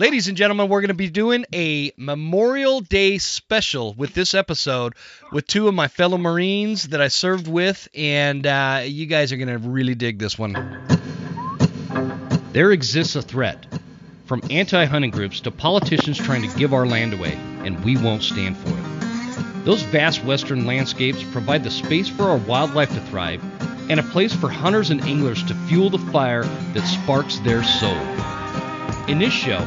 Ladies and gentlemen, we're going to be doing a Memorial Day special with this episode with two of my fellow Marines that I served with, and uh, you guys are going to really dig this one. There exists a threat from anti hunting groups to politicians trying to give our land away, and we won't stand for it. Those vast western landscapes provide the space for our wildlife to thrive and a place for hunters and anglers to fuel the fire that sparks their soul. In this show,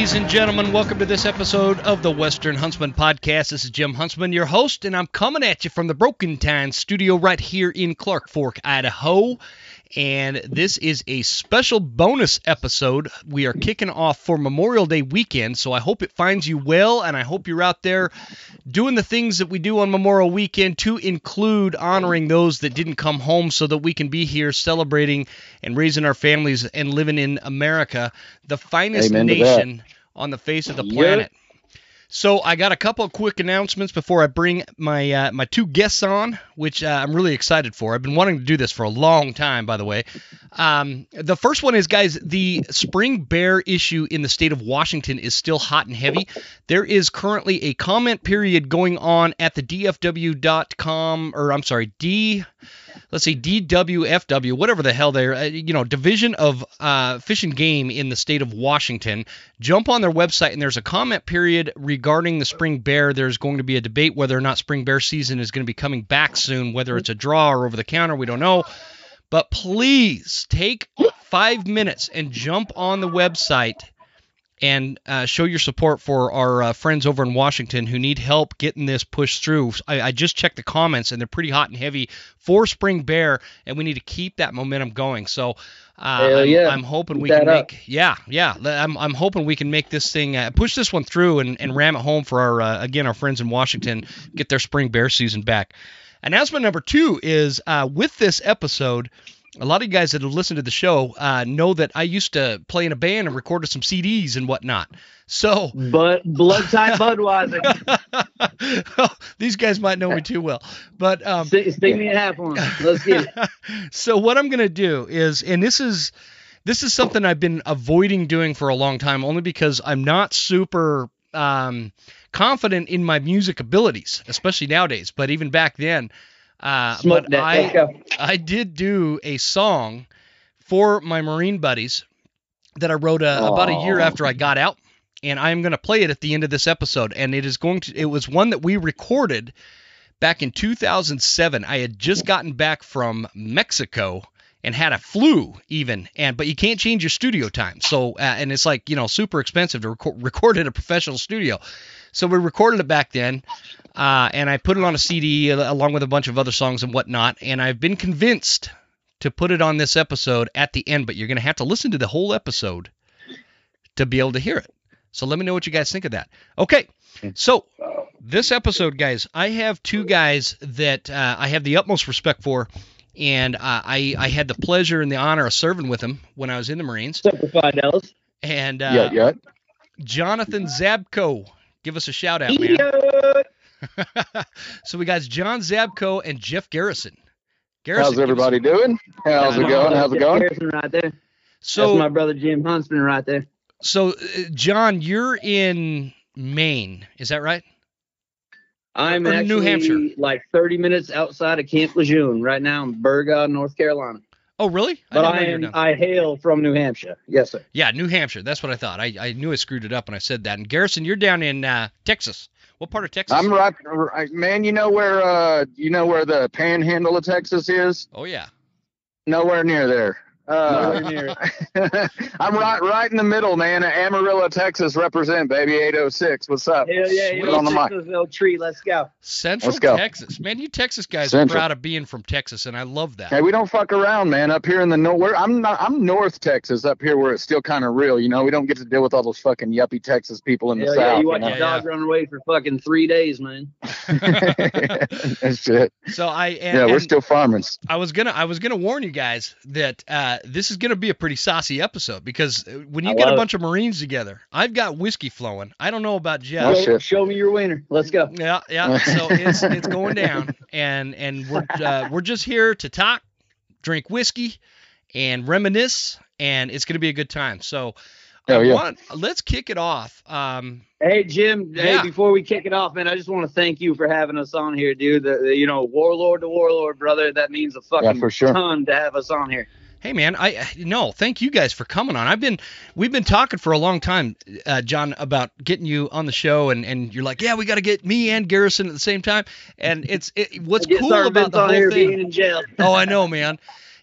Ladies and gentlemen, welcome to this episode of the Western Huntsman Podcast. This is Jim Huntsman, your host, and I'm coming at you from the Broken Time studio right here in Clark Fork, Idaho. And this is a special bonus episode. We are kicking off for Memorial Day weekend, so I hope it finds you well, and I hope you're out there doing the things that we do on Memorial Weekend to include honoring those that didn't come home so that we can be here celebrating and raising our families and living in America, the finest Amen nation on the face of the Yep. planet. So I got a couple of quick announcements before I bring my uh, my two guests on, which uh, I'm really excited for. I've been wanting to do this for a long time, by the way. Um, the first one is, guys, the spring bear issue in the state of Washington is still hot and heavy. There is currently a comment period going on at the DFW.com, or I'm sorry, D let's see, DWFW, whatever the hell they're, uh, you know, Division of uh, Fish and Game in the state of Washington. Jump on their website and there's a comment period regarding the spring bear. There's going to be a debate whether or not spring bear season is going to be coming back soon, whether it's a draw or over the counter, we don't know. But please take five minutes and jump on the website and uh, show your support for our uh, friends over in Washington who need help getting this pushed through. I, I just checked the comments and they're pretty hot and heavy for Spring Bear, and we need to keep that momentum going. So uh, Hell I'm. I'm hoping we can up. make yeah yeah I'm, I'm hoping we can make this thing uh, push this one through and, and ram it home for our uh, again our friends in Washington get their Spring Bear season back. Announcement number two is uh, with this episode. A lot of you guys that have listened to the show uh, know that I used to play in a band and recorded some CDs and whatnot. So But blood type Budweiser. these guys might know me too well, but um, stick, stick me in half one. Let's get it. so what I'm gonna do is, and this is this is something I've been avoiding doing for a long time, only because I'm not super um, confident in my music abilities, especially nowadays. But even back then, uh, but. I I did do a song for my Marine buddies that I wrote uh about a year after I got out, and I'm going to play it at the end of this episode. And it is going to. It was one that we recorded back in 2007. I had just gotten back from Mexico and had a flu even and but you can't change your studio time so uh, and it's like you know super expensive to record, record at a professional studio so we recorded it back then uh, and i put it on a cd along with a bunch of other songs and whatnot and i've been convinced to put it on this episode at the end but you're going to have to listen to the whole episode to be able to hear it so let me know what you guys think of that okay so this episode guys i have two guys that uh, i have the utmost respect for and uh, I I had the pleasure and the honor of serving with him when I was in the Marines. Simplified Dallas. And uh, yeah, yeah. Jonathon Zabko, give us a shout out, man. So we got Jon Zabko and Jeff Garrison. Garrison, How's give us- everybody doing? How's it going? How's it going? Garrison right there. So That's my brother Jim Huntsman right there. so uh, Jon, you're in Maine, is that right? I'm in New Hampshire. like 30 minutes outside of Camp Lejeune right now in Burgh, North Carolina. Oh, really? But didn't I, know you were am I hail from New Hampshire. Yes, sir. Yeah, New Hampshire. That's what I thought. I, I knew I screwed it up when I said that. And Garrison, you're down in uh, Texas. What part of Texas? I'm right, right, man. You know where uh, you know where the Panhandle of Texas is? oh yeah. Nowhere near there. Uh, Nowhere near it. I'm right right in the middle, man. Amarillo, Texas, represent baby 806. What's up? Hell yeah, Sweet. you on the mic. this little tree. Let's go. Central Let's go. Texas, man. You Texas guys Central. are proud of being from Texas, and I love that. Hey, we don't fuck around, man. Up here in the north, I'm not. I'm North Texas, up here where it's still kind of real. You know, we don't get to deal with all those fucking yuppie Texas people in the Hell south. yeah, you you watch know? your dog run away for fucking three days, man. That's shit. so I and, Yeah, we're and still farming. I was gonna I was gonna warn you guys that uh, this is gonna be a pretty saucy episode because uh, when you I get a love it. bunch of Marines together, I've got whiskey flowing. I don't know about Oh, Jeff. show, shit. show me your wiener. Let's go. Yeah, yeah. So it's it's going down, and and we're uh, we're just here to talk, drink whiskey, and reminisce, and it's gonna be a good time. So, I Hell yeah. want, let's kick it off. Um, Hey Jim, Yeah. hey, before we kick it off, man, I just want to thank you for having us on here, dude. The, the- you know, warlord to warlord, brother. That means a fucking for sure. ton to have us on here. Hey man, I no, thank you guys for coming on. I've been we've been talking for a long time, uh, Jon, about getting you on the show, and, and you're like, yeah, we got to get me and Garrison at the same time. And it's it, what's cool about the whole thing. being in jail. oh, I know, man.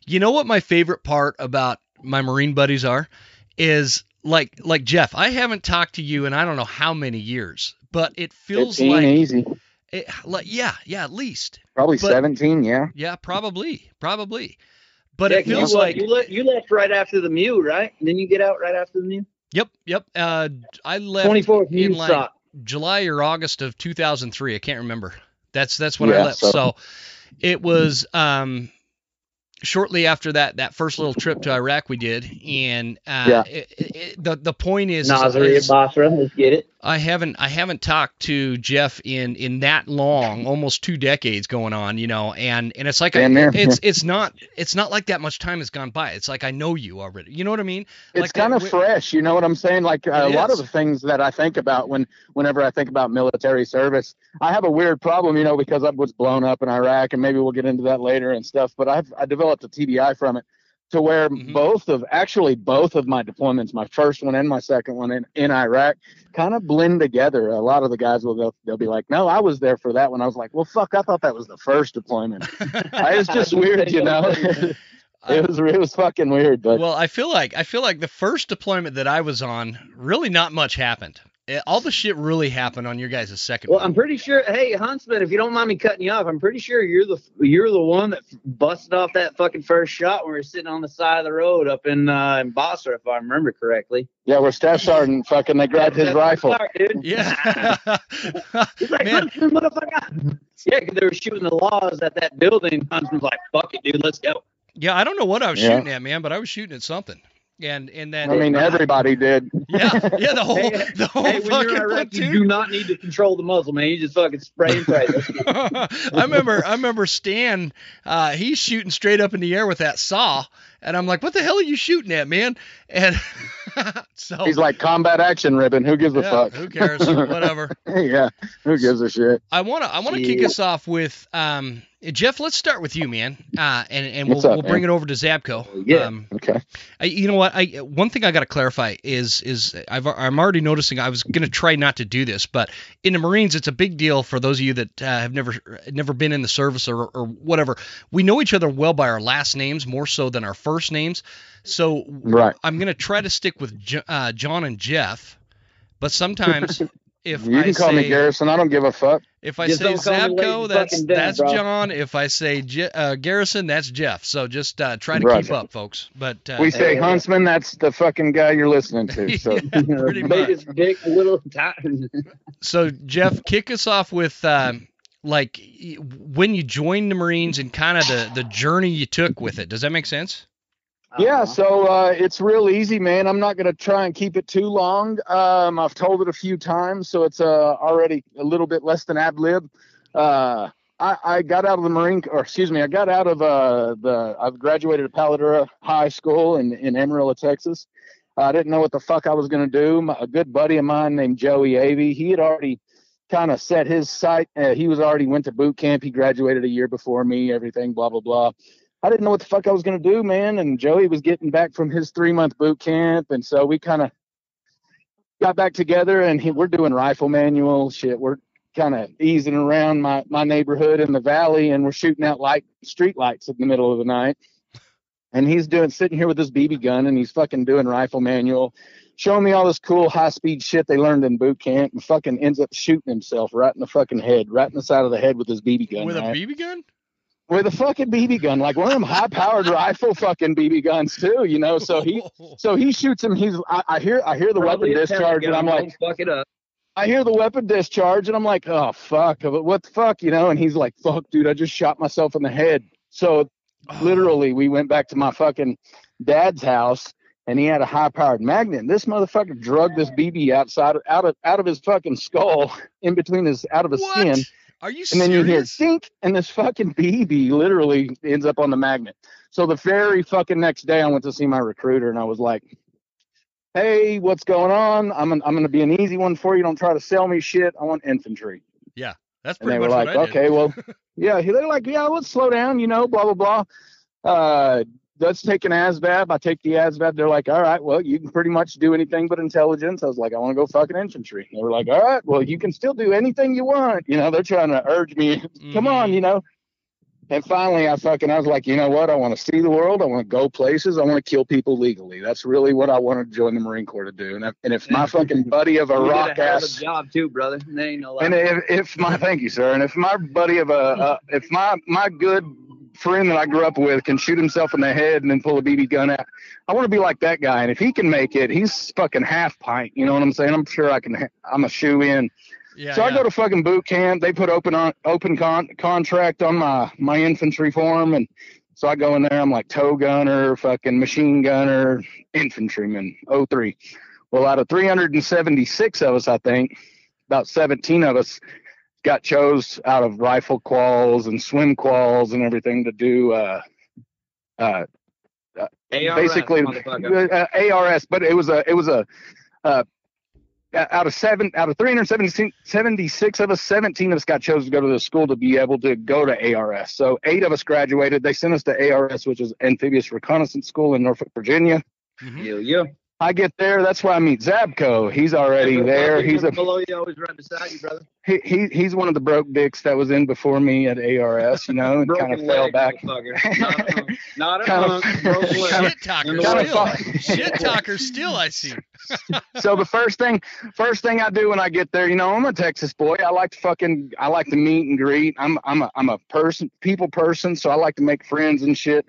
You know what my favorite part about my Marine buddies are is like like Jeff. I haven't talked to you in I don't know how many years, but it feels like, easy. it, like yeah, yeah, at least. Probably but- 17. Yeah. Yeah, probably, probably. But Yeah, it feels you, like you, left, you left right after the MEU, right? Didn't you get out right after the MEU? Yep, yep. Uh, I left Twenty fourth in like. July or August of 2003. I can't remember. That's that's when I left. So, so- it was um shortly after that that first little trip to Iraq we did, and uh, Yeah. it, it, the the point is, Nasiriyah Basra. Let's get it. I haven't I haven't talked to Jeff in in that long, almost two decades going on, you know, and and it's like I, it's it's not it's not like that much time has gone by. It's like I know you already. You know what I mean? It's Like kind that of fresh, you know what I'm saying? Like uh, a lot of the things that I think about when, whenever I think about military service, I have a weird problem, you know, because I was blown up in Iraq, and maybe we'll get into that later and stuff. But I've I developed a TBI from it, to where Mhm. both of actually both of my deployments, my first one and my second one in, in Iraq, kind of blend together. A lot of the guys will they'll, they'll be like, "No, I was there for that one." I was like, "Well, fuck, I thought that was the first deployment." it's just weird, you know. it was it was fucking weird, but well, I feel like I feel like the first deployment that I was on, really not much happened. Eh, All the shit really happened on your guys' second Well, one. I'm pretty sure. Hey, Huntsman, if you don't mind me cutting you off, I'm pretty sure you're the you're the one that busted off that fucking first shot when we were sitting on the side of the road up in uh, in Basra, if I remember correctly. yeah, we're staff sergeant. Fucking, they grabbed his rifle. smart, dude. yeah. He's like, Man. Huntsman, motherfucker. Yeah, 'cause they were shooting the laws at that building. Huntsman's like, fuck it, dude, let's go. yeah, I don't know what I was Yeah. shooting at, man, but I was shooting at something. And and then I mean, everybody did. yeah, yeah, the whole Hey, the whole Hey, when fucking you're Iraq, you do not need to control the muzzle, man. You just fucking spray and pray. I remember I remember Stan uh, he's shooting straight up in the air with that saw and I'm like what the hell are you shooting at man and so He's like combat action ribbon. Who gives a yeah, fuck? who cares whatever yeah, who gives a shit? I want to I want to kick us off with um, Jeff let's start with you man uh, and and What's we'll, up, we'll bring man? it over to Zabko Yeah. um, Okay. I, you know what? I one thing I got to clarify is is I've I'm already noticing. I was gonna try not to do this, but in the Marines, it's a big deal for those of you that uh, have never never been in the service or or whatever. We know each other well by our last names more so than our first names. So Right. I'm gonna try to stick with Jo- uh, Jon and Jeff, but sometimes. If You I can call say, me Garrison. I don't give a fuck. If I Just say don't call me late Zabko, that's fucking dinner, that's bro. Jon. If I say Je- uh, Garrison, that's Jeff. So just uh, try to Right. keep up, folks. But uh, We say yeah. Huntsman. That's the fucking guy you're listening to. So yeah, pretty much. Biggest dick, little time. So Jeff, kick us off with um, like when you joined the Marines and kind of the the journey you took with it. Does that make sense? Yeah, so uh, it's real easy, man. I'm not gonna try and keep it too long. Um, I've told it a few times, so it's uh, already a little bit less than ad lib. Uh, I, I got out of the Marine, or excuse me, I got out of uh, the. I've graduated at Palo Duro High School in in Amarillo, Texas. I didn't know what the fuck I was gonna do. My, a good buddy of mine named Joey Avey, he had already kind of set his sight. Uh, he was already went to boot camp. He graduated a year before me. Everything, blah blah blah. I didn't know what the fuck I was gonna do, man. And Joey was getting back from his three month boot camp, and so we kind of got back together, and he, we're doing rifle manual shit. We're kind of easing around my my neighborhood in the valley, and we're shooting out light street lights in the middle of the night. and he's doing sitting here with his BB gun, and he's fucking doing rifle manual, showing me all this cool high speed shit they learned in boot camp, and fucking ends up shooting himself right in the fucking head, right in the side of the head with his BB gun. With a? BB gun? With a fucking BB gun, like one of them high powered rifle fucking BB guns too, you know. So he so he shoots him. He's I, I hear I hear the Probably weapon discharge, and I'm like, fuck it up. I hear the weapon discharge, and I'm like, oh fuck, what the fuck, you know? And he's like, fuck, dude, I just shot myself in the head. So Oh, literally, we went back to my fucking dad's house, and he had a high powered magnet. And this motherfucker drugged this BB outside out of out of his fucking skull, in between his out of his what? skin. Are you And then you hear serious? dink, and this fucking BB literally ends up on the magnet. So the very fucking next day, I went to see my recruiter, and I was like, "Hey, what's going on? I'm an, I'm gonna be an easy one for you. Don't try to sell me shit. I want infantry." Yeah, that's And pretty they were much like, I did. "Okay, well, yeah." They're like, "Yeah, let's slow down, you know, blah blah blah." Uh, let's take an ASVAB. I take the ASVAB. They're like, "All right, well, you can pretty much do anything but intelligence." I was like, "I want to go fucking infantry." They were like, "All right, well, you can still do anything you want." You know, they're trying to urge me come on, you know. And finally, I fucking, I was like, you know what? I want to see the world. I want to go places. I want to kill people legally. That's really what I want to join the Marine Corps to do. And if, and if my fucking buddy of a rock ass, a job too, brother. Ain't no lie. and if, if my, thank you, sir. And if my buddy of a, uh, if my, my good friend that I grew up with can shoot himself in the head and then pull a BB gun out, I want to be like that guy. And if he can make it, he's fucking half pint. You know what I'm saying? I'm sure I can, I'm a shoe in. Yeah, so I go to fucking boot camp. They put open on open con- contract on my my infantry form, and so I go in there. I'm like tow gunner, fucking machine gunner, infantryman, 03. Well, out of 376 of us, I think about 17 of us got chose out of rifle quals and swim quals and everything to do uh, uh, ARS, basically uh, ARS, but it was a it was a uh, out of seven out of 376 of us, 17 of us got chosen to go to the school to be able to go to ARS. So eight of us graduated. They sent us to ARS, which is Amphibious Reconnaissance School in Norfolk, Virginia. Mhm. Yeah, yeah. I get there. That's where I meet Zabko. He's already there. He's a below you, always right beside you, brother. he, he he's one of the broke dicks that was in before me at ARS, you know, and kind of fell leg, back. motherfucker. Not a hunk. Not a Kind of- hunk. Broken Shit talker still. Shit talker still. I see. so the first thing first thing I do when I get there, you know, I'm a Texas boy. I like to fucking I like to meet and greet. I'm I'm a I'm a person people person, so I like to make friends and shit.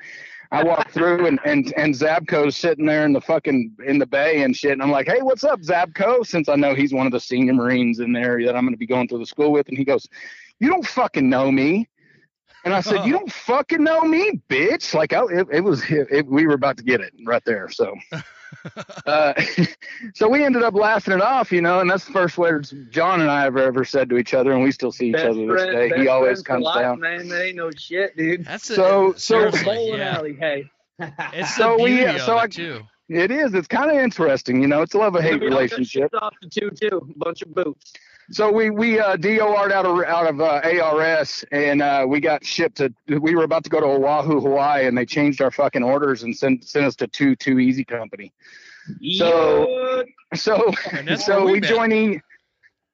I walk through and and and Zabko's sitting there in the fucking in the bay and shit, and I'm like, hey, what's up, Zabko? Since I know he's one of the senior Marines in there that I'm going to be going through the school with, and he goes, you don't fucking know me. And I said, "You don't fucking know me, bitch!" Like, I, it, it was, it, it- we were about to get it right there. So, uh, so we ended up laughing it off, you know, and that's the first words Jon and I have ever said to each other, and we still see each Best other to this day. He always friends for comes life, down. Man, that ain't no shit, dude. That's a, So- so- seriously, Bowling yeah. alley, hey. It's So the we- of so it I- too. It is. It's kind of interesting, you know. It's a love hate We all got relationship. Off the two two, bunch of boots. So we we uh, DOR'd out of out of uh, ARS, and uh, we got shipped to. We were about to go to Oahu, Hawaii, and they changed our fucking orders and sent sent us to two two Easy Company. So- So so we we met. join E.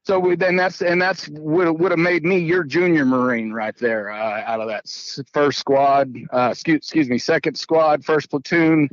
So we then that's and that's would would have made me your junior Marine right there uh, out of that first squad. Uh, excuse excuse me, second squad, first platoon,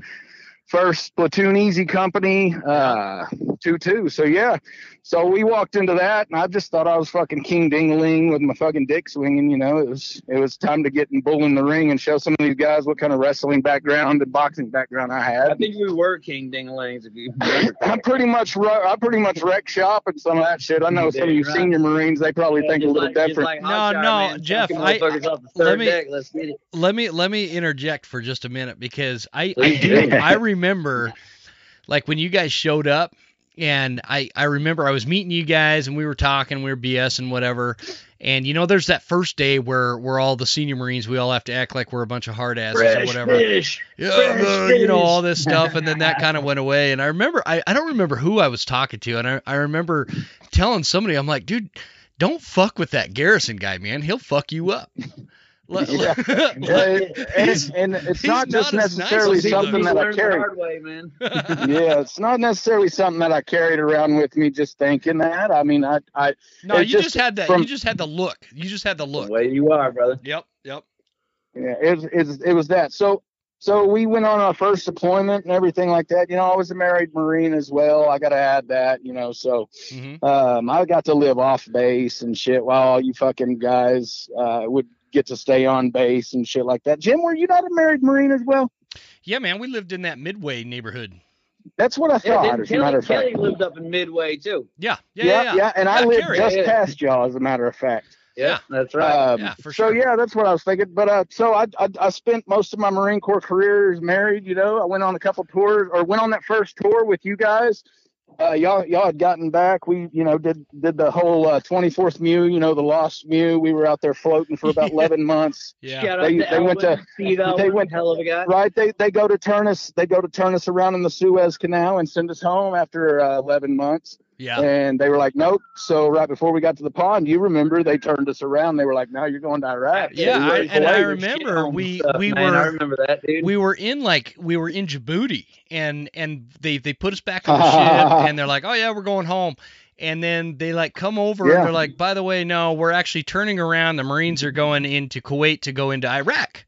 first platoon Easy Company, uh, two two. So yeah, so we walked into that, and I just thought I was fucking King Dingling with my fucking dick swinging. You know, it was it was time to get in bull in the ring and show some of these guys what kind of wrestling background and boxing background I had. I think we were King Dinglings if you. I'm pretty much I pretty much wreck shop and some of that shit. I know some of you Right. senior Marines they probably think a little like- different. like No, Hotshot, no, man. Jeff, Fucking I- motherfuckers off the let me- deck. Let's get it. let me let me interject for just a minute because I, I do do. I remember like when you guys showed up and I I remember I was meeting you guys and we were talking we were BS and whatever. And you know there's that first day where we're all the senior marines we all have to act like we're a bunch of hard asses or whatever. fish. yeah fresh uh, you know all this stuff and then that kind of went away. And I remember I, I don't remember who I was talking to and I, I remember telling somebody I'm like dude don't fuck with that Garrison guy man. He'll fuck you up Let- Yeah. let- and, and it's not just not as nice necessarily something that I Learn carry. way. Yeah, it's not necessarily something that I carried around with me just thinking that. I mean, I, I No, you just, just had that. from- you just had the look. You just had the The look. way you are, brother. Yep, yep. yeah, it, was- it, was- it was that. So, so we went on our first deployment and everything like that. You know, I was a married Marine as well. I got to add that, you know, so hmm um, I got to live off base and shit while all you fucking guys uh, would get to stay on base and shit like that. Jim, were you not a married Marine as well? Yeah, man, we lived in that Midway neighborhood. That's what I Yeah, thought, didn't as a matter Kelly, of fact. Kelly lived up in Midway too. Yeah, yeah, yeah. yeah. and I lived Kerry. just Yeah. past y'all, as a matter of fact. Yeah. that's right. Um, Yeah, for So sure. yeah, that's what I was thinking. But uh, so I, I I spent most of my Marine Corps career as married. You know, I went on a couple tours, or went on that first tour with you guys. Uh, y'all y'all had gotten back. We you know did did the whole uh, 24th MEU. You know, the Lost MEU. We were out there floating for about 11 months. Yeah. Shout They- to they went to- Steve they Elwin, went- hell of a guy. Right? They they go to turn us they go to turn us around in the Suez Canal and send us home after uh, 11 months. Yeah. And they were like, nope. So right before we got to the pond, you remember they turned us around. They were like, no, you're going to Iraq. Yeah, I- and I remember we- stuff, we man. I were- remember that dude. we were in like we were in Djibouti and and they they put us back on the ship and they're like oh yeah we're going home and then they like come over Yeah. and they're like by the way no we're actually turning around the Marines are going into Kuwait to go into Iraq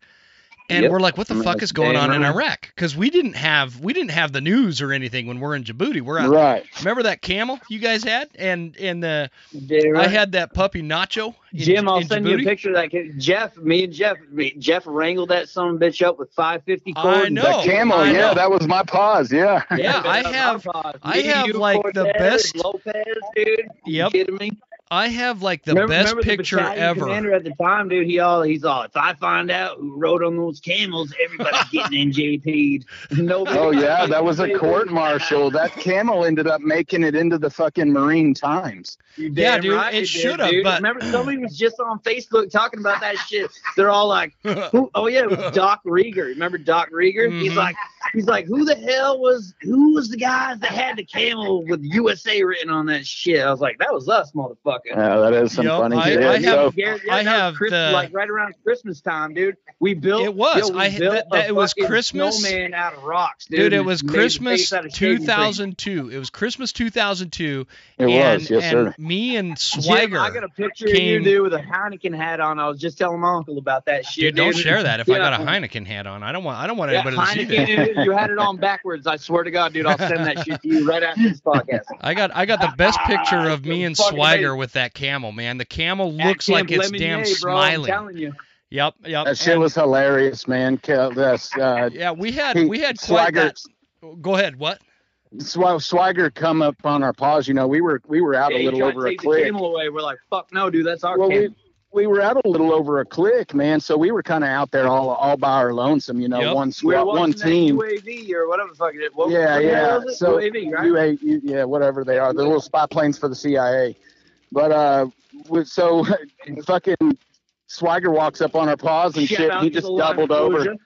and Yep. we're like what the Remember fuck is going day, on in? Iraq because we didn't have we didn't have the news or anything when we're in Djibouti we're out Right. remember that camel you guys had and and the Yeah, I had that puppy Nacho in, Jim, I'll in send you a picture of that kid. Jeff, me and Jeff, me, Jeff wrangled that son of a bitch up with 550 I cord. know. That camel, I yeah, know. that was my pause. Yeah. Yeah, I have- I have, you, like, the best- Lopez, dude. You Yep. kidding me? I have like the remember, best remember picture battalion ever. Commander at the time, dude. He all he's all. If I find out who rode on those camels, everybody's getting NJP'd. Nobody. Oh yeah, that was a court martial. That camel ended up making it into the fucking Marine Times. Yeah, dude, right it should've, but- remember somebody was just on Facebook talking about that shit. They're all like, who, "Oh yeah, it was Doc Rieger." Remember Doc Rieger? He's Mhm. like, he's like, who the hell was who was the guys that had the camel with USA written on that shit? I was like, that was us, motherfucker. Yeah, that is some Yo, funny I- shit. I have- so, Yeah, yeah, I have Christ- the- like right around Christmas time, dude. We built. It was. Yo, I- built that- a it was Christmas. Snowman out of rocks, dude. Dude, it was Christmas face out of shaving cream. 2002. It was Christmas 2002. it and, was, yes, and sir. me and Jim, Swagger. I got a picture of came- you, dude, with a Heineken hat on. I was just telling my uncle about that shit. Dude, don't share that if I got a Heineken hat on. I don't want. I don't want Yeah, anybody to see that. Heineken, dude, you had it on backwards. I swear to God, dude, I'll send that shit to you right after this podcast. I got. I got the best picture of me and Swagger amazing. with that camel, man. The camel looks like Camp it's damn Lemonnier, bro, I'm smiling. telling you. Yep, yep. That shit and- was hilarious, man. Kel- That's uh, Yeah, we had we had quite Swagger, that. Go ahead. What? Sw- Swagger come up on our paws. You know, we were we were out Yeah, a little over a take the click. camel away. We're like, fuck no, dude, that's our Well, camel. we were out a little over a click, man. So we were kind of out there all all by our lonesome. You know, Yep. one We squad, one watching that team. UAV or whatever the fuck it is. What, Yeah, what yeah. is? So UAV, right? UA, yeah, whatever they are, the little spy planes for the CIA. But uh, with, so fucking Swagger walks up on our paws and Shout shit. out He just doubled over.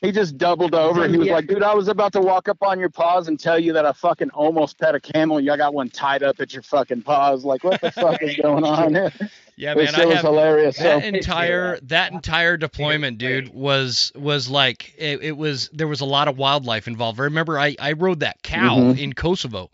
He just doubled over. He was Yeah. like, dude, I was about to walk up on your paws and tell you that I fucking almost pet a camel. You got one tied up at your fucking paws. Like, what the fuck is going on? it Yeah, man. shit I was have hilarious. So, that entire that entire deployment, dude, was was like it, it was. There was a lot of wildlife involved. I remember I I rode that cow Mhm. in Kosovo.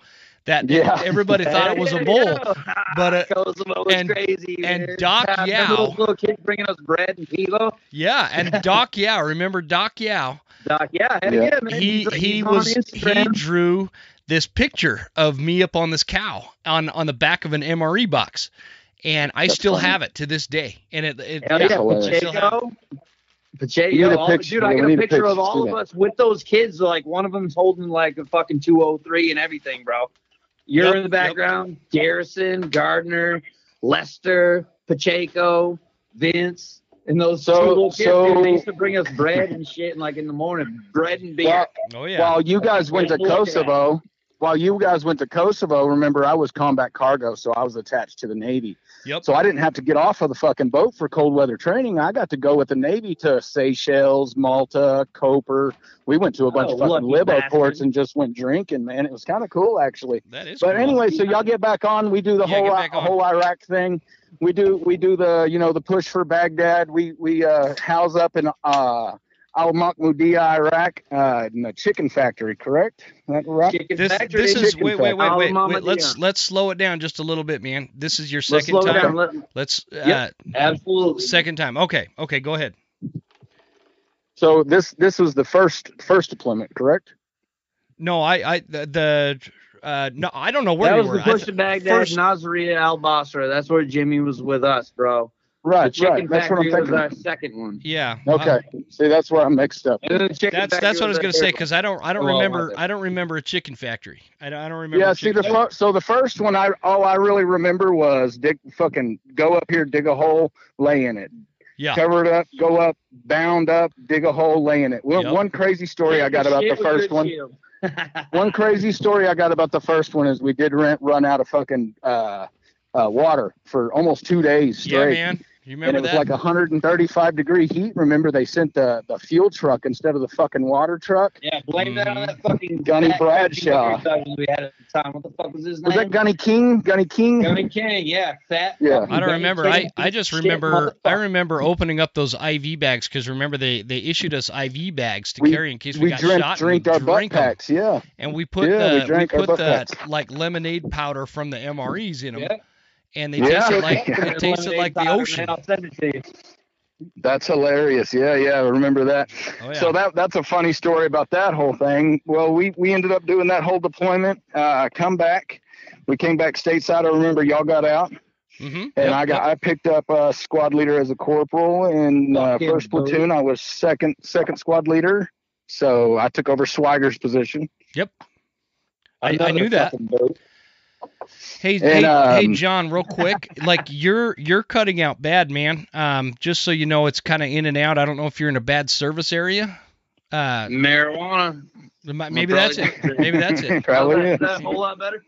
That Yeah. everybody thought it was a bull. but, uh, Kosovo was and- crazy. and man. Doc I remember Yao- those little kids bringing us bread and kilo. Yeah, and Doc Yao, remember Doc Yao? Doc, yeah, hell Yeah. yeah, man. he He's- he he's on was he drew this picture of me up on this cow on on the back of an MRE box, and I That's still funny. have it to this day. And it, it Hell That's yeah. Pacheco. We Pacheco, a all- picture, dude, I yeah, got a need picture of all of us with those kids. Like one of them's holding like a fucking 203 and everything, bro. You're Yep, in the background. Garrison, Gardner, Lester, Pacheco, Vince, and those So- two little kids. so- dude, they used to bring us bread and shit, and like in the morning, bread and beer. While, oh yeah, while you guys went to Look at that. Kosovo, while you guys went to Kosovo, remember I was combat cargo, so I was attached to the Navy. Yep. So I didn't have to get off of the fucking boat for cold weather training. I got to go with the Navy to Seychelles, Malta, Koper. We went to a bunch Oh, of fucking libo bastard. ports and just went drinking, man. It was kind of cool actually. that is. But cool. anyway, so y'all get back on. We do the Yeah, whole whole Iraq thing. We do we do the you know the push for Baghdad. We we uh, house up in uh, Al Mahmoudiya, Iraq, uh, in a chicken factory. Correct? That right? Chicken this factory. this is wait wait wait wait, wait let's let's slow it down just a little bit, man. This is your second Let's second slow it time. down. Let- Let's uh, Yep. Absolutely. second time. Okay, okay, go ahead. So this this was the first first deployment, correct? No, I, I, the, the uh, no, I don't know where that you was were. the push th- to Baghdad, first- Nasiriyah, Al Basra. That's where Jimmy was with us, bro. The Right, chicken right. That's what I'm factory was thinking. our second one. yeah. Okay. uh, See, that's where I'm mixed up. And then the chicken that's that's what I was gonna say because I don't I don't Oh, remember. I don't remember a chicken factory. I don't, I don't remember. Yeah, see the chicken- fir- so the first one I all I really remember was dig fucking go up here, dig a hole, lay in it. yeah. Cover it up, go up, bound up, dig a hole, lay in it. One, Yep. one crazy story I got about the first one. One crazy story I got about the first one is we did rent, run out of fucking uh, uh, water for almost two days straight. Yeah, straight. man. You remember and it was that? like 135 degree heat. Remember, they sent the, the fuel truck instead of the fucking water truck. Yeah, blame that on that fucking Gunny fat Bradshaw. we had at the time. What the fuck was his Was name? that Gunny King? Gunny King? Gunny King, yeah, fat. Yeah. I don't Gunny remember. I, King I just shit remember I remember opening up those IV bags because remember they, they issued us IV bags to We- carry in case we, We got drank, shot. drank and our we butt drank 'em. packs. Yeah. and we put Yeah, the we, drank our put the packs. like lemonade powder from the MREs in them, Yeah. And they Yeah. tasted like Yeah. it tasted like the ocean. I'll send it to you. That's hilarious. Yeah, yeah, I remember that. Oh yeah. So that that's a funny story about that whole thing. Well, we we ended up doing that whole deployment. Uh, come back, we came back stateside. I remember y'all got out, mm-hmm. and I got I picked up uh, squad leader as a corporal in uh, Fucking first platoon. I was second second squad leader, so I took over Swagger's position. Yep. I, I knew that. boat. Hey, And, hey, hey, um, Jon, real quick, like you're you're cutting out bad, man. Um, just so you know, it's kind of in and out. I don't know if you're in a bad service area. Uh, Marijuana. maybe that's it. Maybe that's it. Probably Is is. that a whole lot better?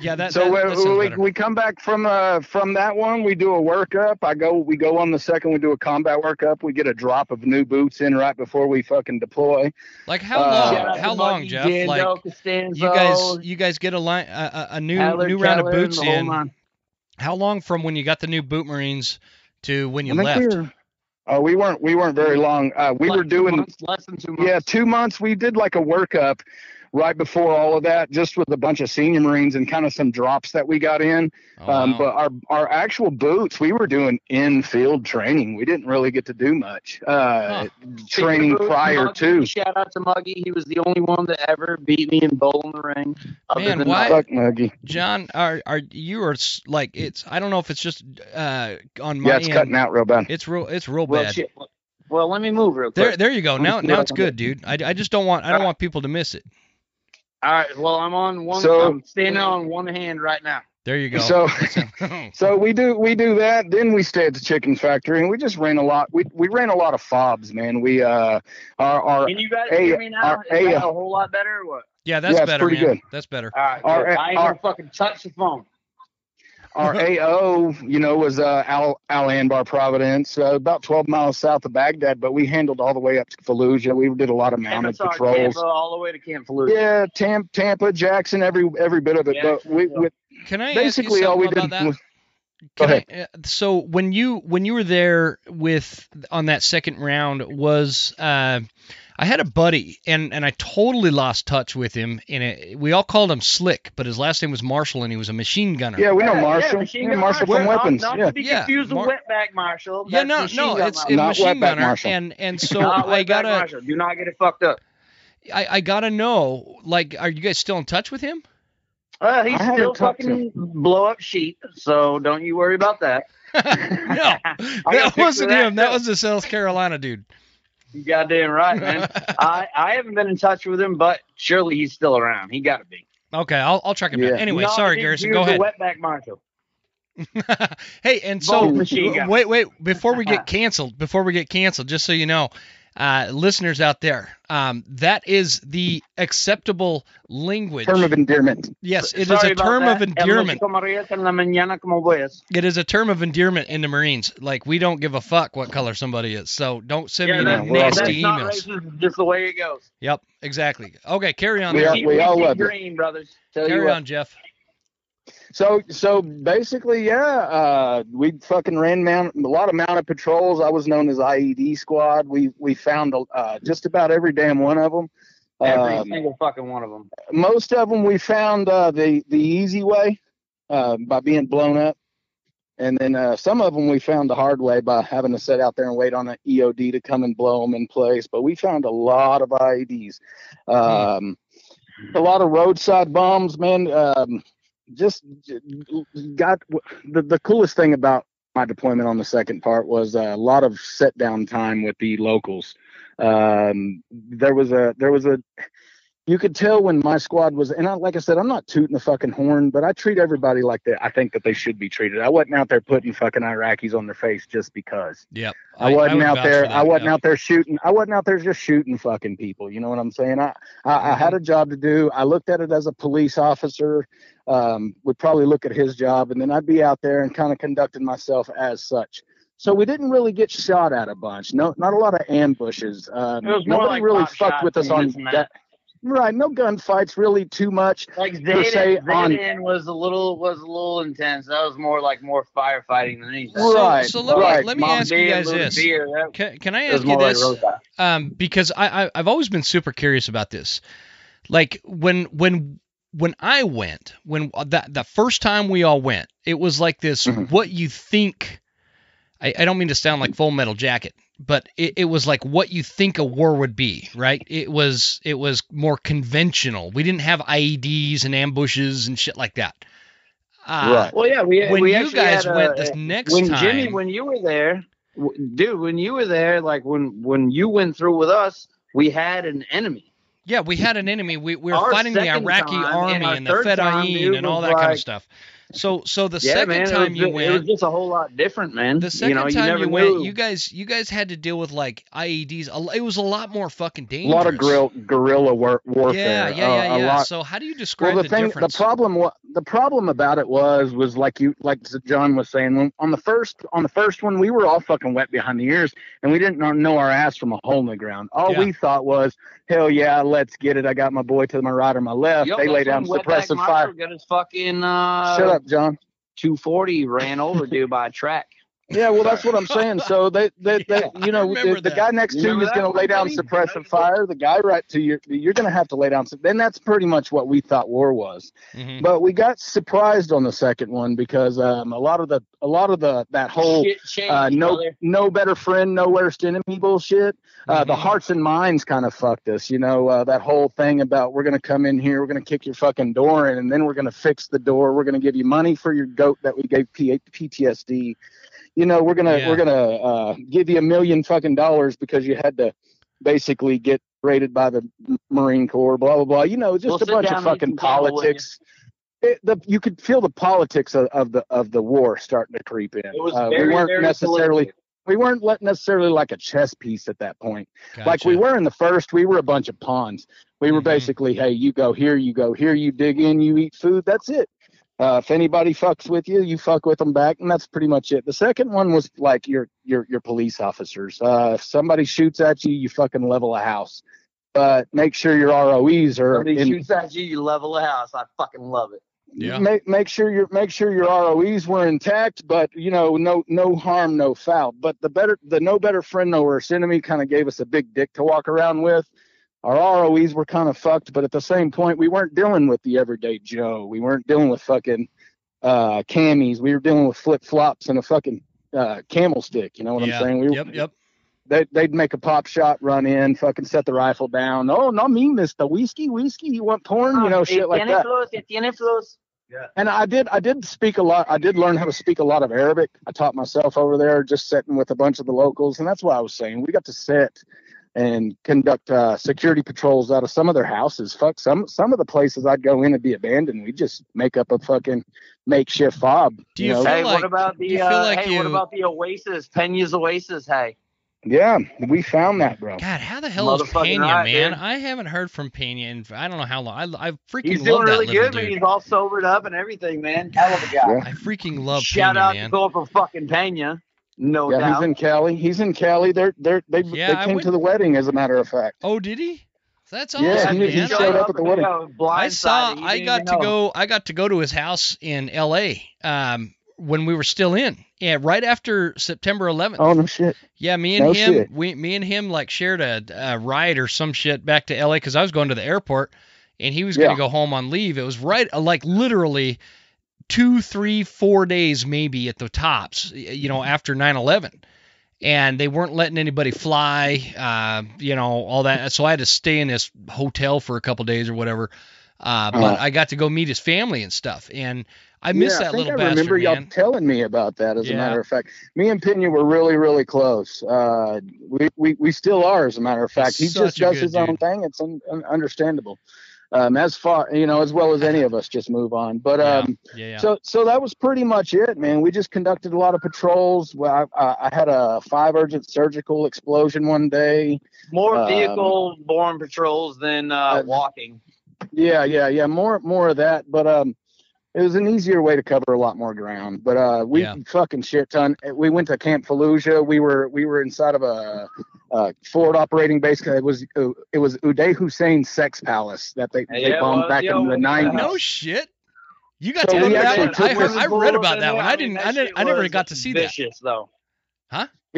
Yeah, that. so that, we, that we, better. we come back from uh from that one we do a workup i go we go on the second we do a combat workup we get a drop of new boots in right before we fucking deploy Like how uh, long? Shout how long, Muggy, Jeff? Jando, Like Costanzo, you guys, you guys get a line, a, a- a new Tyler, new round of boots the in. nine. How long from when you got the new boot marines to when you left? we were, oh we weren't we weren't very long uh we Less were than two doing months, less than two months. yeah two months we did like a workup right before all of that just with a bunch of senior marines and kind of some drops that we got in Oh, um, wow. but our our actual boots we were doing in field training we didn't really get to do much uh training Speaking of prior Muggy, to Shout out to Muggy. He was the only one that ever beat me in bowl in the ring. other Man, why- Muggy. Fuck Muggy. Jon, are are you are like it's? I don't know if it's just uh on my Yeah, it's end. cutting out real bad. It's real. It's real Well, bad. shit. Well, let me move real There, quick. there you go. Now, now it's good, dude. I, I just don't want I don't want people to miss it. All right. Well, I'm on one. So- I'm standing on one hand right now. There you go. So- So we do we do that. Then we stay at the chicken factory, and we just ran a lot. We we ran a lot of fobs, man. We uh our our Can you guys hey, hear me now? our- Is that a whole lot better or what? yeah, that's Yeah, better, pretty man. good. That's better. All right. Our- I ain't our- gonna fucking touch the phone. Our AO, you know, was uh Al Al Anbar Providence, uh, about 12 miles south of Baghdad, but we handled all the way up to Fallujah. We did a lot of mounted MSR patrols. Tampa all the way to Camp Fallujah. Yeah, Tam, Tampa, Jackson, every every bit of it. but we, yeah. we Can I basically ask you all we something did that? was Go Can I, uh, so when you when you were there with on that second round was uh, I had a buddy and and I totally lost touch with him and it, we all called him Slick but his last name was Marshall and he was a machine gunner. yeah, we know Marshall. Yeah, machine Yeah, gun Marshall Marshall. from Weapons. Not, not yeah. to be Yeah, confused Mar- with wetback Marshall. Yeah, no, machine no, it's Marshall. a Not machine wetback gunner Marshall. and and so Not I gotta Marshall. Do not get it fucked up. I, I gotta know like are you guys still in touch with him? Uh, he's I still talked fucking blow up sheep, so don't you worry about that. no, that wasn't that, him. That was the South Carolina dude. You goddamn right, man. I, I haven't been in touch with him, but surely he's still around. He got to be. Okay, I'll I'll track him down. Yeah. Anyway, Not sorry, Garrison. Go ahead. Wetback hey, and so Both machine guns. wait, wait, before we get canceled, before we get canceled, just so you know, uh, listeners out there, um, that is the acceptable language. Term of endearment. yes, it is Sorry a about term of endearment. El María en la mañana como ves. It is a term of endearment in the Marines. Like we don't give a fuck what color somebody is. So don't send Yeah, me that's- any well, nasty that's not emails. racist, it's just the way it goes. Yep, exactly. Okay, carry on. We there. are- we all keep love it. green, brothers. Tell you carry what. on, Jeff. So so basically, yeah, uh, we fucking ran mount, a lot of mounted patrols. I was known as IED squad. We we found uh, just about every damn one of them. Every Um, single fucking one of them. most of them we found uh, the the easy way uh, by being blown up. And then uh, some of them we found the hard way by having to sit out there and wait on an EOD to come and blow them in place. But we found a lot of IEDs, um, a lot of roadside bombs, man. Um, just got the, the coolest thing about my deployment on the second part was a lot of set down time with the locals. Um, there was a there was a you could tell when my squad was and I, like I said, I'm not tooting the fucking horn, but I treat everybody like that. I think that they should be treated. I wasn't out there putting fucking Iraqis on their face just because. Yep. I, wasn't would out there. that, I wasn't yep. out there shooting. I wasn't out there just shooting fucking people. You know what I'm saying? I, I, I had a job to do. I looked at it as a police officer. Um, would probably look at his job, and then I'd be out there and kind of conducting myself as such. So we didn't really get shot at a bunch. No, not a lot of ambushes. Um, It was more nobody like really fucked shots with us on this that. That. Right, no gunfights really too much. Like per se Zaidon, on- Zaidon was a little was a little intense. That was more like more firefighting than anything. So, Right, so let me right. let me Mom, ask you guys this. beer, that- Can, can I ask you more like um, because I, I I've always been super curious about this. Like when when when I went, when that the first time we all went, it was like this. Mhm. What you think? I, I don't mean to sound like Full Metal Jacket, but it, it was like what you think a war would be, right? It was it was more conventional. We didn't have IEDs and ambushes and shit like that. Uh, Right. Well, yeah, we When we you actually guys had a- went this next when time, Jimmy, when you were there, w- dude, when you were there, like when when you went through with us, we had an enemy. Yeah, we had an enemy. We, we were Our fighting the Iraqi time army and and the Fedayeen and all was that kind of stuff. So so the yeah, second man, time was, you went, it was just a whole lot different, man. The second you know, you time never you went, you guys you guys had to deal with like IEDs. It was a lot more fucking dangerous. A lot of grill, guerrilla war, warfare. Yeah, yeah, yeah, uh, yeah. lot- So how do you describe well, the, thing, difference? the problem, wa- the problem about it was, was like you, like Jon was saying, when, on the first, on the first one, we were all fucking wet behind the ears, and we didn't know, know our ass from a hole in the ground. All Yeah. we thought was, hell yeah, let's get it. I got my boy to my right or my left. Yo, they lay down suppressive fire. Got his fucking uh, Shut up, Jon. 240 ran over dude by a track. Yeah, well, that's what I'm saying. So they, they, they you know, the, the guy next You to you is going to lay down buddy? suppressive fire. The guy right to you, you're going to have to lay down. Then that's pretty much what we thought war was. Mhm. But we got surprised on the second one because um, a lot of the, a lot of the that whole changed, uh, no, brother. no better friend, no worst enemy bullshit. Uh, The Mhm. hearts and minds kind of fucked us. You know, uh, that whole thing about we're going to come in here, we're going to kick your fucking door in, and then we're going to fix the door. We're going to give you money for your goat that we gave P- PTSD. You know, we're gonna Yeah. we're gonna uh, give you a million fucking dollars because you had to basically get raided by the Marine Corps. Blah blah blah. You know, just We'll a bunch of fucking some cattle with you. politics. It, the, you could feel the politics of, of the of the war starting to creep in. It was Uh, very, we weren't very necessarily political. we weren't necessarily like a chess piece at that point. Like we were in the first, we were a bunch of pawns. We were Mhm. basically, hey, you go here, you go here, you dig in, you eat food. That's it. Uh, if anybody fucks with you, you fuck with them back, and that's pretty much it. The second one was like your your your police officers. Uh, if somebody shoots at you, you fucking level a house. But make sure your ROEs are Somebody in, shoots at you, you level a house. I fucking love it. Yeah. Make make sure your make sure your ROEs were intact, but you know, no no harm, no foul. But the better the no better friend, no worse enemy kind of gave us a big dick to walk around with. Our ROEs were kind of fucked, but at the same point, we weren't dealing with the everyday Joe. We weren't dealing with fucking uh camis. We were dealing with flip flops and a fucking uh camel stick. You know what yeah. I'm saying? We, yep. Yep. They, they'd make a pop shot, run in, fucking set the rifle down. Oh, not me, Mister Whiskey, whiskey. You want porn? You know, shit like that. Flows, it tiene flows. And I did I did speak a lot. I did learn how to speak a lot of Arabic. I taught myself over there just sitting with a bunch of the locals, and that's why I was saying we got to sit and conduct uh, security patrols out of some of their houses. Fuck some some of the places I'd go in and be abandoned. We just make up a fucking makeshift fob. Do you know? feel Hey, like- what about the you feel uh, like hey, what about the Oasis? Pena's Oasis, hey. Yeah, we found that, bro. God, how the hell is Motherfucking Pena, right, man? dude. I haven't heard from Pena in I don't know how long. I, I freaking He's love doing that really little good, but dude. he's all sobered up and everything, man. Hell of a guy. Yeah. I freaking love Pena. Shout Pena, out man. to Corporal fucking Pena. No yeah, doubt. he's in Cali. He's in Cali. They're they're they Yeah, they came went- to the wedding as a matter of fact. Oh, did he? That's Yeah, awesome, he- he man. showed up at the wedding. I saw. I got to go. I got to go to his house in L.A. Um, when we were still in. Yeah, right after September 11th. Oh no shit. Yeah, me and No him, shit. we, me and him, like shared a, a ride or some shit back to L.A. because I was going to the airport, and he was Yeah. gonna go home on leave. It was right, uh, like literally, two, three, four days maybe at the tops. You know, after 9/11, and they weren't letting anybody fly. Uh, you know, all that. So I had to stay in this hotel for a couple days or whatever. Uh, but Uh-huh. I got to go meet his family and stuff, and I miss yeah, that I think little I bastard, remember y'all man. telling me about that. As Yeah. a matter of fact, me and Pena were really, really close. Uh, we, we we still are, as a matter of fact. He's he just does his own thing. It's un, un, understandable. Um, as far you know, as well as any of us, just move on. But Yeah, um, yeah, yeah. so so that was pretty much it, man. We just conducted a lot of patrols. Well, I, I I had a five urgent surgical explosion one day. More Um, vehicle borne patrols than uh, uh, walking. Yeah, yeah, yeah. More more of that, but um, it was an easier way to cover a lot more ground. But uh, we Yeah. fucking shit ton. We went to Camp Fallujah. We were we were inside of a, a forward operating base. It was uh, it was Uday Hussein's sex palace that they, they Yeah, it bombed was, back yo, in the nineties. no shit. You got So to we go that actually one. I, heard, I read about that one. I didn't. I, didn't, I never got to see that. vicious, though.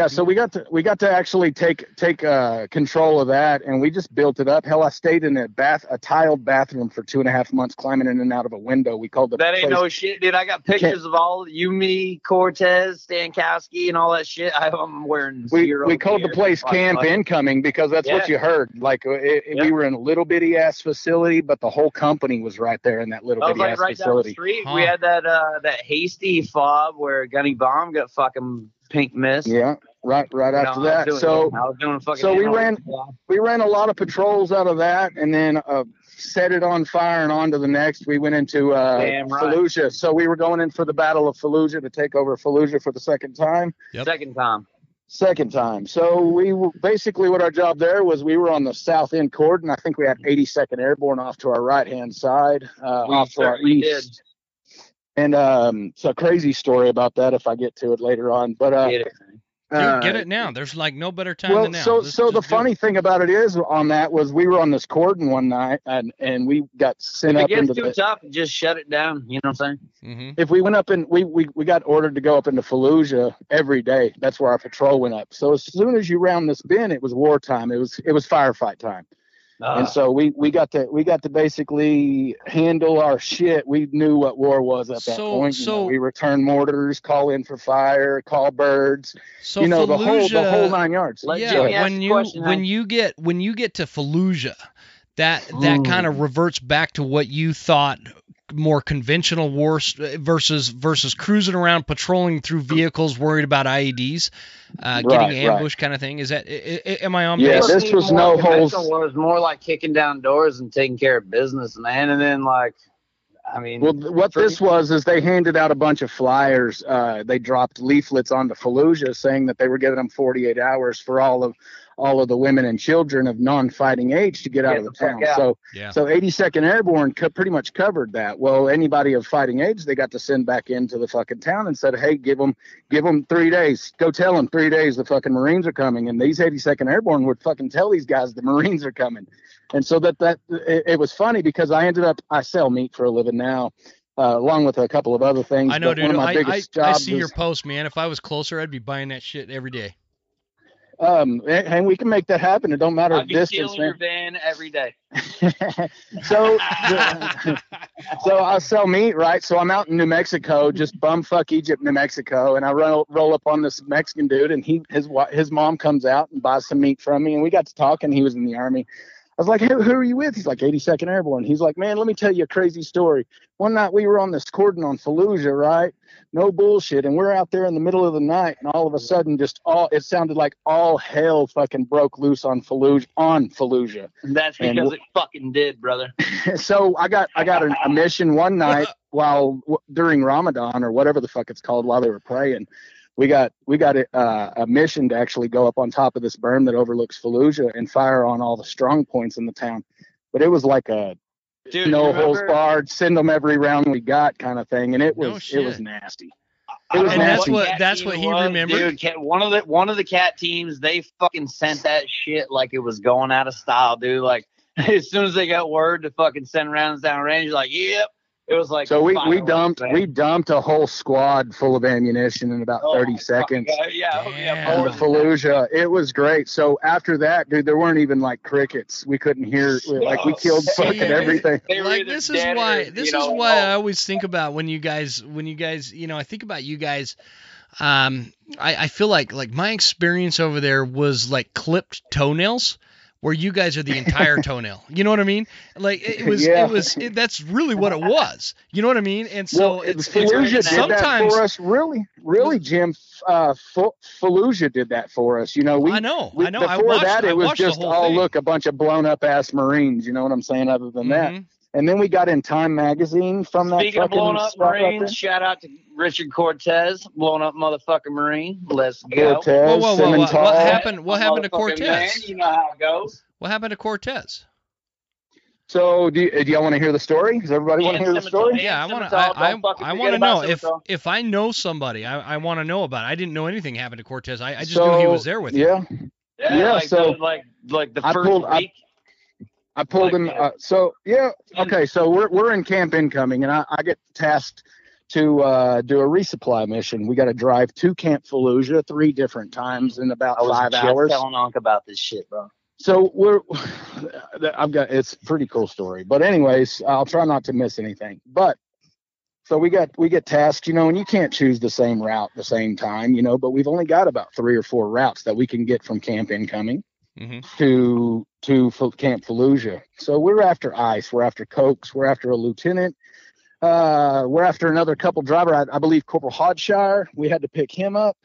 Yeah, so we got to we got to actually take take uh, control of that, and we just built it up. Hell, I stayed in a bath a tiled bathroom for two and a half months, climbing in and out of a window. We called the That ain't no shit, dude. I got pictures of all you, me, Cortez, Stankowski, and all that shit. I, I'm wearing we, zero. we called the place Camp fuck. Incoming because that's what you heard. Like uh, it, it- Yeah. we were in a little bitty ass facility, but the whole company was right there in that little I was bitty like ass right down the facility. street. Huh. We had that uh that hasty fob where Gunny Bomb got fucking pink mist. Yeah, right, right after I was that. doing- So I was doing fucking. so we ran- swab. we ran a lot of patrols out of that, and then uh, set it on fire and on to the next. We went into uh, right. Fallujah. So we were going in for the Battle of Fallujah to take over Fallujah for the second time. Yep. Second time. Second time. So we were, basically what our job there was we were on the south end cordon. I think we had 82nd Airborne off to our right hand side, uh, We off to our certainly east. And um, it's a crazy story about that if I get to it later on. But uh, Get it. Dude, uh, get it now. There's like no better time well, than now. so Let's so the just do it. funny thing about it is on that was we were on this cordon one night and and we got sent If it up into gets too the. tough, just shut it down. You know what I'm saying? Mhm. If we went up and we, we we got ordered to go up into Fallujah every day. That's where our patrol went up. So as soon as you round this bend, it was wartime. It was it was firefight time. And ah. so we we got to we got to basically handle our shit. We knew what war was at that So- point. you know. we return mortars, call in for fire, call birds. So you know the whole the whole nine yards. Let yeah, Jimmy when you question, when huh? you get when you get to Fallujah, that that hmm. kind of reverts back to what you thought more conventional wars versus versus cruising around patrolling through vehicles worried about IEDs, uh, Right, getting right. ambushed kind of thing. Is that I, I, am I on Yeah, base? this was More no conventional holes- Was more like kicking down doors and taking care of business, man. And then like, I mean, Well, what For- this was is they handed out a bunch of flyers. Uh, they dropped leaflets onto Fallujah saying that they were giving them 48 hours for all of all of the women and children of non-fighting age to get out Get of the the town. out. So, Yeah. so 82nd Airborne co- pretty much covered that. Well, anybody of fighting age, they got to send back into the fucking town and said, "Hey, give them, give them three days. Go tell them three days the fucking Marines are coming." And these 82nd Airborne would fucking tell these guys the Marines are coming. And so that that it, it was funny because I ended up I sell meat for a living now. Uh, along with a couple of other things. I know, but dude. One of my I, I, biggest I jobs see your post, man. If I was closer, I'd be buying that shit every day. Um, and, and we can make that happen. It don't matter I'd be distance, stealing your van every day. so, so I sell meat, right? So I'm out in New Mexico, just bumfuck Egypt, New Mexico, and I roll roll up on this Mexican dude, and he his his mom comes out and buys some meat from me, and we got to talking. He was in the army. I was like, hey, who are you with? He's like 82nd Airborne. He's like, man, let me tell you a crazy story. One night we were on this cordon on Fallujah, right? No bullshit. And we're out there in the middle of the night, and all of a sudden, just all it sounded like all hell fucking broke loose on Fallujah. On Fallujah. And that's because wh- it fucking did, brother. so I got I got a, a mission one night while w- during Ramadan or whatever the fuck it's called while they were praying. We got we got a, uh, a mission to actually go up on top of this berm that overlooks Fallujah and fire on all the strong points in the town. But it was like a Dude, no you holes barred, send them every round we got kind of thing, and it No was it was nasty. I It was don't know that's what- that's what he was, remembered? Dude, one of the one of the cat teams, they fucking sent that shit like it was going out of style, dude. Like as soon as they got word to fucking send rounds down range, like, yep, It was like So we, we dumped man. we dumped a whole squad full of ammunition in about Oh, 30 seconds. fucking God. Yeah, oh, yeah, on the. Fallujah. It was great. So after that, dude, there weren't even like crickets. We couldn't hear like we killed fucking yeah. everything. They were like this is why or, this you know, is why I oh, always think about when you guys when you guys you know I think about you guys um I, I feel like like my experience over there was like clipped toenails where you guys are the entire toenail you know what I mean like it, was Yeah. it was it, that's really what it was you know what I mean and so well, it's, Fallujah it's did that sometimes for us. Really, really, Jim. Uh, Fallujah did that for us. You know, we. I know we- I know I before watched that, it was just oh thing. look, a bunch of blown up ass Marines. You know what I'm saying? Other than that, Mhm. And then we got in Time Magazine from that Speaking of fucking blown up Marines, shout out to Richard Cortez, blown up motherfucking Marine. Let's go. Cortez, Whoa, whoa, whoa, Simmental. what, what happened what happened to Cortez Man, you know how it goes. what happened to Cortez So, do, you- do y'all want to hear the story? Does everybody want to hear the Simmental. story? Yeah, I want to. I, I, I want to know if if I know somebody, I, I want to know about. it. I didn't know anything happened to Cortez. I, I just so, knew he was there with you. Yeah, Yeah, Yeah, like so the, like like the I first pulled- week. I pulled Like him. that. Uh, so yeah, okay. So we're we're in camp incoming, and I, I get tasked to uh, do a resupply mission. We got to drive to Camp Fallujah three different times in about I was five just hours. telling Unc about this shit, bro. So we're I've got it's a pretty cool story. But anyways, I'll try not to miss anything. But so we got we get tasked, you know, and you can't choose the same route the same time, you know, but we've only got about three or four routes that we can get from camp incoming hmm to to Camp Fallujah. So we're after ice, we're after cokes, we're after a lieutenant, uh, we're after another couple driver. I, I believe Corporal Hodshire. We had to pick him up.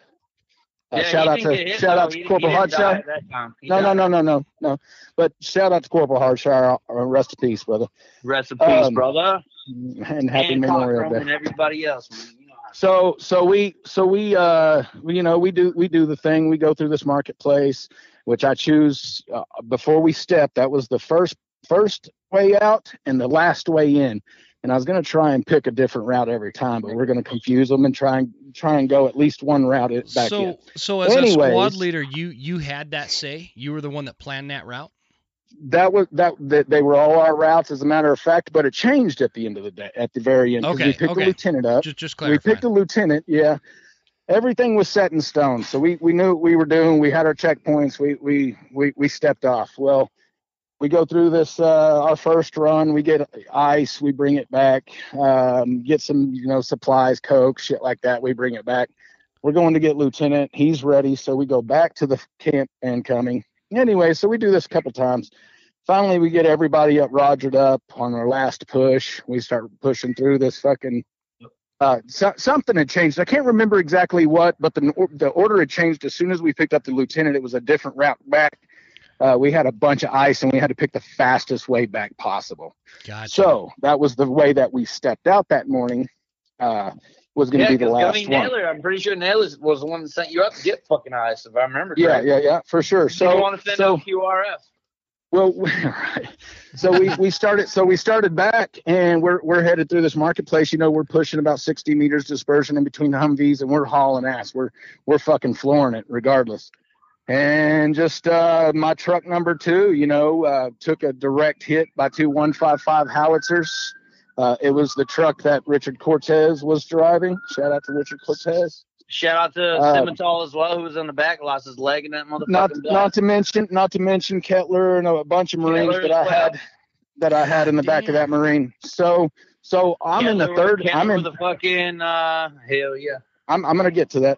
Uh, Yeah, shout out to shout though. out to He- he Corporal didn't Hodshire. at that time. He No, no, no, no, no, no. But shout out to Corporal Hodshire. Uh, rest in peace, brother, Rest in peace, Um, brother. and happy and Memorial Day. and everybody else, man. You know how So, so we, so we, uh, we, you know, we do, we do the thing. We go through this marketplace, which I choose uh, before we step. That was the first, first way out and the last way in. And I was gonna try and pick a different route every time, but we're gonna confuse them and try and try and go at least one route back So in. so as a squad leader, you you had that say. You were the one that planned that route. that was that, that they were all our routes as a matter of fact, but it changed at the end of the day, at the very end. Okay, we picked okay. the lieutenant up. Just just we picked a lieutenant, yeah. Everything was set in stone. So we, we knew what we were doing. We had our checkpoints. We we we we stepped off. Well, we go through this uh, our first run, we get ice, we bring it back, um, get some, you know, supplies, coke, shit like that, we bring it back. We're going to get lieutenant. He's ready, so we go back to the camp and coming Anyway, so we do this a couple times. Finally, we get everybody up, rogered up on our last push. We start pushing through this fucking uh, so, something had changed. I can't remember exactly what, but the the order had changed as soon as we picked up the lieutenant. It was a different route back. Uh, we had a bunch of ice, and we had to pick the fastest way back possible. Gotcha. So that was the way that we stepped out that morning. Uh, was going to Yeah, be the 'cause, I last mean, one. Naylor, I'm pretty sure Naylor was the one that sent you up to get fucking ice, if I remember Yeah, correctly. yeah, yeah, for sure. So, you So, want to send so QRF? Well, right. So we, we started so we started back and we're we're headed through this marketplace. You know, we're pushing about 60 meters dispersion in between the Humvees and we're hauling ass. We're we're fucking flooring it regardless. And just uh, my truck number two, you know, uh, took a direct hit by two 155 howitzers. Uh, it was the truck that Richard Cortez was driving. Shout out to Richard Cortez. Shout out to Uh, Simmental as well, who was in the back, lost his leg in that motherfucking not not to mention not to mention Kettler and a bunch of Marines Kettler that I well. had that I had in the back of that Marine. So so I'm in the Kettler- third. I'm in. the fucking uh, hell yeah. I'm I'm gonna get to that.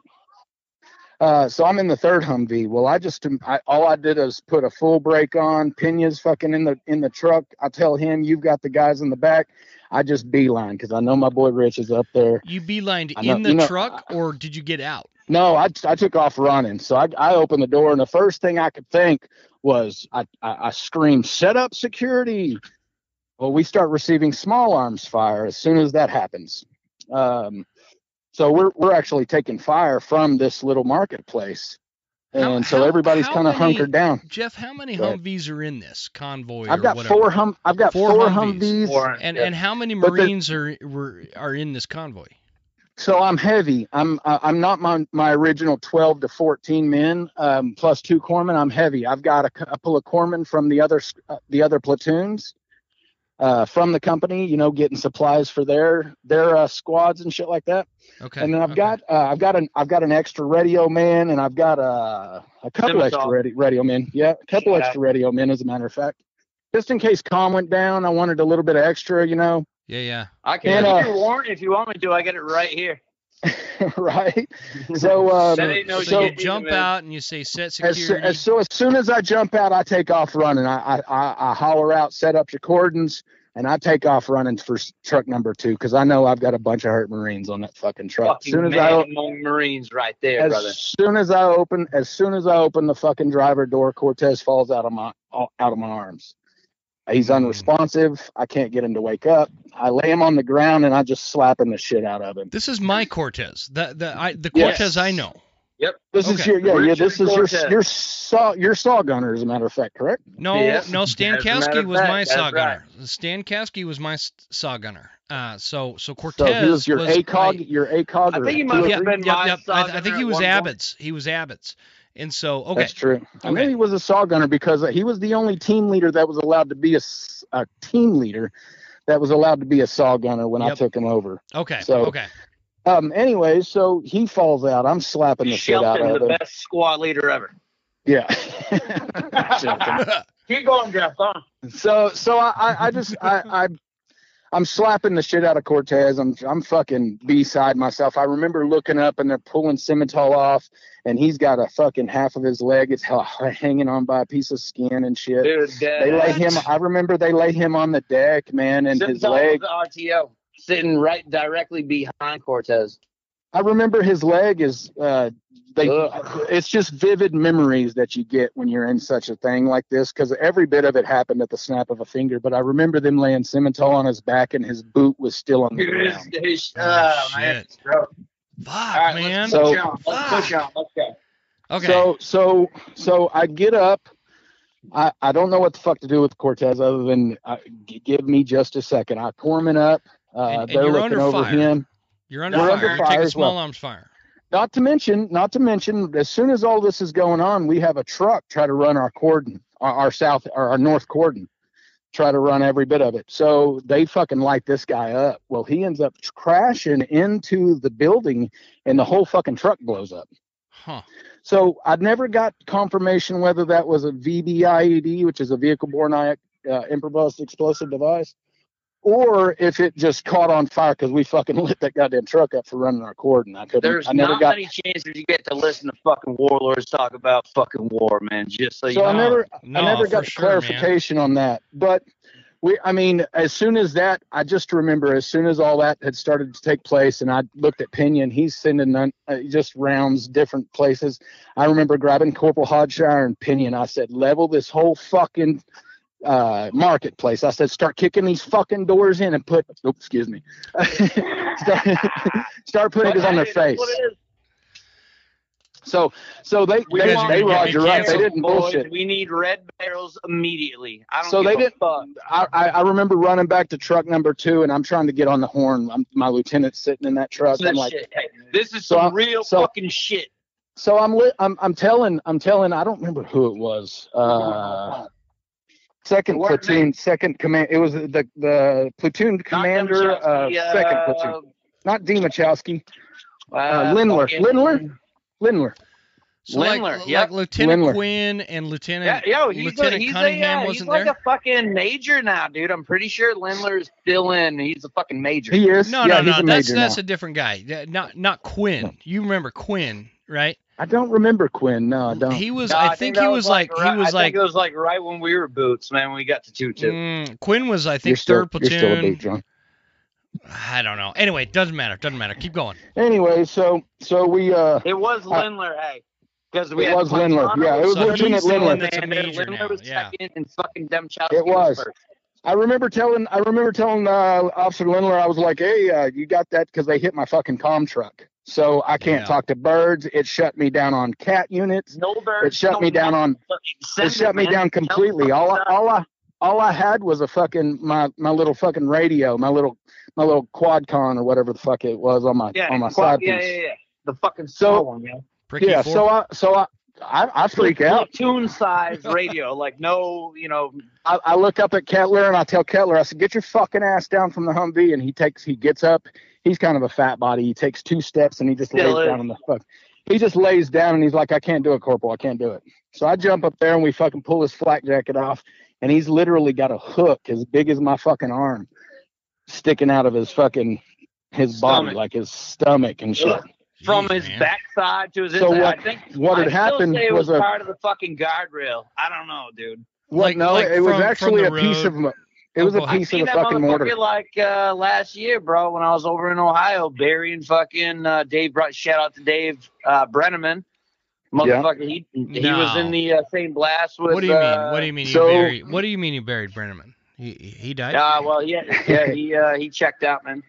Uh, so I'm in the third Humvee. Well, I just I, all I did is put a full brake on. Pena's fucking in the in the truck. I tell him you've got the guys in the back. I just beeline because I know my boy Rich is up there. you beelined know- in the you know- truck, or did you get out? No, I, I took off running. So I, I opened the door, and the first thing I could think was I, I, I screamed, set up security. Well, we start receiving small arms fire as soon as that happens. Um, so we're, we're actually taking fire from this little marketplace. How- And so everybody's kind of hunkered down. Jeff, how many Go ahead. Humvees are in this convoy? I've or got whatever? four hum. I've got Four four, Humvees. Humvees. Or- And yeah. and how many But the- Marines are were are in this convoy? So I'm heavy. I'm I- I'm not my my original 12 to 14 men um, plus two corpsmen. I'm heavy. I've got a couple of corpsmen from the other uh, the other platoons, uh, from the company. You know, getting supplies for their their uh, squads and shit like that. Okay. and then I've okay. got uh, I've got an I've got an extra radio man, and I've got a a couple Simmental. extra radio, radio men. Yeah, a couple Yeah. extra radio men, as a matter of fact. Just in case com went down, I wanted a little bit of extra, you know. Yeah, yeah. I can And, give uh, you a warrant if you want me to. I get it right here. right? So, um, no So, so you jump man. out and you say set as, security. as so as soon as I jump out, I take off running. I I, I, I holler out, set up your cordons, and I take off running for truck number two because I know I've got a bunch of hurt Marines on that fucking truck. Fucking As soon as man I among Marines right there, as brother. soon as I open as soon as I open the fucking driver door, Cortez falls out of my out of my arms. He's Hmm. unresponsive. I can't get him to wake up. I lay him on the ground and I just slapping the shit out of him. this is my Cortez. The the I, the Yes. Cortez I know. Yep. This is your yeah, yeah. This is your Cortez. your saw your saw gunner, as a matter of fact, correct? No, Yes. no. Stan As a matter Kasky was fact, my that's saw right. gunner. Stan Kasky was my s- saw gunner. Uh, so so So Cortez he was your ACOG, my- your ACOG. I think he two must have three? been yep, my yep. saw I, I think he was one point. Abbott's. He was Abbott's. And so okay. That's true. I Okay. knew he was a saw gunner because he was the only team leader that was allowed to be a, s- a team leader that was allowed to be a saw gunner when I took him over. Okay. So- okay. Um. Anyway, so he falls out. I'm slapping the shit out of him. Shelton, the him. best squad leader ever. Yeah. Keep going, Jeff. Huh? so so I I, I just I, I I'm slapping the shit out of Cortez. I'm I'm fucking beside myself. I remember looking up and they're pulling Simmental off, and he's got a fucking half of his leg. It's h- hanging on by a piece of skin and shit. Dude, They lay him. I remember they lay him on the deck, man, and his leg. RTO sitting right directly behind Cortez. I remember his leg is. Uh, they. Ugh. It's just vivid memories that you get when you're in such a thing like this, because every bit of it happened at the snap of a finger. But I remember them laying Simmental on his back, and his boot was still on the Dude, ground. it's- Oh, oh, man. Shit. Bro. Fuck, All right, man. let's So- push on. Let's push on. Let's go. okay. So so so I get up. I, I don't know what the fuck to do with Cortez other than uh, give me just a second. I Corman up. Uh, And- and they're looking over fire. him. You're under We're fire. under You're fire taking as small well. arms fire. Not to mention, not to mention, as soon as all this is going on, we have a truck try to run our cordon, our, our south, or our north cordon, try to run every bit of it. So they fucking light this guy up. Well, he ends up crashing into the building, and the whole fucking truck blows up. Huh. So I never got confirmation whether that was a VBIED, which is a vehicle-borne uh, improvised explosive device, or if it just caught on fire because we fucking lit that goddamn truck up for running our cordon. I couldn't. There's I never not got. many chances you get to listen to fucking warlords talk about fucking war, man. Just so you So I know. never, No, I never got sure, man. clarification on that. But we, I mean, as soon as that, I just remember as soon as all that had started to take place, and I looked at Pinion, he's sending none, uh, just rounds different places. I remember grabbing Corporal Hodshire and Pinion. I said, level this whole fucking uh marketplace. I said, start kicking these fucking doors in and put. Oops, excuse me. start, start putting it on their face. what it is. So, so they We they, they to get Roger up. They didn't Boys, bullshit. We need red barrels immediately. I don't So they didn't- I, I I remember running back to truck number two, and I'm trying to get on the horn. I'm, my lieutenant's sitting in that truck. This I'm like, shit. Hey, this is So some I- real so- fucking shit. so I'm li- I'm I'm telling I'm telling I don't remember who it was. Uh, second What platoon, name? second command. It was the the platoon commander of Demchowski, second uh, platoon, not Demachowski. Uh, Lindler. fucking- Lindler? Lindler. So Lindler, like yep. Lieutenant Lindler. Quinn and Lieutenant Yeah, Lieutenant yo, he's, a, he's, Cunningham a, uh, he's wasn't like there. a fucking major now, dude. I'm pretty sure Lindler is still in. He's a fucking major. He is. no, yeah, no, he's no. a That's major that's now. a different guy. Not not Quinn. You remember Quinn, right? I don't remember Quinn. No, I don't. He was. No, I think that he was like. right, He was I like. think it was like right when we were boots, man. We got to two two. Mm, Quinn was, I you're think, still, third you're still a platoon. big. I don't know. Anyway, it doesn't matter. Doesn't matter. Keep going. Anyway, so so we uh It was Uh, Lindler, hey. Because we It had was Lindler. Montano Yeah, it was So Lieutenant Lindler. that's a and then major Lindler now, was yeah. second, and fucking Demchowski It was. first. I remember telling I remember telling uh, Officer Lindler I was like, "Hey, uh, you got that?" Because they hit my fucking com truck, so I can't Yeah. talk to birds. It shut me down on cat units. No birds. It shut no me down on. It shut me man. down completely. All I, all I all I had was a fucking my my little fucking radio, my little my little quadcon or whatever the fuck it was on my yeah, on my quad- side yeah, piece. yeah, yeah. The fucking So- one, yeah. Pricky Yeah, four. so I so I I, I freak out. Tune size radio, like no, you know, I, I look up at Kettler and I tell Kettler, I said, "Get your fucking ass down from the Humvee." And he takes, he gets up. He's kind of a fat body. He takes two steps and he just Still lays is. down on the fuck. He just lays down and he's like, "I can't do it, Corporal. I can't do it." So I jump up there and we fucking pull his flak jacket off, and he's literally got a hook as big as my fucking arm sticking out of his fucking his body, like his stomach and shit. From Jeez, his man. backside to his So inside. what- I think what had I still happened say it was was, a- part of the fucking guardrail. I don't know, dude. What? Like- no, like it was actually a the piece of. It was Oh, a go ahead. piece I of seen the that fucking mortar. like uh, last year, bro, when I was over in Ohio, burying fucking uh, Dave. Brought shout out to Dave uh, Brenneman. Motherfucker, he he was in the uh, same blast with. What do you mean? uh, What do you mean so- you buried? What do you mean you buried Brenneman? He he died. Uh, well, yeah, yeah, he uh, he checked out, man.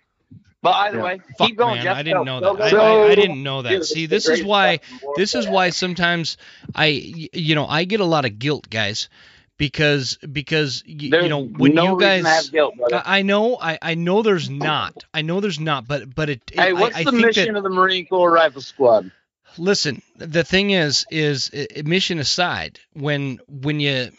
But either Yeah. way, Fuck, keep going, man, Jeff. I didn't Go, know go, that. go, I, go. I, I So- didn't know that. Dude, See, this is why. stuff in the world, This is why sometimes I you know, I get a lot of guilt, guys, because because y- you know when no you guys. have guilt. I know, I, I know there's not. I know there's not, but but it. Hey, I- what's I, the mission that, of the Marine Corps Rifle Squad? listen the thing is is mission aside when when you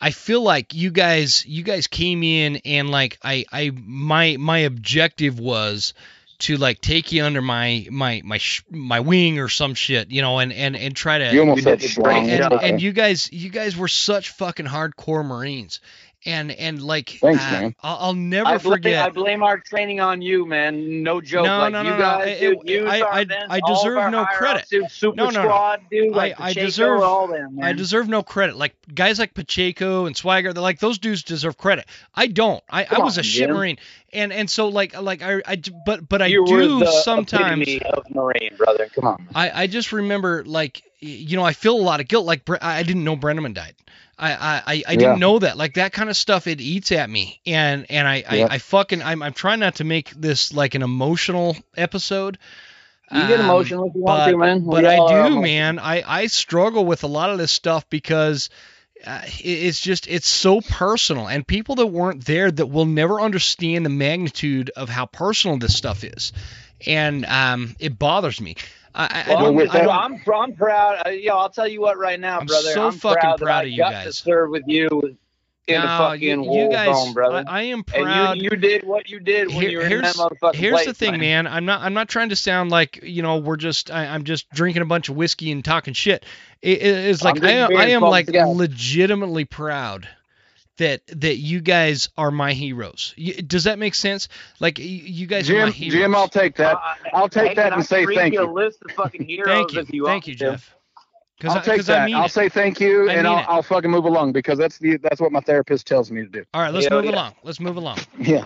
i feel like you guys you guys came in and like i i my my objective was to like take you under my my my sh- my wing or some shit you know and and and try to You almost said did schlong. great and, It's job. okay. and you guys you guys were such fucking hardcore marines and and like Thanks, uh, man. I'll, I'll never I blame, forget I blame our training on you, man. No joke. No, like no, you no, no. guys, It- dude, it- you, I- I- Sarvin, I all deserve our no credit. dude, Super No, no, no. Squad, dude. Like I- I Pacheco, deserve- all them, man. I deserve no credit. Like guys like Pacheco and Swagger, they're like those dudes deserve credit. I don't. I, I Come was a on, shit Jim. marine, and and so like like I, I but but I you do the sometimes. of Marine, brother. Come on. I I just remember like you know I feel a lot of guilt. Like I didn't know Brenneman died. I I I, didn't know that. Like that kind of stuff, it eats at me, and and I Yeah. I, I fucking I'm I'm trying not to make this like an emotional episode. You get Um, emotional if you want but- to, man. We but I do, emotional. man. I I struggle with a lot of this stuff because uh, it's just it's so personal, and people that weren't there that will never understand the magnitude of how personal this stuff is, and um, it bothers me. I, I, I Well, don't. Well, with I that- don't I'm, I'm proud. Uh, yo, I'll tell you what right now, brother. I'm brother. so I'm fucking proud, proud of you got guys. to serve with you in the No, fucking you, war you guys, zone, brother. I, I am proud. and you, you did what you did when Here- you were in that here's- motherfucking Here's place, the thing, man. I'm not. I'm not trying to sound like you know we're just. I, I'm just drinking a bunch of whiskey and talking shit. It, it- it's like I'm I, am- I am like cigars. legitimately proud that that you guys are my heroes. Y- Does that make sense? Like you guys are my Jim, heroes. Jim, I'll take that. Uh, I'll take hey, that and I say thank you. you. A list of fucking heroes Thank you. you Thank you. Jeff. Because I'll take I that. mean I'll it. say thank you, I and I'll. I'll fucking move along because that's the that's what my therapist tells me to do. All right, let's Yeah, move yeah. along. Let's move along. Yeah.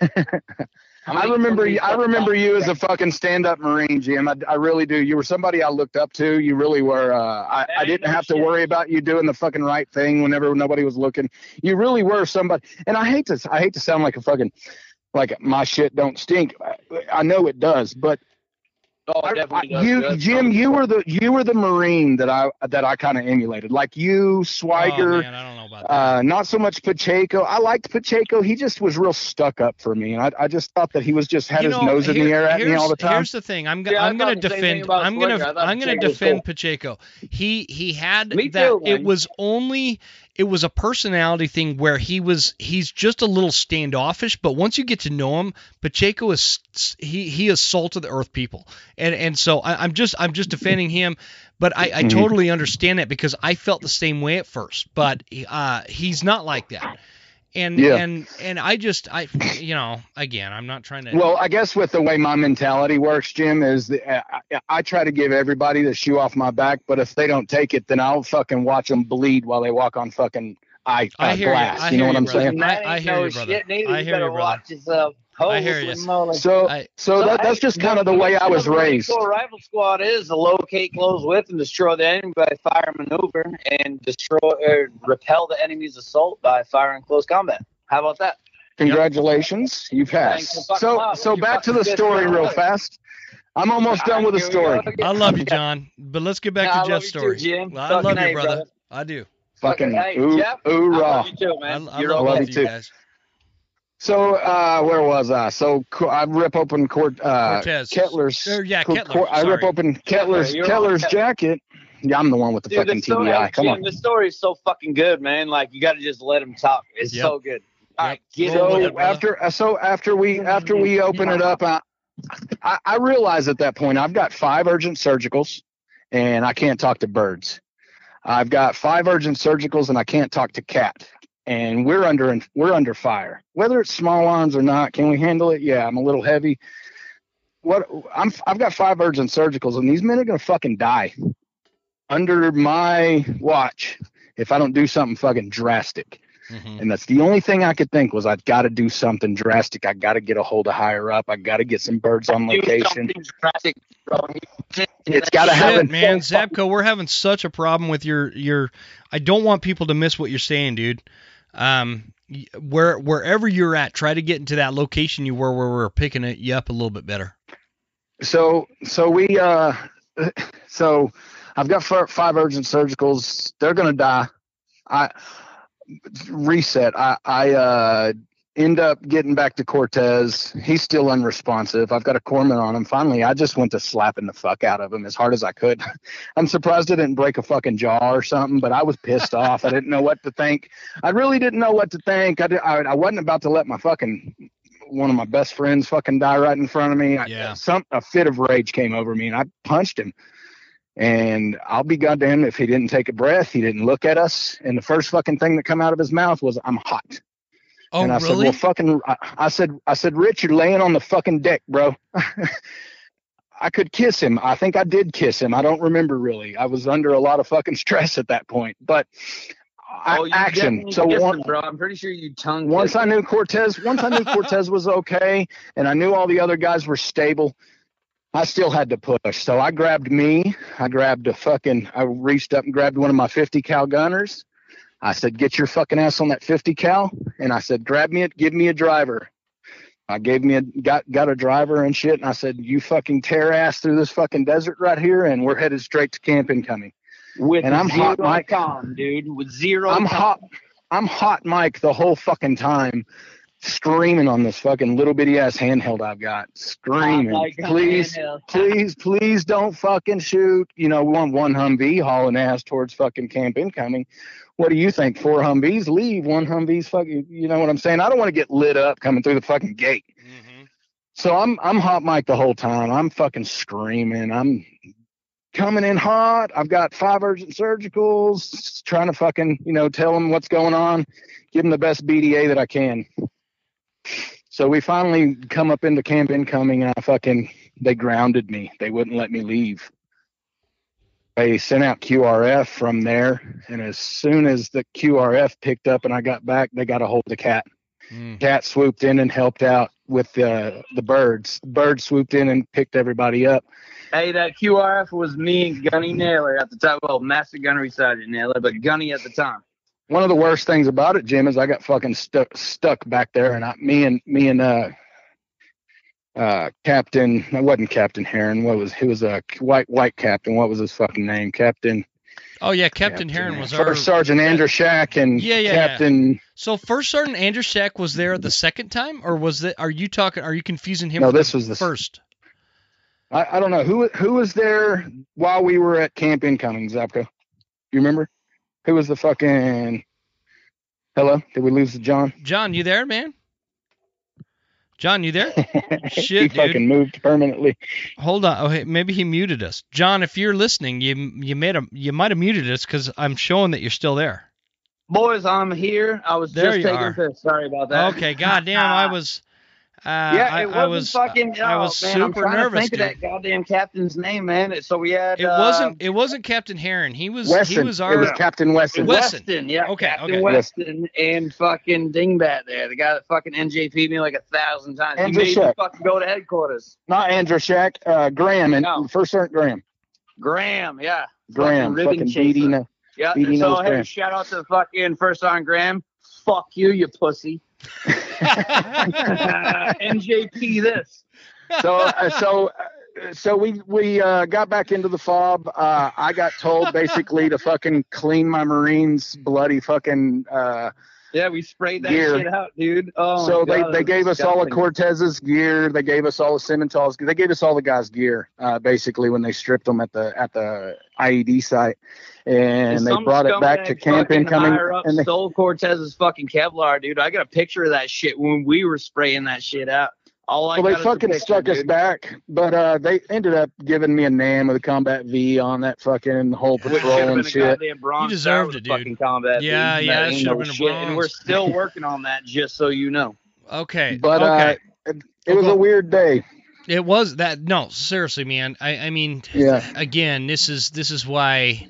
I remember you. I remember you as a fucking stand-up Marine, Jim. I, I really do. You were somebody I looked up to. You really were. Uh, I, I didn't have to worry about you doing the fucking right thing whenever nobody was looking. You really were somebody. And I hate to. I hate to sound like a fucking like my shit don't stink. I know it does, but Oh, I- definitely I- you, That's Jim, you were the you were the Marine that I that I kind of emulated. Like you, Oh, man, I don't know about that. Uh, not so much Pacheco. I liked Pacheco. He just was real stuck up for me, and I, I just thought that he was just had You his know, nose in the air at me all the time. Here's the thing. I'm, go- Yeah, I I'm gonna thought the same thing defend. I'm gonna I thought I'm gonna Pacheco defend cool. Pacheco. He he had Me that. too, it was only it was a personality thing where he was he's just a little standoffish. But once you get to know him, Pacheco is he he is salt of the earth people. And and so I, I'm just I'm just defending him. But I, I Mhm. totally understand that because I felt the same way at first. But uh, he's not like that. And Yeah. and and I just I you know again I'm not trying to. Well, I guess with the way my mentality works, Jim, is that uh, I, I try to give everybody the shoe off my back, but if they don't take it, then I'll fucking watch them bleed while they walk on fucking eye, uh, I hear you. glass. I you know hear what I'm brother. saying? I- I hear no you, brother. Shit, neither. I you hear you, better brother. watch yourself. I hear you. moly. So, I- so that, that's just kind of the way I was What the Marine raised. Corps Rifle Squad is to locate, close with, and destroy the enemy by fire maneuver, and destroy or repel the enemy's assault by fire and close combat. How about that? Congratulations, you Thanks passed. So, so back to the story son. real fast. I'm almost done with the story. I love you, Jon. But let's get back Yeah, to love Jeff's story. too, Well, I Fucking love you, brother. brother. I do. Fucking Hey, ooh, Jeff, I love you too, man. I You're love love both you of you too. guys. So, uh, where was I? So, I rip open Court, uh, Cortez. Kettler's. Or, yeah, Cor- Kettler, Cor- I rip open Kettler's you're Kettler's Kettler. jacket, Yeah, I'm the one with the Dude, fucking the story, TBI. Come Jim, on. the story is so fucking good, man. Like you got to just let him talk. It's Yep. so good. All right, get Roll it. with So it, after uh, so after we after we open it up, I, I I realize at that point I've got five urgent surgicals, and I can't talk to birds. I've got five urgent surgicals, and I can't talk to cat. And we're under we're under fire. Whether it's small arms or not, can we handle it? Yeah, I'm a little heavy. What I'm I've got five urgent surgicals, and these men are gonna fucking die under my watch if I don't do something fucking drastic. Mhm. And that's the only thing I could think was I've got to do something drastic. I got to get a hold of higher up. I got to get some birds on location. drastic. It's got to happen, man, Zabko, we're having such a problem with your your. I don't want people to miss what you're saying, dude. Um, where wherever you're at, try to get into that location you were where we're picking it you up a little bit better. So so we uh so I've got five urgent surgicals. They're gonna die. I reset. I I uh end up getting back to Cortez. He's still unresponsive. I've got a corpsman on him. Finally, I just went to slapping the fuck out of him as hard as I could. I'm surprised I didn't break a fucking jaw or something, but I was pissed off. I didn't know what to think. I really didn't know what to think. I, did, I, I wasn't about to let my fucking one of my best friends fucking die right in front of me. I- Yeah. some a fit of rage came over me and I punched him. And I'll be goddamn if he didn't take a breath, he didn't look at us, and the first fucking thing that come out of his mouth was, "I'm hot." Oh, and I said, "Well, fucking," I, I said, "I said, Rich, you're laying on the fucking deck, bro." I could kiss him. I think I did kiss him. I don't remember really. I was under a lot of fucking stress at that point. But I, Oh, you action. So one, him, bro. I'm pretty sure you tongue. once I knew Cortez, once I knew Cortez was okay, and I knew all the other guys were stable, I still had to push. So I grabbed me. I grabbed a fucking. I reached up and grabbed one of my 50 cal gunners. I said, "Get your fucking ass on that 50 cal," and I said, "Grab me it. Give me a driver." I gave me a got got a driver and shit, and I said, "You fucking tear ass through this fucking desert right here, and we're headed straight to camp incoming." with and I'm zero hot, Mike. dude. With zero. I'm con. hot. I'm hot, Mike, the whole fucking time, screaming on this fucking little bitty ass handheld I've got, screaming, Hot like a please, please, please don't fucking shoot. You know, one one Humvee hauling ass towards fucking camp incoming. What do you think? Four Humvees leave, one Humvee's fucking. You know what I'm saying? I don't want to get lit up coming through the fucking gate. Mhm. So I'm I'm hot mic the whole time. I'm fucking screaming. I'm coming in hot. I've got five urgent surgicals, trying to fucking, you know, tell them what's going on, give them the best BDA that I can. So we finally come up into camp incoming and I fucking they grounded me. They wouldn't let me leave. They sent out QRF from there, and as soon as the QRF picked up and I got back, they got a hold of the cat Mm. cat swooped in and helped out with uh, the birds. The birds swooped in and picked everybody up. Hey, that QRF was me and Gunny Naylor at the time. Well, Master Gunnery Sergeant Naylor, but Gunny at the time. One of the worst things about it, Jim, is I got fucking stuck stuck back there, and I, me and me and uh, uh, Captain, I wasn't Captain Heron. What was he was a white white captain? What was his fucking name? Captain. Oh yeah, Captain Heron was our. First Sergeant Andrew Shack and Yeah, yeah, yeah. Captain. So First Sergeant Andrew Shack was there the second time, or was it? Are you talking? Are you confusing him? No, with this the was the- first. I, I don't know who who was there while we were at Camp Incoming, Zabko. You remember? Who was the fucking? Hello, did we lose Jon? Jon, you there, man? Jon, you there? he Shit, dude. fucking moved permanently. Hold on. Oh, hey, maybe he muted us. Jon, if you're listening, you you made a you might have muted us because I'm showing that you're still there. Boys, I'm here. I was There just you taking are. a. Sorry about that. Okay, goddamn, I was. Uh, yeah, I, it wasn't I was. fucking. I oh, was man, I'm super nervous, To think dude. of that goddamn captain's name, man. So we had. It uh, wasn't. It wasn't Captain Heron. He was. Weston. He was our. it was Captain Weston. Weston. Weston, yeah. Okay, Captain okay. Weston and fucking Dingbat there, the guy that fucking NJP'd me like a thousand times. Andrew he made me Shack. fucking go to headquarters. Not Andrew Shack. Uh, Graham and No. First Sergeant Graham. Graham, yeah. Graham. ribbon Fucking beating. the- Yeah. Beady so hey, Graham. shout out to the fucking first on Graham. Fuck you, you pussy. NJP this. So uh, so so we we uh, got back into the fob. Uh, I got told basically to fucking clean my Marines bloody fucking uh, Yeah, we sprayed that Gear. shit out, dude. Oh, so they, God, they gave us all of. Cortez's gear. They gave us all of Simmental's. They gave us all the guys' gear, uh, basically when they stripped them at the at the IED site, and they brought it back to camp incoming. And they, stole Cortez's fucking Kevlar, dude. I got a picture of that shit when we were spraying that shit out. All I well, they got is a fucking picture, struck us back, but uh, they ended up giving me a name with a combat V on that fucking whole Which Which patrol and shit. You deserved it, a dude. Fucking combat, Yeah, dude. yeah, it should've been a shit, And we're still working on that, just so you know. Okay. But okay. uh, it, it was a weird day. It was that no, seriously, man. I I mean, Yeah. again, this is this is why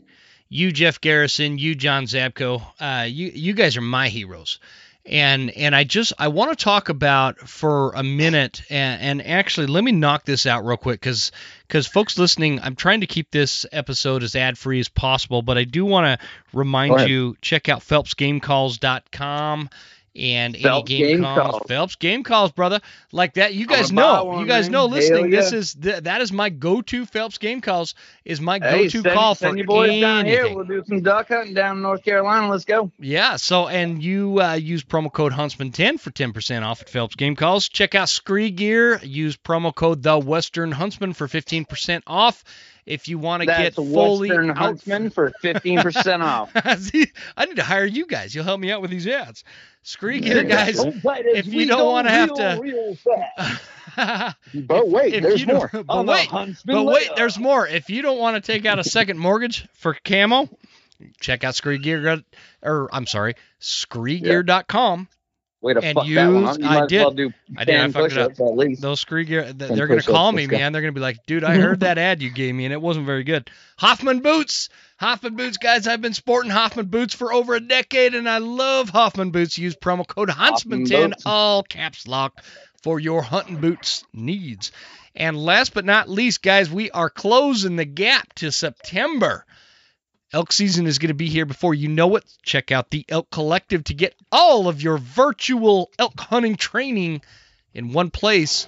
you Jeff Garrison, you Jon Zabko, uh, you you guys are my heroes. And and I just I want to talk about for a minute and, and actually let me knock this out real quick because because folks listening, I'm trying to keep this episode as ad free as possible, but I do want to remind you check out PhelpsGameCalls.com and Phelps any game, Game calls, Calls. Phelps game calls, brother. Like that, you guys know. one, you guys man. know. Listening, this is th- that is my go-to Phelps game calls. Is my Hey, go-to send, call send for your boys down here. We'll do some duck hunting down in North Carolina. Let's go. Yeah. So and you uh, use promo code Huntsman10 for 10% off at Phelps Game Calls. Check out Scree Gear. Use promo code The Western Huntsman for 15% off. If you want to get That's a fully Western out- Huntsman for 15% off. See, I need to hire you guys. You'll help me out with these ads. Scree Gear guys. if you don't wanna have to- But wait, If there's more. But wait, but wait, there's more. If you don't want to take out a second mortgage for camo, check out Scree Gear, or I'm sorry, ScreeGear.com. Way to and fuck that one use- You I did. well do I did. I 10 fucked it up. at least. Those Scree Gear, th- they're gonna call me, man. They're gonna be like, dude, I heard that ad you gave me, and it wasn't very good. Hoffman boots. Hoffman boots, guys. I've been sporting Hoffman boots for over a decade, and I love Hoffman boots. Use promo code Huntsman10, all caps lock, for your hunting boots needs. And last but not least, guys, we are closing the gap to September. Elk season is going to be here before you know it. Check out the Elk Collective to get all of your virtual elk hunting training in one place.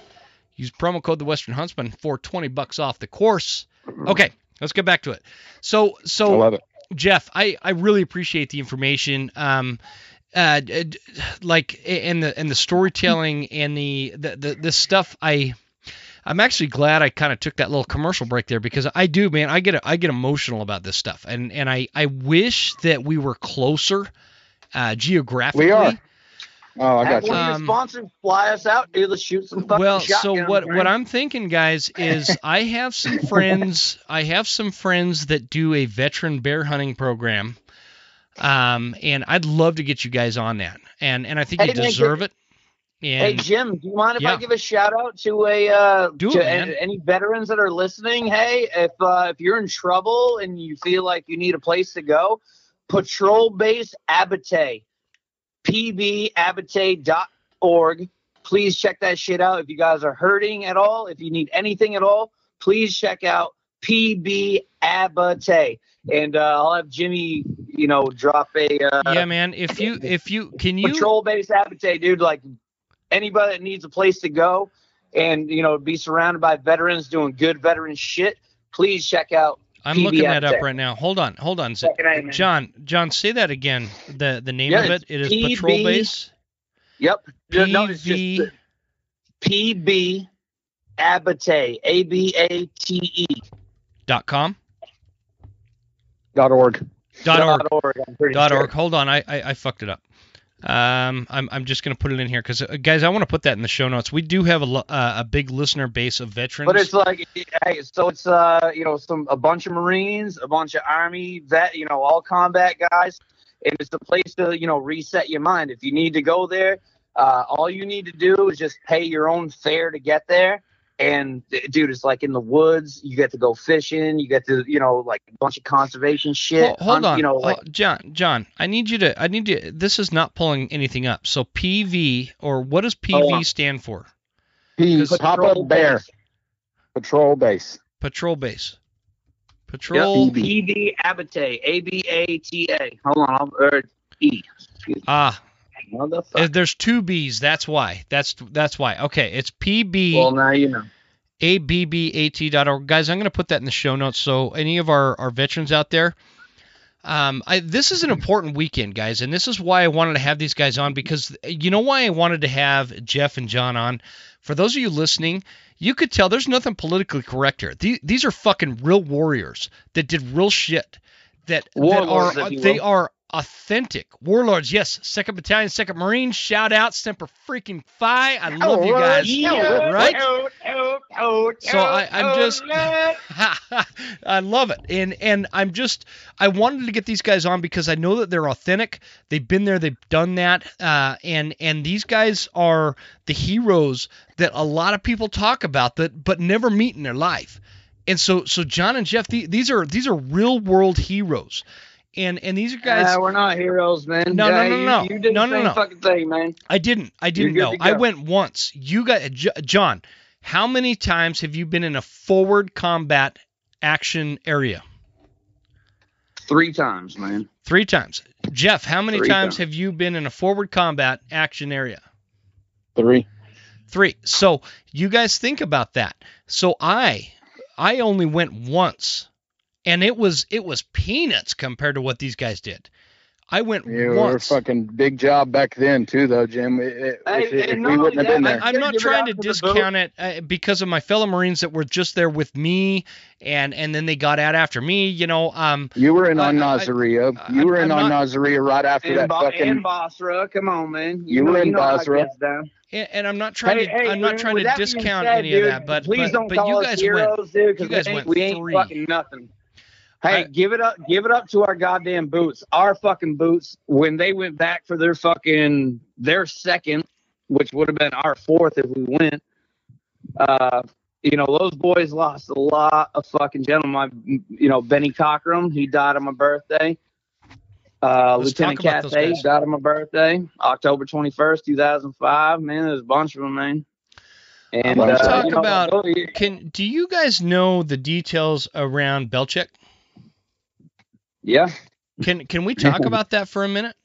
Use promo code the Western Huntsman for 20 bucks off the course. Okay, let's get back to it. So, I so it. Jeff, I, I really appreciate the information. Um, uh, like and the and the storytelling and the the the, the stuff I. I'm actually glad I kind of took that little commercial break there because I do, man. I get I get emotional about this stuff, and and I I wish that we were closer uh, geographically. We are. Oh, I got Have you. one of your Um, sponsors fly us out, dude. Let's shoot some fucking Well, so what man. what I'm thinking, guys, is I have some friends. I have some friends that do a veteran bear hunting program, um, and I'd love to get you guys on that. And and I think you Hey, man, deserve it. Hey Jim, do you mind if Yeah. I give a shout out to a uh, Do to a- any veterans that are listening? Hey, if uh, if you're in trouble and you feel like you need a place to go, Patrol Base Abbate, pbabbate.org. Please check that shit out. If you guys are hurting at all, if you need anything at all, please check out PB Abbate. And uh, I'll have Jimmy, you know, drop a uh, yeah, man, if you if you can you patrol base Abbate, dude. Like anybody that needs a place to go and you know be surrounded by veterans doing good veteran shit, please check out. I'm looking that up PBFJ. right now. Hold on, hold on. Z- Check it out. Jon, Jon, say that again. The the name Yeah, of it. it's PB Patrol Base. Yep. No, it's PV. just PB Abbate, A B A T E dot com. Dot org. Dot org. org. I'm dot sure. org. Hold on, I, I I fucked it up. Um, I'm I'm just gonna put it in here because uh, guys, I want to put that in the show notes. We do have a uh, a big listener base of veterans. But it's like, hey, so it's uh, you know, some a bunch of Marines, a bunch of Army vet, you know, all combat guys, and it's a place to you know reset your mind. If you need to go there, uh, all you need to do is just pay your own fare to get there. And dude, it's like in the woods. You get to go fishing. You get to, you know, like a bunch of conservation shit. Hol- hold hunt- on, You know, like Oh, Jon. Jon, I need you to. I need you. This is not pulling anything up. So PV or what does PV on. stand for? P. Patrol Papa Bear. base. Patrol base. Patrol base. Yep, Patrol. PB Abbate, A B A T A. Hold on, I'll, or E. Ah, Motherfucker. uh, there's two B's. That's why. That's that's why. Okay, it's PB. Well, now you know. abbat.org. Guys, I'm going to put that in the show notes. So any of our, our veterans out there, Um, I, this is an important weekend, guys, and this is why I wanted to have these guys on because you know why I wanted to have Jeff and Jon on. For those of you listening, you could tell there's nothing politically correct here. These, these are fucking real warriors that did real shit. That, that are they will. are authentic warlords. Yes, Second Battalion, Second Marines. Shout out Semper freaking Fi. I love you guys. Right? So I, I'm just, I love it, and and I'm just, I wanted to get these guys on because I know that they're authentic. They've been there, they've done that, uh, and and these guys are the heroes that a lot of people talk about that, but never meet in their life. And so, so Jon and Jeff, the, these are these are real world heroes, and and these are guys. Nah, we're not heroes, man. No, no, Yeah, no, you, no. You did No, the no, same no. fucking thing, man. I didn't. I didn't good know. I went once. You got J- Jon. How many times have you been in a forward combat action area? Three times, man. Three times. Jeff, how many times times. have you been in a forward combat action area? Three. Three. So you guys think about that. So I, I only went once, and it was it was peanuts compared to what these guys did. I went You were once. fucking big job back then too, though, Jim. It- it- Hey, if, if we wouldn't have been there, I'm not trying to discount it uh, because of my fellow Marines that were just there with me, and and then they got out after me. You know, um, you were in I- on I- Nasiriyah. I- You were in I'm on Nasiriyah right after And, that Bo- fucking. and Basra, come on, man. You know, were in know Basra. and, and I'm not trying Hey, to hey, I'm not with- trying to discount said, any dude, of that, but please but, don't but call you us guys heroes, went. dude, 'cause you guys we ain't, went we ain't three. fucking nothing. Hey, I- give it up, give it up to our goddamn boots. Our fucking boots when they went back for their fucking their second, which would have been our fourth if we went. Uh, you know, those boys lost a lot of fucking gentlemen. You know, Benny Cockrum, he died on my birthday. Uh, Let's Lieutenant talk about Cathay died on my birthday, October 21st, 2005. Man, there's a bunch of them, man. And wanna uh, talk you know, about- Can do you guys know the details around Belchik? Yeah. Can can we talk about that for a minute?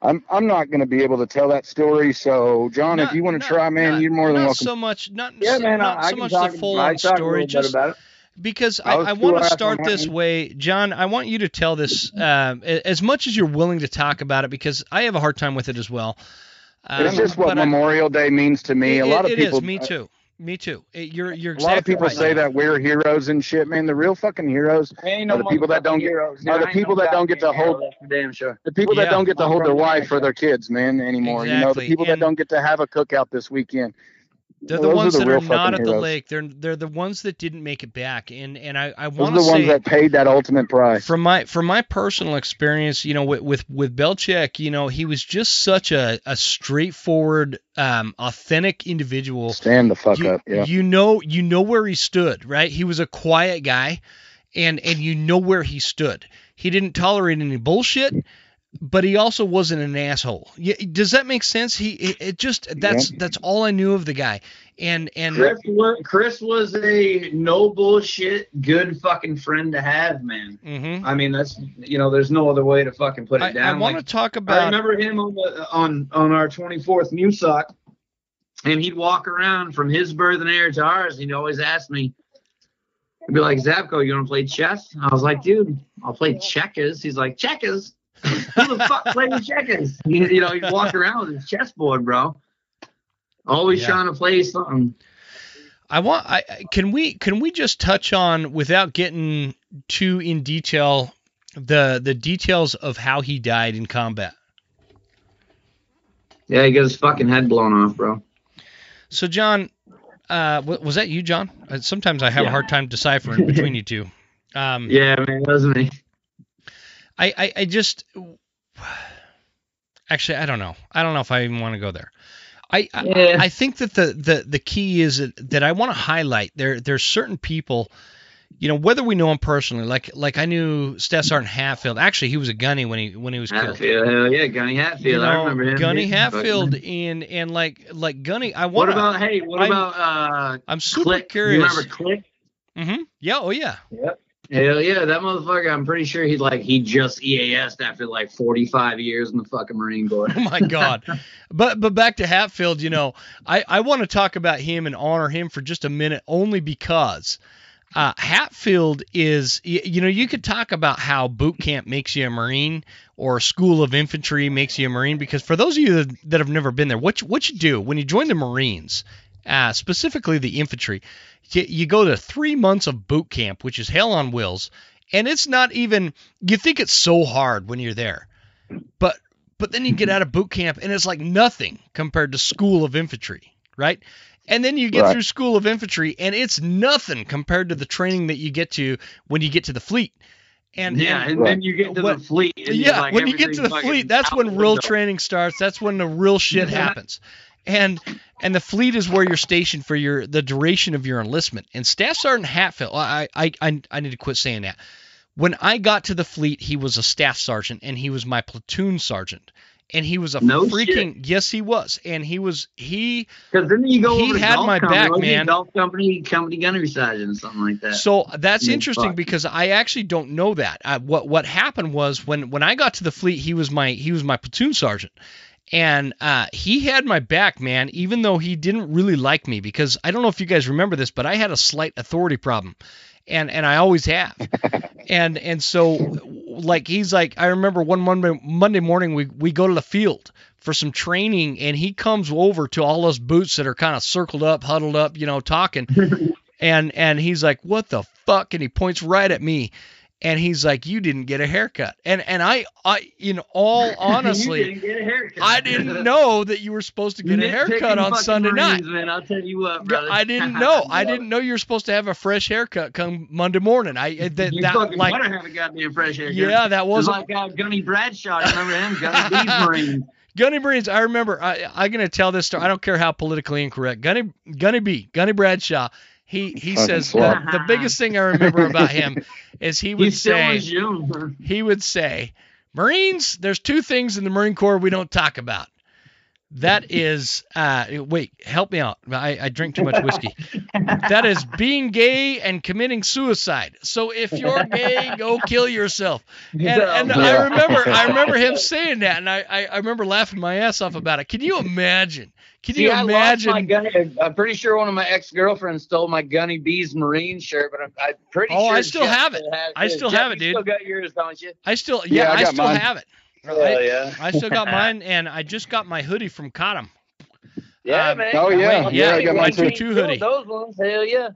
I'm I'm not going to be able to tell that story. So, Jon, Not- if you want to try, man, not- you're more than not welcome. so much, not Yeah, so, man. not I, I so can much talk, the full I on can a story, bit just about it. because I I, I want to start this way, Jon. I want you to tell this um, as much as you're willing to talk about it because I have a hard time with it as well. Um, it's just what but I- Memorial Day means to me. it- a lot of people. is, me too. Me too. It- you're you're A lot of people right. say that we're heroes and shit, man. The real fucking heroes Ain't Are the people that don't get- heroes. are the people no that don't get to hold- heroes, that's for damn sure. the people Yeah. that don't get to I'm hold their wife or their kids, man, anymore. You know, the people and- that don't get to have a cookout this weekend. They're the ones the that are not at the lake. They're they're the ones that didn't make it back. And and I I want to the ones that paid that ultimate price. from my from my personal experience, you know, with with, with Belchik, you know, he was just such a, a straightforward, um, authentic individual. Stand the fuck you, up. Yeah. you know you know where he stood, right? He was a quiet guy, and and you know where he stood. He didn't tolerate any bullshit, but he also wasn't an asshole. Yeah, does that make sense? He it, just that's that's all I knew of the guy. And and Chris was, Chris was a no bullshit, good fucking friend to have, man. mhm. I mean, that's you know, there's no other way to fucking put it I, I down. want Like, to talk about. I remember him on the on on our 24th MEU SOC, and he'd walk around from his birthing area to ours. He'd always ask me, he'd be like, "Zabko, you want to play chess?" I was like, "Dude, I'll play checkers." He's like, "Checkers? Who the fuck plays checkers?" You, you know, he'd walk around with his chessboard, bro. Always Yeah. trying to play something. I want. I can we can we just touch on without getting too in detail the the details of how he died in combat. Yeah, he got his fucking head blown off, bro. So Jon, uh, was that you, Jon? Uh, Sometimes I have a hard time deciphering between you two. Um, Yeah, man, it wasn't he? I, I I just actually I don't know. I don't know if I even want to go there. I I, Yeah. I think that the the the key is that, that I want to highlight there there's certain people you know whether we know him personally like like I knew Sergeant Hatfield actually he was a gunny when he when he was killed Hatfield, hell yeah, Gunny Hatfield. you know, I remember him. Gunny Hatfield and and like like Gunny I What want about hey? What I'm- about uh? I'm super Click? curious You remember Click? hmm yeah oh yeah Hell yeah, that motherfucker. I'm pretty sure he like he just EAS'd after like 45 years in the fucking Marine Corps. Oh my God. but but back to Hatfield, you know, I, I want to talk about him and honor him for just a minute only because Uh, Hatfield is, you, you know, you could talk about how boot camp makes you a Marine or School of Infantry makes you a Marine because for those of you that, that have never been there, what you, what you do when you join the Marines, uh, specifically the infantry, you, you go to three months of boot camp, which is hell on wheels, and it's not even. You think it's so hard when you're there, but but then you get out of boot camp and it's like nothing compared to School of Infantry, right? And then you get Right. through School of Infantry and it's nothing compared to the training that you get to when you get to the fleet. And yeah, and- and then you get to When- the fleet. and you're yeah, like, when you get to the fleet, that's when real window. training starts. That's when the real shit happens. And and the fleet is where you're stationed for your the duration of your enlistment. And Staff Sergeant Hatfield, I I I, I need to quit saying that. When I got to the fleet, he was a staff sergeant and he was my platoon sergeant. And he was a No freaking yes, he was. And he was he Because then you go He over had my company, back, man. Golf company, company gunnery sergeant, something like that. So that's Yeah, interesting fuck. because I actually don't know that. Uh, what what happened was when when I got to the fleet, he was my he was my platoon sergeant, and uh, he had my back, man. Even though he didn't really like me because I don't know if you guys remember this, but I had a slight authority problem, and and I always have, and and so like he's like I remember one Monday Monday morning we we go to the field for some training and he comes over to all those boots that are kind of circled up, huddled up, you know, talking and and he's like, "What the fuck?" And he points right at me, and he's like, "You didn't get a haircut." And and I I in all honestly, didn't get a haircut. I didn't know that you were supposed to get a haircut on fucking Sunday night. Man, I'll tell you what, brother. I didn't know. I didn't know you were supposed to have a fresh haircut come Monday morning. I uh, that, You that fucking like better have a goddamn fresh haircut. yeah, that was wasn't like uh, Gunny Bradshaw. Remember him? Gunny Bees Marines. Gunny Marines. I remember. I, I'm gonna tell this story. I don't care how politically incorrect. Gunny Gunny B. Gunny Bradshaw. He he Fucking says the, the biggest thing I remember about him is he would He's say he would say, Marines, there's two things in the Marine Corps we don't talk about. That is, uh, wait, help me out. I, I drink too much whiskey. That is being gay and committing suicide. So if you're gay, go kill yourself. And, and I remember, I remember him saying that, and I, I, I remember laughing my ass off about it. Can you imagine? Can See, you I imagine? lost my gunny. I'm pretty sure one of my ex-girlfriends stole my Gunny Bees Marine shirt, but I'm, I'm pretty Oh, sure. I still Jeff have it. has I still Jeff, have it, you dude. Still got yours, don't you? I still, yeah, Yeah, I I, still mine. have it. Hell I, yeah. I still got mine, and I just got my hoodie from Cottam. Yeah, Um, man. oh, yeah. Wait, yeah, I got my two two hoodie. Those ones, hell yeah.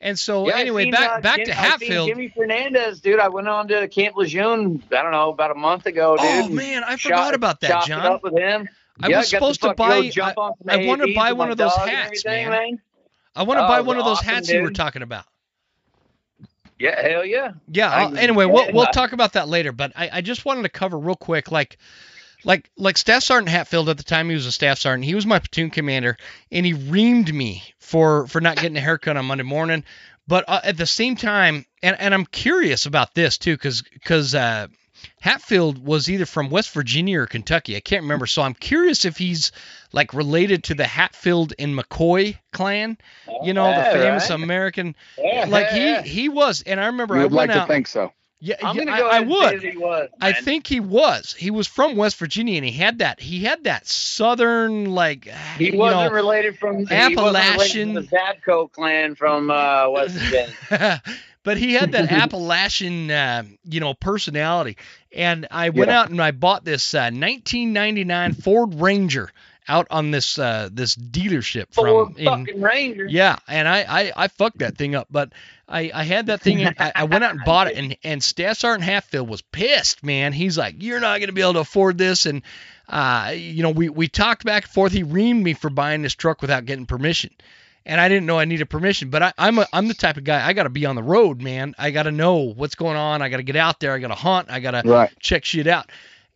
And so Yeah, anyway, seen, back uh, back Jim- to I Hatfield. Jimmy Fernandez, dude. I went on to Camp Lejeune. I don't know about a month ago, dude. Oh man, I shot- forgot about that, chopped it John. up with him. I Yeah, was supposed to buy. I, I wanted to buy one of those hats, everything, man. I want to Oh, buy one of those awesome, hats you were talking about. Yeah, hell yeah. Yeah. Anyway, we'll we'll talk about that later. But I, I just wanted to cover real quick, like. Like like Staff Sergeant Hatfield at the time he was a staff sergeant. He was my platoon commander, and he reamed me for for not getting a haircut on Monday morning. But uh, at the same time, and, and I'm curious about this too, because because uh, Hatfield was either from West Virginia or Kentucky. I can't remember. So I'm curious if he's like related to the Hatfield and McCoy clan. You know, Yeah, the famous right. American. Yeah, Like yeah. he he was, and I remember You I would went like out. to think so. yeah, I'm gonna I, go I ahead and would. he was. I think he was. He was from West Virginia, and he had that. He had that southern like. he you wasn't know, related from He Appalachian- wasn't related to the Zabko clan from uh, West Virginia. but he had that Appalachian, uh, you know, personality. And I went Yeah. out and I bought this uh, 1999 Ford Ranger out on this uh, this dealership from. Ford in- fucking Ranger. yeah, and I, I, I fucked that thing up, but I, I had that thing. I, I went out and bought it, and and Staff Sergeant Hatfield was pissed, man. He's like, "You're not gonna be able to afford this," and uh, you know, we we talked back and forth. He reamed me for buying this truck without getting permission, and I didn't know I needed permission. But I, I'm a, I'm the type of guy I got to be on the road, man. I got to know what's going on. I got to get out there. I got to hunt. I got to Right. check shit out.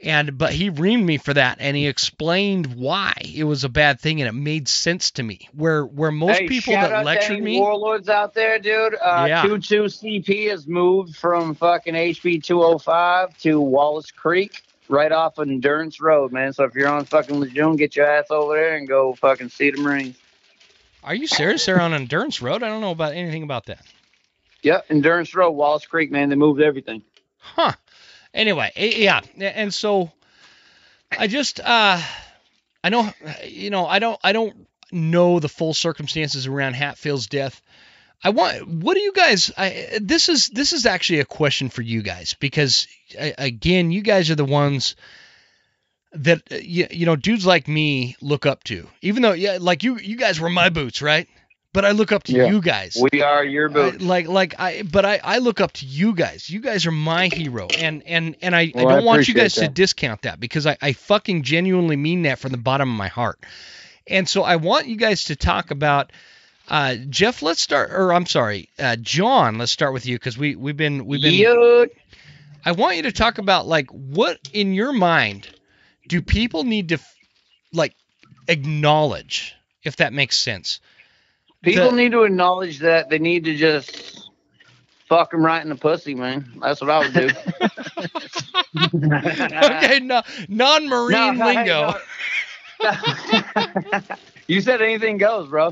And but he reamed me for that, and he explained why it was a bad thing, and it made sense to me. Where where most Hey, people shout that out to lectured any me, warlords out there, dude. Uh, Yeah. 22 CP has moved from fucking HB 205 to Wallace Creek, right off of Endurance Road, man. So if you're on fucking Lejeune, get your ass over there and go fucking see the Marines. Are you serious? They're on Endurance Road? I don't know about anything about that. Yep, Endurance Road, Wallace Creek, man. They moved everything. Huh. Anyway, eh, yeah, and so I just uh I know you know, I don't I don't know the full circumstances around Hatfield's death. I want. What do you guys? I, this is this is actually a question for you guys because again, you guys are the ones that uh, you, you know dudes like me look up to. Even though yeah, like you you guys were my boots, right? But I look up to Yeah. you guys. We are your I- boots. like like I but I I look up to you guys. You guys are my hero, and and and I, Well, I I don't want you guys to discount that because I I fucking genuinely mean that from the bottom of my heart. And so I want you guys to talk about. Uh, Jeff, let's start, or I'm sorry, uh, Jon. Let's start with you because we we've been we've been. Yo, I want you to talk about like what in your mind do people need to like acknowledge, if that makes sense. people The- need to acknowledge that they need to just fuck them right in the pussy, man. That's what I would do. okay, no, non-marine No, lingo. no. you said anything goes, bro.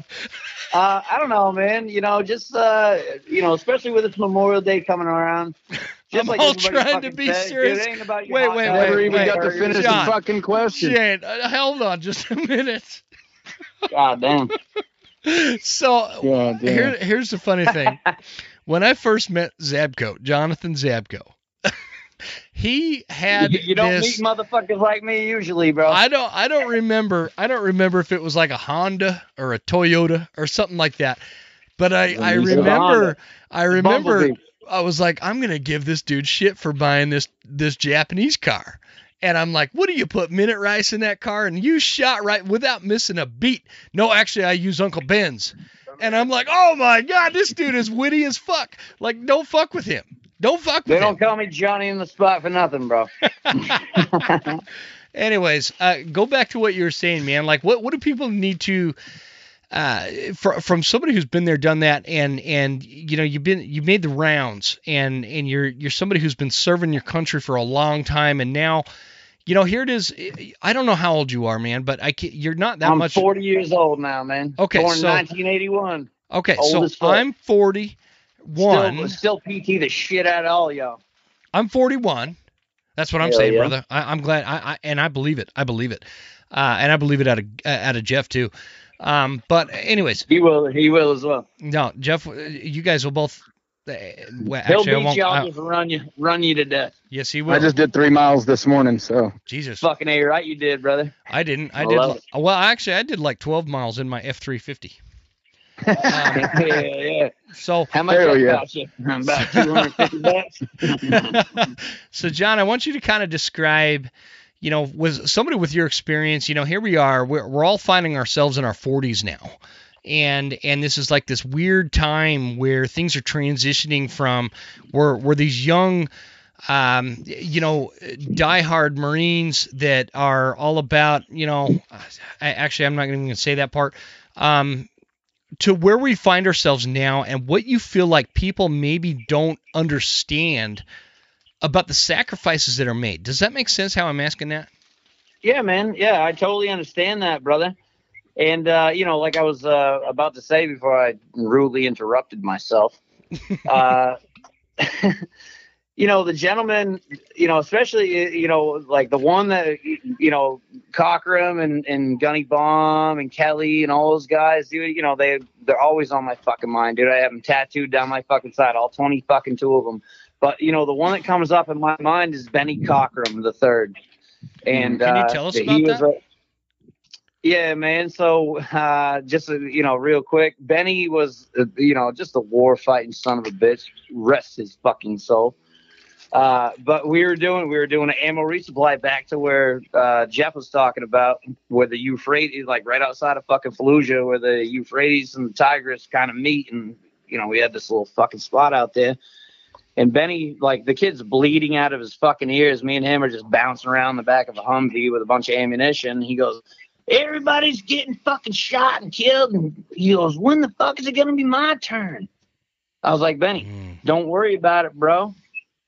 Uh, I don't know, man. You know, just uh, you know, especially with this Memorial Day coming around. Just I'm like all trying to be said, serious. it ain't about your Wait, hot wait, dog wait, Never even wait, got to finish Jon. the fucking question. Shane, uh, hold on just a minute. God damn. So God damn. here, here's the funny thing. when I first met Zabko, Jonathon Zabko, he had You, you don't this. meet motherfuckers like me usually, bro. I don't I don't remember I don't remember if it was like a Honda or a Toyota or something like that. But I, I remember I remember Bumblebee. I was like, I'm gonna give this dude shit for buying this this Japanese car. And I'm like, what do you put minute rice in that car? And you shot right without missing a beat. No, actually I use Uncle Ben's. And I'm like, oh my god, this dude is witty as fuck. Like, don't fuck with him. Don't fuck they with him. don't call me Johnny in the spot for nothing, bro. Anyways, uh, go back to what you were saying, man. Like, what what do people need to, uh, fr- from somebody who's been there, done that, and and you know you've been you've made the rounds, and and you're you're somebody who's been serving your country for a long time, and now. You know, here it is. I don't know how old you are, man, but I can, you're not that much. I'm 40 years old now, man. Okay, Born so- 1981. okay, old so. I'm 41. Still, still PT the shit out of all y'all. I'm 41. That's what I'm Hell saying, yeah. brother. I, I'm glad. I, I and I believe it. I believe it. Uh, and I believe it out of uh, out of Jeff too. Um, but anyways, He will. He will as well. no, Jeff, uh, you guys will both. Uh, well, He'll actually, beat you. I'll just run you, run you to death. yes, he will. I just did three miles this morning, so Jesus, Fucking a right, you did, brother. I didn't. I I did. love Well, actually, I did like 12 miles in my F350. Um, yeah, yeah. so, How much Hell yeah. cost you? About 250 bucks. so Jon, I want you to kind of describe, you know, with somebody with your experience, you know, here we are, we're, we're all finding ourselves in our 40s now. And and this is like this weird time where things are transitioning from we're we're these young um, you know, diehard Marines that are all about, you know, I, actually, I'm not even to say that part. Um, to where we find ourselves now and what you feel like people maybe don't understand about the sacrifices that are made. Does that make sense how I'm asking that? Yeah, man. Yeah, I totally understand that, brother. And uh, you know, like I was uh, about to say before I rudely interrupted myself, uh, you know, the gentleman, you know, especially you know, like the one that you know, Cockrum and and Gunny Bomb and Kelly and all those guys, dude. You know, they they're always on my fucking mind, dude. I have them tattooed down my fucking side, all twenty fucking two of them. But you know, the one that comes up in my mind is Benny Cockrum the third. And Can you uh, tell us he about that? a- yeah, man. So, uh, just uh, you know, real quick, Benny was, uh, you know, just a war fighting son of a bitch. Rest his fucking soul. Uh, but we were doing, we were doing an ammo resupply back to where uh, Jeff was talking about, where the Euphrates, like right outside of fucking Fallujah, where the Euphrates and the Tigris kind of meet, and you know, we had this little fucking spot out there. And Benny, like the kid's bleeding out of his fucking ears. Me and him are just bouncing around the back of a Humvee with a bunch of ammunition. He goes, everybody's getting fucking shot and killed. And he goes, when the fuck is it going to be my turn? I was like, Benny, Mm. don't worry about it, bro.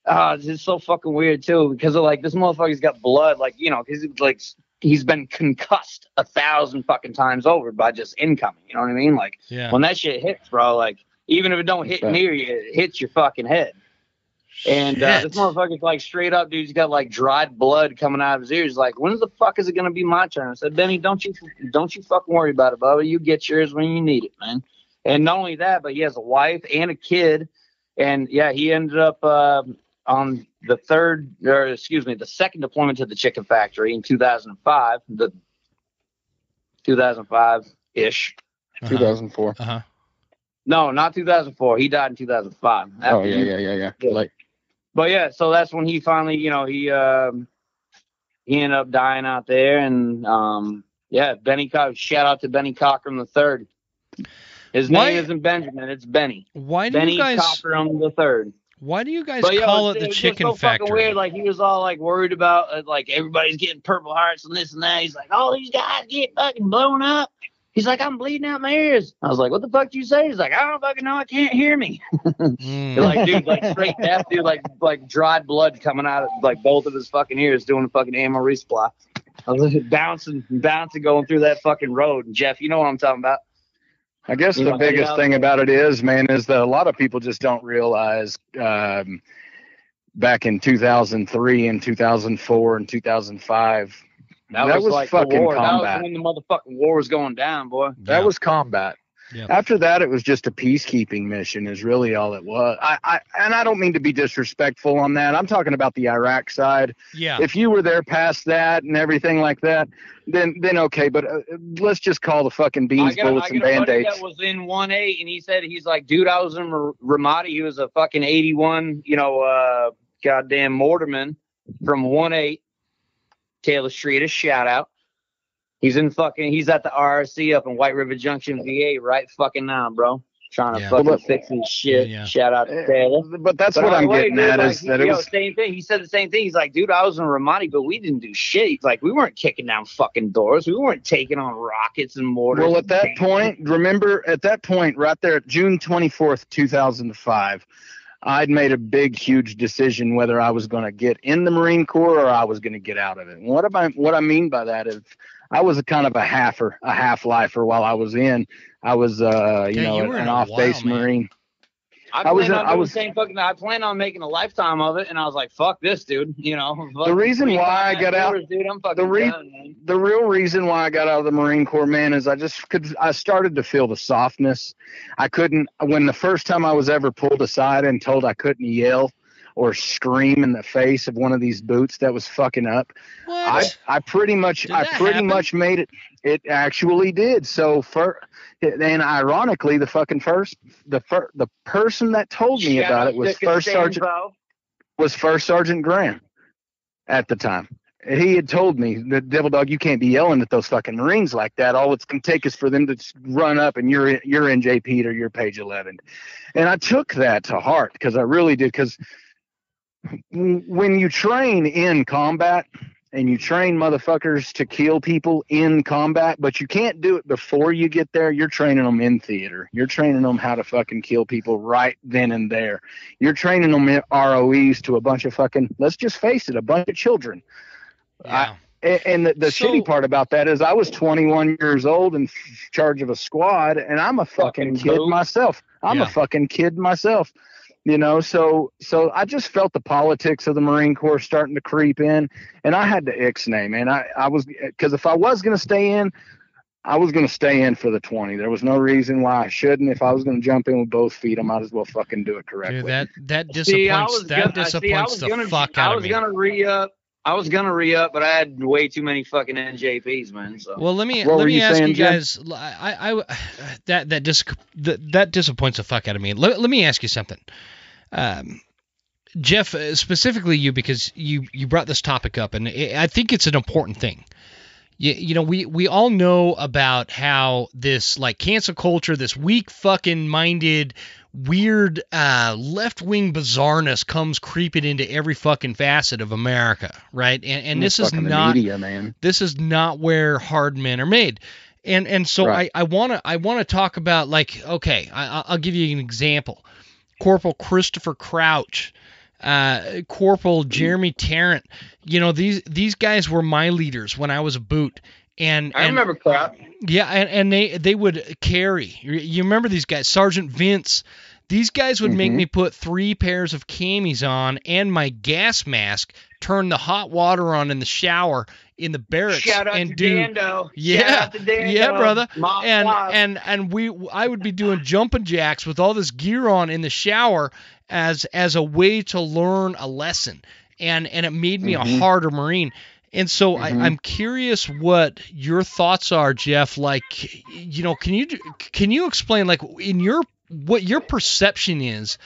Ah, it's so fucking weird too because of like this motherfucker's got blood, like you know, because like he's been concussed a thousand fucking times over by just incoming. You know what I mean? Like Yeah. when that shit hits, bro, like even if it don't hit near you, it hits your fucking head. And uh, Shit. this motherfucker's like straight up, dude. He's got like dried blood coming out of his ears. Like, when the fuck is it gonna be my turn? I said, Benny, don't you don't you fucking worry about it, Bubba. You get yours when you need it, man. And not only that, but he has a wife and a kid. And yeah, he ended up uh, on the third, or excuse me, the second deployment to the chicken factory in 2005, the 2005 ish. Uh-huh. 2004. Uh-huh. No, not 2004. He died in 2005. Oh After yeah, he- yeah, yeah, yeah. Yeah. Like But yeah, so that's when he finally, you know, he um, he ended up dying out there, and um, yeah, Benny. Co- shout out to Benny Cochran the third. His Why- name isn't Benjamin; it's Benny. Why do Benny you guys Cochran the third. why do you guys But call was- it the was chicken so fucking factory? Weird. Like he was all like worried about uh, like everybody's getting purple hearts and this and that. He's like, all these guys get fucking blown up. He's like, I'm bleeding out my ears. I was like, what the fuck do you say? He's like, I don't fucking know. I can't hear me. Mm. like, dude, like straight death, dude, like like dried blood coming out of like both of his fucking ears doing a fucking ammo resupply. I was like, bouncing, bouncing, going through that fucking road. And Jeff, you know what I'm talking about. I guess You the biggest yeah. thing about it is, man, is that a lot of people just don't realize um, back in 2003 and 2004 and 2005, that, was, like fucking war. combat. That was when the motherfucking war was going down, boy. That Yeah. was combat. Yeah. After that, it was just a peacekeeping mission. Is really all it was. I, I and I don't mean to be disrespectful on that. I'm talking about the Iraq side. yeah. If you were there past that and everything like that, then then okay. But uh, let's just call the fucking I beans, got, bullets, and got a buddy band-aids. that was in one eight, and he said he's like, dude, I was in R- Ramadi. He was a fucking eighty one, you know, uh, goddamn mortarman from one eight, Taylor Street. A shout out. He's in fucking. He's at the RRC up in White River Junction, VA, right fucking now, bro. Trying to Yeah. fucking Well, fix his shit. Yeah, yeah. Shout out to Eh, Taylor. But that's But what I'm either way, getting dude, at like, is that it yo, was same thing. He said the same thing. He's like, dude, I was in Ramadi, but we didn't do shit. He's like, we weren't kicking down fucking doors. We weren't taking on rockets and mortars. Well, at that point, remember at that point, right there, June 24th, 2005, I'd made a big, huge decision whether I was going to get in the Marine Corps or I was going to get out of it. And what am I, what I mean by that is I was a kind of a halfer, a half lifer while I was in. I was, uh, you Yeah, know, you were an off base. Marine. I I was on I was- the same fucking. I planned on making a lifetime of it, and I was like, "Fuck this, dude." You know. The reason why I got out- dude, I'm fucking the re- done, the real reason why I got out of the Marine Corps, man, is I just could. I started to feel the softness. I couldn't. When the first time I was ever pulled aside and told I couldn't yell or scream in the face of one of these boots that was fucking up, I What? I pretty much Did I pretty happen? much made it. It actually did. So for and ironically, the fucking first the fir, the person that told me Shout about it was First Sergeant Costanzo. was First Sergeant Graham at the time. He had told me that Devil Dog, you can't be yelling at those fucking Marines like that. All it's gonna take is for them to run up and you're you're in JP or you're page eleven. And I took that to heart because I really did. Because when you train in combat and you train motherfuckers to kill people in combat, but you can't do it before you get there. You're training them in theater. You're training them how to fucking kill people right then and there. You're training them in ROEs to a bunch of fucking, let's just face it, a bunch of children. Yeah. A- And the, the So- shitty part about that is I was 21 years old in charge of a squad, and I'm a fucking, Fucking kid myself. I'm Yeah. a fucking kid myself. You know, so so I just felt the politics of the Marine Corps starting to creep in, and I had to ixnay, man. I I was because if I was gonna stay in, I was gonna stay in for the 20. There was no reason why I shouldn't. If I was gonna jump in with both feet, I might as well fucking do it correctly. Dude, that that disappoints See, that gonna, disappoints was the gonna, fuck out of me. I was gonna re up. I was gonna re up, but I had way too many fucking NJPs, man. So Well, let me What let me you ask saying, you guys. I, I that that dis that, that disappoints the fuck out of me. Let, let me ask you something, um, Jeff, uh, specifically you because you you brought this topic up, and I I think it's an important thing. You, you know, we we all know about how this like cancel culture, this weak fucking minded, weird uh, left wing bizarreness comes creeping into every fucking facet of America, right? And and this is not media, man. this is not where hard men are made and and so Right. i i want to i want to talk about like okay I, i'll give you an example corporal christopher crouch uh corporal jeremy tarrant you know these these guys were my leaders when i was a boot and I and- remember crap. yeah, and, and they they would carry. You remember these guys, Sergeant Vince. These guys would make Mhm. me put three pairs of camis on and my gas mask, turn the hot water on in the shower in the barracks, Shout out and to do Dando. Yeah, Shout out to Dando. yeah, brother. Mom and five. and and we I would be doing jumping jacks with all this gear on in the shower as as a way to learn a lesson and and it made me a Mhm. harder marine and so Mhm. I, I'm curious what your thoughts are, Jeff. Like, you know, can you can you explain like in your what your perception is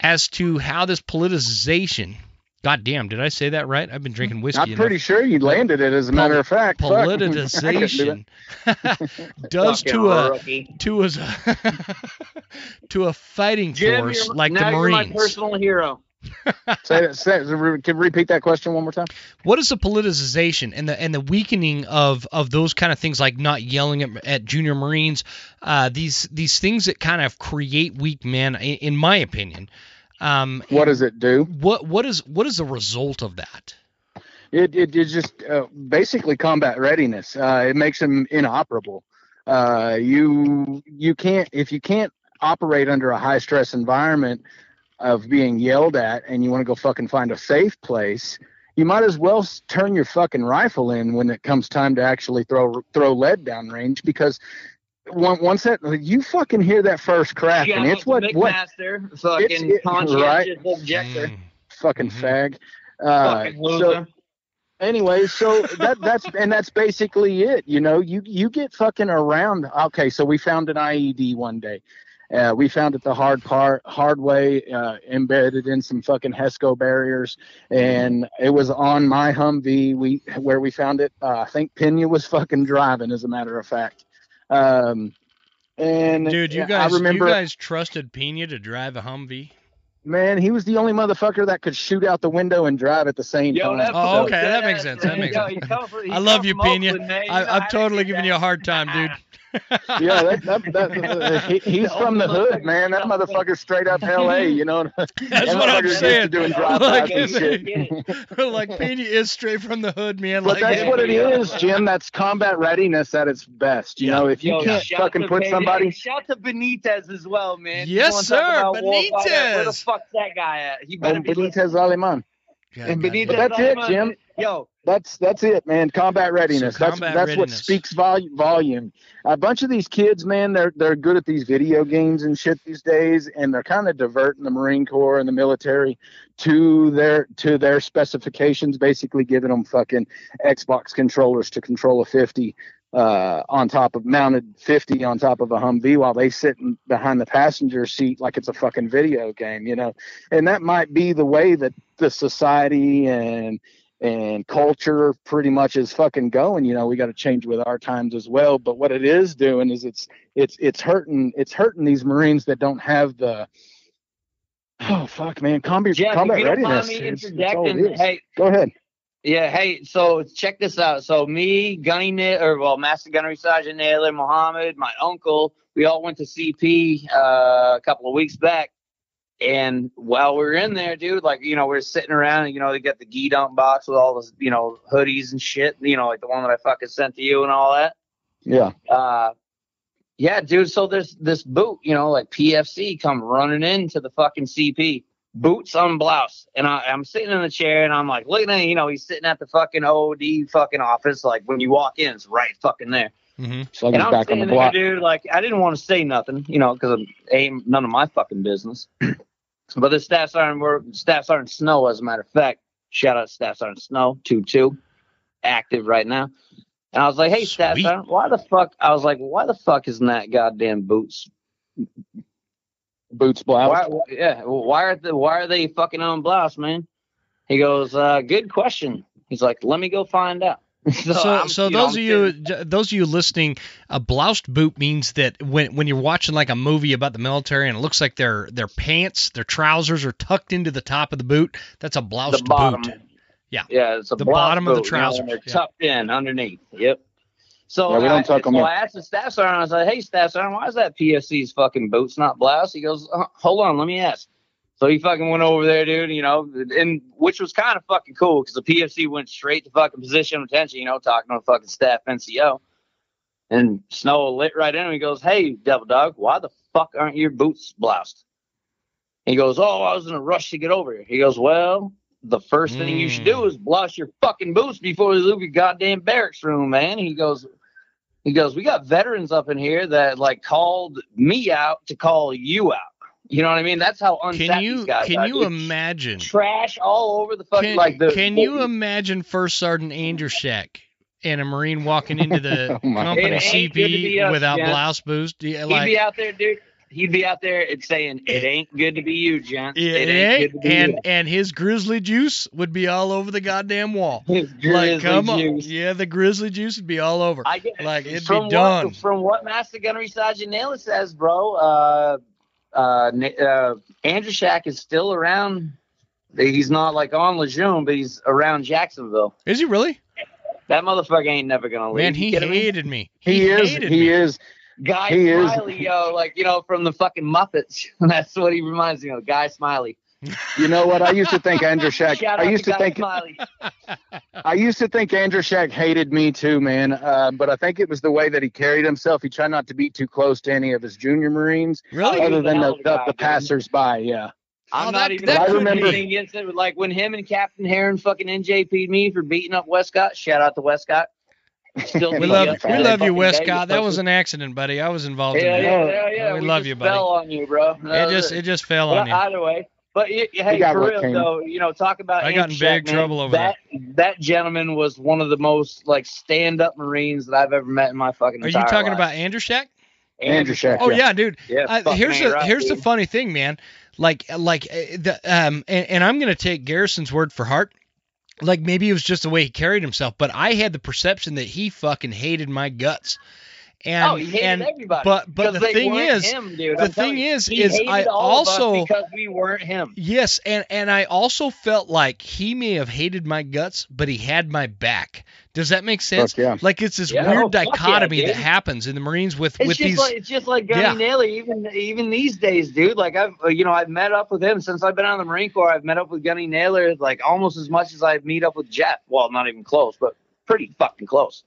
as to how this politicization? God damn, did I say that right? I've been drinking whiskey. I'm enough. pretty sure you landed it. As a matter of fact, Fuck. Do politicization does Fucking to a rookie. to a to a fighting Jim, force you're, like now the you're my personal hero. Say. Say, can repeat that question one more time? What is the politicization and the and the weakening of of those kind of things like not yelling at, at junior Marines? Uh, these these things that kind of create weak men, in, in my opinion. Um, What does it do? what what is what is the result of that? It it, it just uh, basically combat readiness. Uh, it makes them inoperable. Uh, you you can't if you can't operate under a high stress environment of being yelled at, and you want to go fucking find a safe place. You might as well turn your fucking rifle in when it comes time to actually throw throw lead down range because once once that you fucking hear that first crack Shout and it's to what what McMaster, fucking it- conscientious objector. Mm. fucking Mhm. fag. Uh, fucking so- anyway, so that that's and that's basically it. You know, you you get fucking around. Okay, so we found an IED one day. Uh, we found it the hard part, hard way, uh, embedded in some fucking Hesco barriers, and it was on my Humvee. We where we found it. Uh, I think Pena was fucking driving, as a matter of fact. Um, and Dude, you I guys remember, you guys trusted Pena to drive a Humvee? man, he was the only motherfucker that could shoot out the window and drive at the same Yo, time. Oh, okay, that badass, makes sense, that makes sense. he come I love you, from Pena. Oakland, man. You know I, how I'm to totally giving that. you a hard time, dude. yeah, that, that, that, uh, he, he's from the hood, man. That motherfucker's straight up L.A. You know, That's That what I'm saying. doing drive-bys like, and shit. like Pena is straight from the hood, man. But like, that's what it is, Jim. That's combat readiness at its best. You Yeah. know, if you Yo, can't fucking put Benitez- somebody, Shout to Benitez as well, man. Yes, sir, about war fighter? Where the Benitez. fuck's that guy at? He better and be Benitez Aleman. God, And Benitez But that's it, Jim. Yo, That's that's it, man. Combat readiness. So that's combat that's what readiness. speaks volume. Volume. A bunch of these kids, man, they're they're good at these video games and shit these days, and they're kind of diverting the Marine Corps and the military to their to their specifications, basically giving them fucking Xbox controllers to control a 50 uh, on top of mounted 50 on top of a Humvee while they sit in, behind the passenger seat like it's a fucking video game, you know. And that might be the way that the society and and culture pretty much is fucking going. You know, we got to change with our times as well. But what it is doing is it's it's it's hurting it's hurting these Marines that don't have the oh fuck man combat Jeff, combat readiness. me It's- it's it hey, Go ahead. Yeah, hey, so check this out. So me, Gunny or well, Master Gunnery Sergeant Naylor, Mohammed, my uncle, we all went to CP uh, a couple of weeks back. And while we are in there, dude, like, you know, we are sitting around and, you know, they got the gi dump box with all those, you know, hoodies and shit, you know, like the one that I fucking sent to you and all that. Yeah. Uh, yeah, dude. So there's this boot, you know, like PFC come running into the fucking CP, boots on blouse, and I, I'm sitting in the chair and I'm like looking at, you know, he's sitting at the fucking OD fucking office, like when you walk in, it's right fucking there. hmm So I'm and I'm back on the there, block. dude. Like I didn't want to say nothing, you know, because it ain't none of my fucking business. But the staff sergeant, were staff sergeant Snow, as a matter of fact, shout out to staff sergeant Snow, two two, active right now. And I was like, hey, staff Sweet. sergeant, why the fuck? I was like, why the fuck isn't that goddamn boots? Boots blouse. Why, why- yeah, why are the why are they fucking on blouse, man? He goes, uh, good question. He's like, let me go find out. So, I'm- so those I'm of you, sitting- those of you listening, a bloused boot means that when when you're watching like a movie about the military and it looks like their their pants, their trousers are tucked into the top of the boot, that's a the bloused bottom. boot. Yeah. Yeah, it's a The blouse bottom of the boot, you know, trousers, they're yeah. tucked in underneath. Yep. So, Yeah, we don't I, tuck 'em so. I asked the staff sergeant, I was like, hey, staff sergeant, why is that PFC's fucking boots not blouse? He goes, uh, hold on, let me ask. So he fucking went over there, dude, you know, and which was kind of fucking cool because the PFC went straight to fucking position of attention, you know, talking to the fucking staff NCO. And Snow lit right in and he goes, hey, Devil Dog, why the fuck aren't your boots bloused? He goes, "Oh, I was in a rush to get over here." He goes, "Well, the first thing you should do hmm. is blouse your fucking boots before you leave your goddamn barracks room, man." He goes, he goes, "We got veterans up in here that like called me out to call you out." You know what I mean? That's how unsafe Can you can are, you imagine? trash all over the fucking Can, like the can you imagine First Sergeant Andershack and a Marine walking into the Oh company It ain't good to be CP us, without gents. blouse you- He'd Like, be out there, dude. He'd be out there and saying, "It ain't good to be you, gents. it, It, ain't, ain't, good to be and you." and his grizzly juice would be all over the goddamn wall. His like, grizzly come on, yeah, the grizzly juice would be all over. I get Like, it'd be from done. What, from what Master Gunnery Sergeant Naylor says, bro, uh, uh, uh, Andrew Shack is still around. He's not like on Lejeune, but he's around Jacksonville. Is he really? That motherfucker ain't never gonna leave. Man, he hated me. He, is. hated He me. is. Guy he is- Smiley, yo, like you know, from the fucking Muppets. That's what he reminds me of. Guy Smiley. You know what? I used to think Andrew Shack. I used to to think. Smiley. I used to think Andrew Shack hated me too, man. Uh, but I think it was the way that he carried himself. He tried not to be too close to any of his junior Marines, Really? Other than the, of the, guy, the dude. passers-by. Yeah. I'm Oh, not that- even that I remember- be. against it. Like when him and Captain Heron fucking NJP'd me for beating up Westcott. Shout out to Westcott. Still We We love we love you, Westcott. That was an accident, buddy. I was involved Yeah, in yeah, that. yeah, yeah. We We love just you, buddy. Fell on you, bro. It just it just fell But on you. either way, but y- y- hey, for real came. though, you know, talk about I got in Andy big man. trouble over that. That gentleman was one of the most like stand-up Marines that I've ever met in my fucking. Are you talking life. about Andrew Shack? Andrew Shack. Oh yeah. yeah, dude. Yeah, fucking here's ain't the right, here's the funny thing, man. Like like uh, the um and, and I'm gonna take Garrison's word for heart. Like maybe it was just the way he carried himself, but I had the perception that he fucking hated my guts. And oh, he hated and everybody. but- but because the they thing weren't is- him, dude. the I'm thing you, is- he is hated I all of us also- because we weren't him. Yes, and and I also felt like he may have hated my guts, but he had my back. Does that make sense? Yeah. Like it's this Yeah, weird oh, fuck yeah, dichotomy that happens in the Marines with It's with just these. like it's just like Gunny Yeah. Naylor, even even these days, dude. Like I've uh, you know I've met up with him since I've been on the Marine Corps. I've met up with Gunny Naylor like almost as much as I meet up with Jeff. Well, not even close, but pretty fucking close.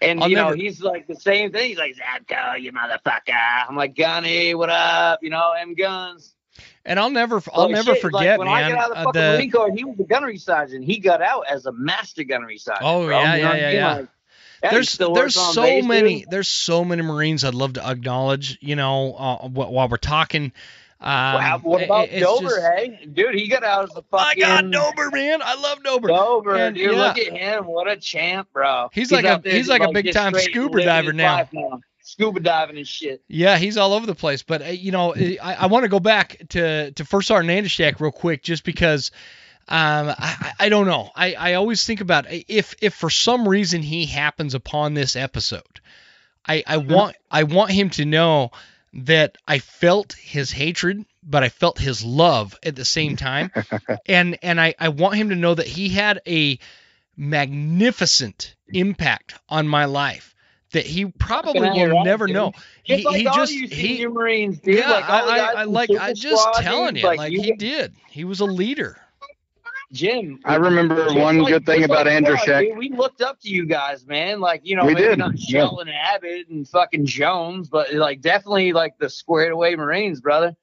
And I'll you know never- he's like the same thing. He's like Zato, you motherfucker. I'm like Gunny, what up? You know, M guns. and I'll never I'll never shit, forget, like, when man. I got out of the uh, fucking the- Marine Corps, he was a gunnery sergeant. He got out as a master gunnery sergeant. Oh, bro. yeah, You know yeah, yeah, yeah. Like, yeah, there's there's so base, many dude. there's so many Marines I'd love to acknowledge. You know, uh, while we're talking. Um, what about it's Dover? just- hey, dude, he got out as My fucking. God, Dober, man, I love Dober. Dover, And, dude, yeah. look at him. What a champ, bro. He's like a- he's like a big-time scuba diver now. Scuba diving and shit. Yeah, he's all over the place. But uh, you know, I, I want to go back to to First Sergeant Andishak real quick, just because um, I, I I don't know. I, I always think about if if for some reason he happens upon this episode, I I want I want him to know that I felt his hatred, but I felt his love at the same time, and and I I want him to know that he had a magnificent impact on my life that he probably will never dude. know. Just He, like he all just you he Marines, dude. yeah, like I, guys I, I like I just Squad, telling dude, you, like, like you he did. He was a leader. Jim. I remember just one like- good thing about like Andrew Squad, Shack. We looked up to you guys, man. Like you know, We maybe did, not yeah. Sheldon Abbott and fucking Jones, but like definitely like the squared away Marines, brother.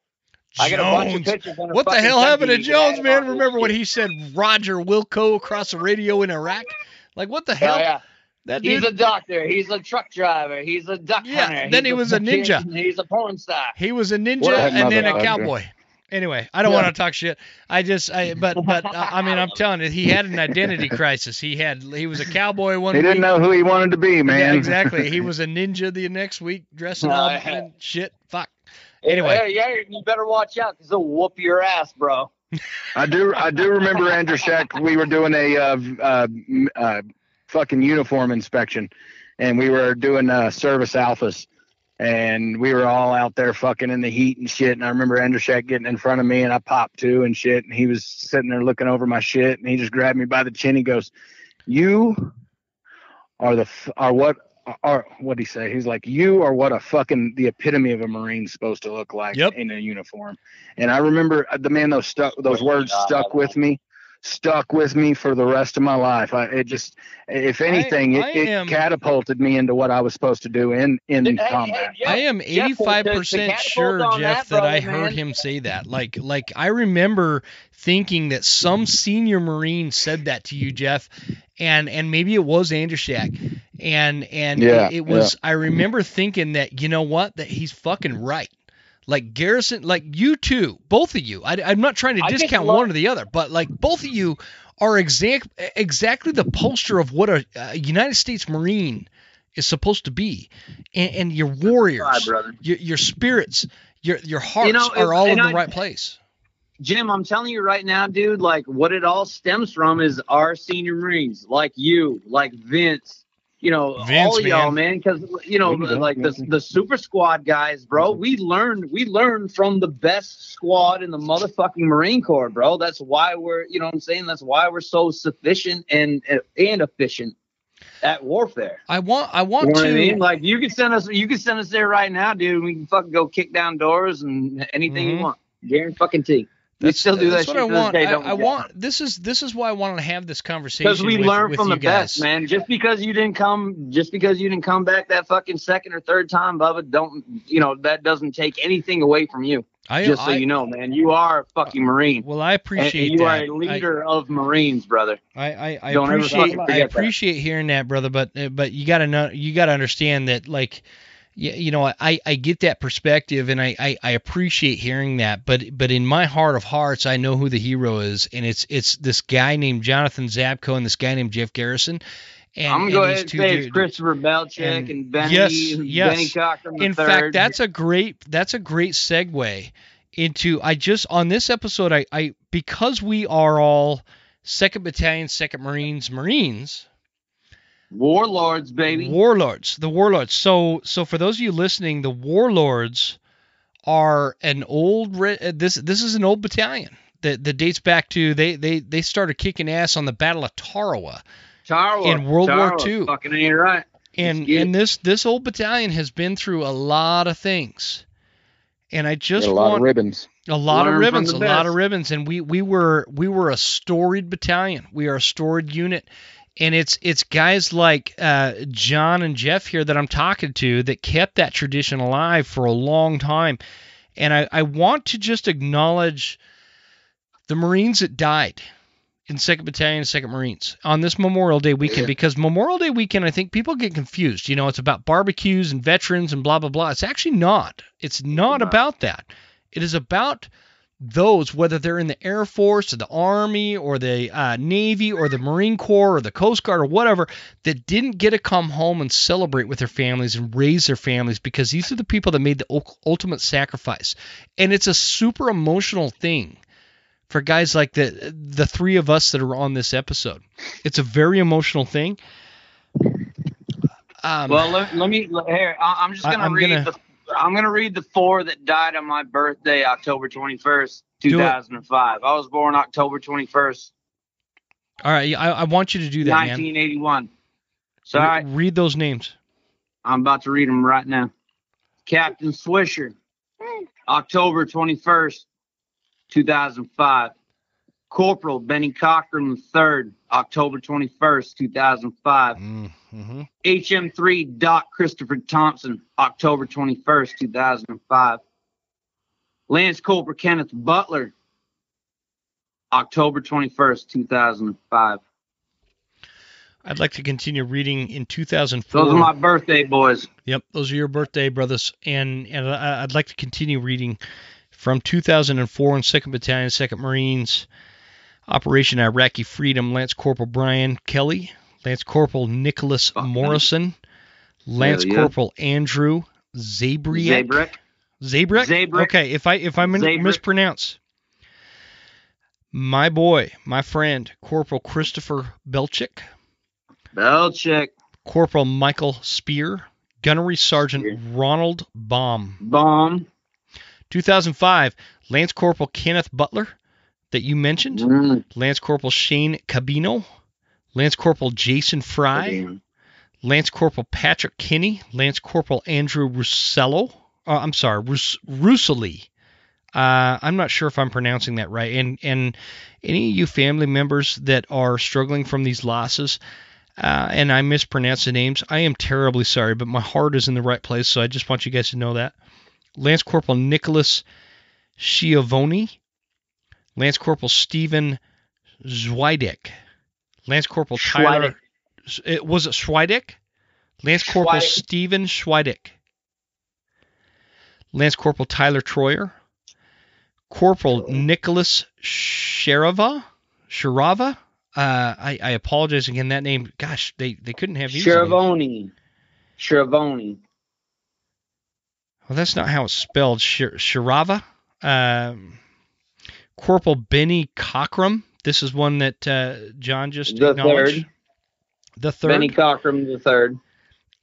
I got a bunch of Jones. pictures. on What the hell happened to company. You can Jones, man? Remember when he said Roger Wilco across the radio in Iraq? Like what the Oh, hell? yeah. That He's dude. a doctor. He's a truck driver. He's a duck Yeah, hunter. then he's he was a fucking- ninja. He's a porn star. he was a ninja What and then a motherfucker. cowboy. Anyway, I don't Yeah. want to talk shit. I just, I, but, but, I mean, I'm telling you, he had an identity crisis. He had, he was a cowboy one He week. didn't know who he wanted to be, Yeah, man. exactly. He was a ninja the next week, dressing up yeah. and shit. Fuck. Anyway. Hey, yeah, you better watch out because they'll whoop your ass, bro. I do. I do remember Andrew Shack. We were doing a uh, uh, uh, fucking uniform inspection, and we were doing uh, service alphas, and we were all out there fucking in the heat and shit. And I remember Andrew getting in front of me, and I popped too and shit. And he was sitting there looking over my shit, and he just grabbed me by the chin. He goes, "You are the f- are what." Are what he say? He's like, you are what a fucking the epitome of a marine's supposed to look like Yep. in a uniform. And I remember uh, the man those stuck those words stuck with me stuck with me for the rest of my life. I, it just, if anything, I it, it am- catapulted me into what I was supposed to do in in Hey, hey, combat. Jeff, I am eighty five to- to percent sure, Jeff, that, that I brother, heard man. him say that. Like, like I remember thinking that some senior Marine said that to you, Jeff, and and maybe it was Andershak, and and Yeah, it, it was. I remember thinking that you know what, that he's fucking right. Like Garrison, like you two, both of you. I, I'm not trying to I discount love- one or the other, but like both of you are exact exactly the poster of what a, a United States Marine is supposed to be, and, and your warriors, Right, your, your spirits, your your hearts know, are all in the I- right place. Jim, I'm telling you right now, dude, like what it all stems from is our senior Marines, like you, like Vince, you know, Vince, all y'all, man, because you know, Vince, like the the super squad guys, bro. We learned we learned from the best squad in the motherfucking Marine Corps, bro. That's why we're, you know, what I'm saying that's why we're so sufficient and and efficient at warfare. I want I You want know to I mean? Like you can send us, you can send us there right now, dude. We can fucking go kick down doors and anything Mhm. you want. Guarantee fucking We that's, still do that that's what I want. I, I want this is this is why I want to have this conversation because we with, learn with from the guys. best, man. Just because you didn't come, just because you didn't come back that fucking second or third time, Bubba, don't you know that doesn't take anything away from you. I, just so I- you know, man, you are a fucking Marine. well, I And appreciate you that. are a leader of Marines, brother. I, I, I Don't appreciate I forget that. appreciate hearing that, brother. But uh, but you gotta know you gotta understand that like you, you know I, I get that perspective and I, I, I appreciate hearing that. But but in my heart of hearts, I know who the hero is, and it's it's this guy named Jonathon Zabko and this guy named Jeff Garrison. And, I'm gonna go ahead and say it's Christopher Belchik and- and, Benny, yes, yes. Benny in the fact that's a great that's a great segue into i just on this episode i i because we are all second battalion second marines marines Warlords, baby. warlords the warlords so so for those of you listening the warlords are an old uh, this this is an old battalion that, that dates back to they they they started kicking ass on the battle of tarawa Tarawa, in World War Tarawa, II. Fucking ain't right. and and this this old battalion has been through a lot of things and i just Got a lot want of ribbons. a lot Learn of ribbons, a the lot of ribbons, and we we were we were a storied battalion. We are a storied unit, and it's it's guys like uh, John and Jeff here that I'm talking to that kept that tradition alive for a long time, and I I want to just acknowledge the Marines that died in Second Battalion Second Marines on this Memorial Day weekend because Memorial Day weekend I think people get confused. You know, it's about barbecues and veterans and blah blah blah. It's actually not. It's not not. about that. It is about those, whether they're in the Air Force or the Army or the uh, Navy or the Marine Corps or the Coast Guard or whatever, that didn't get to come home and celebrate with their families and raise their families because these are the people that made the ultimate sacrifice. And it's a super emotional thing for guys like the the three of us that are on this episode. It's a very emotional thing. Um, Well, let, let me here. I'm just gonna read gonna- the. I'm gonna read the four that died on my birthday, October 21st, 2005. I was born October 21st, all right, I, I want you to do that, man. 1981. So Re- read those names. I'm about to read them right now. Captain Swisher, October 21st, 2005. Corporal Benny Cochran III, October 21st, 2005. Mm-hmm. HM3 Doc Christopher Thompson, October 21st, 2005. Lance Corporal Kenneth Butler, October 21st, 2005. I'd like to continue reading in 2004. Those are my birthday boys. Yep, those are your birthday, brothers. And and I'd like to continue reading from 2004 in 2nd Battalion, 2nd Marines, Operation Iraqi Freedom, Lance Corporal Brian Kelly, Lance Corporal Nicholas. Morrison, Lance Hell yeah. Corporal Andrew Zabriek. Zabrek. Zabrick? Zabrick. Okay, if I if I mispronounce. My boy, my friend, Corporal Christopher Belchik, Belichick. Corporal Michael Spear, Gunnery Sergeant Spear. Ronald Baum. Bomb. 2005, Lance Corporal Kenneth Butler, that you mentioned, Mm. Lance Corporal Shane Cabino, Lance Corporal Jason Fry, Lance Corporal Patrick Kinney, Lance Corporal Andrew Russello, uh, I'm sorry, Rus- Russelli. Uh, I'm not sure if I'm pronouncing that right. And and any of you family members that are struggling from these losses, uh, and I mispronounce the names, I am terribly sorry, but my heart is in the right place, so I just want you guys to know that. Lance Corporal Nicholas Schiavone, Lance Corporal Stephen Zwidek, Lance Corporal Tyler. It, was it Schweidek? Lance Corporal. Stephen Schweidek. Lance Corporal Tyler Troyer. Corporal Nicholas Sharava. Sharava? Uh, I, I apologize again. That name, gosh, they, they couldn't have Sharavoni. Sharavoni. Well, that's not how it's spelled. Sharava. Um, Corporal Benny Cockrum. This is one that uh, John just the acknowledged. Third. The third. Benny Cockrum, the third.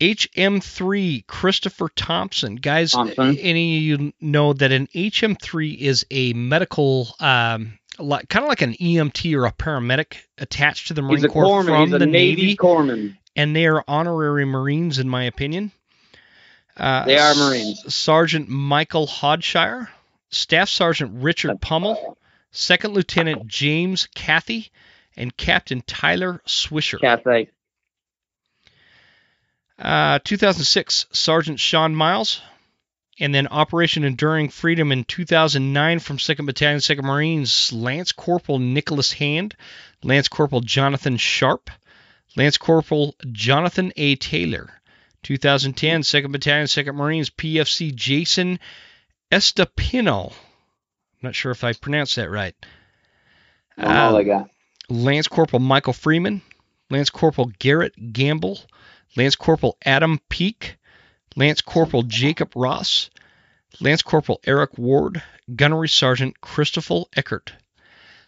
HM3 Christopher Thompson. Guys, Thompson. any of you know that an HM3 is a medical, um, like, kind of like an EMT or a paramedic attached to the Marine Corps corpsman. from He's the Navy. Navy corpsman. And they are honorary Marines, in my opinion. Uh, they are Marines. Sergeant Michael Hodshire, Staff Sergeant Richard Pummel, Second Lieutenant James Cathey, and Captain Tyler Swisher. Cathey. Uh, 2006, Sergeant Sean Miles. And then Operation Enduring Freedom in 2009 from 2nd Battalion, 2nd Marines, Lance Corporal Nicholas Hand, Lance Corporal Jonathan Sharp, Lance Corporal Jonathan A. Taylor. 2010, 2nd Battalion, 2nd Marines, PFC Jason Estepino. Not sure if I pronounced that right. Uh, Lance Corporal Michael Freeman, Lance Corporal Garrett Gamble, Lance Corporal Adam Peak, Lance Corporal Jacob Ross, Lance Corporal Eric Ward, Gunnery Sergeant Christopher Eckert.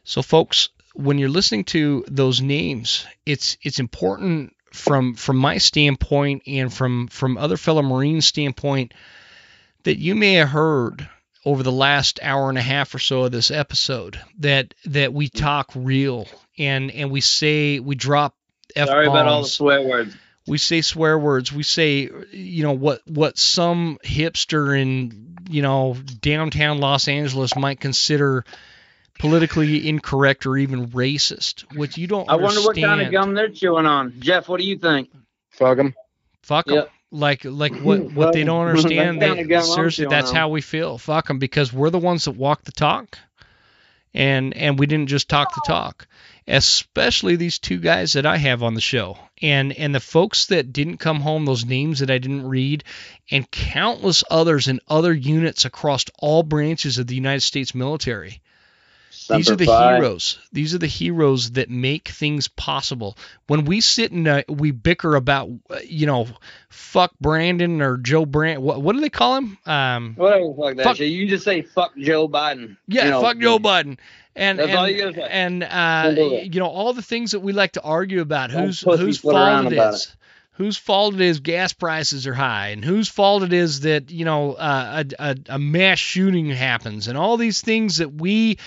So, folks, when you're listening to those names, it's it's important from from my standpoint and from from other fellow Marines' standpoint that you may have heard over the last hour and a half or so of this episode that that we talk real and and we say we drop F Sorry about all the swear words. We say swear words. We say you know what what some hipster in you know downtown Los Angeles might consider politically incorrect or even racist which you don't I understand. wonder what kind of gum they're chewing on. Jeff what do you think? Fuck them fuck them yep. Like like what what they don't understand they, seriously that's how we feel fuck them because we're the ones that walk the talk and and we didn't just talk the talk especially these two guys that I have on the show. And and the folks that didn't come home, those names that I didn't read, and countless others in other units across all branches of the United States military. These are the heroes. These are the heroes that make things possible. When we sit and uh, we bicker about, uh, you know, fuck Brandon or Joe Brand, what, what do they call him? Um, Whatever fuck that fuck, shit. You just say fuck Joe Biden. Yeah, you know, fuck Joe Biden and and, and uh, you know all the things that we like to argue about whose whose fault it is. It. Whose fault it is gas prices are high, and whose fault it is that you know uh, a, a, a mass shooting happens, and all these things that we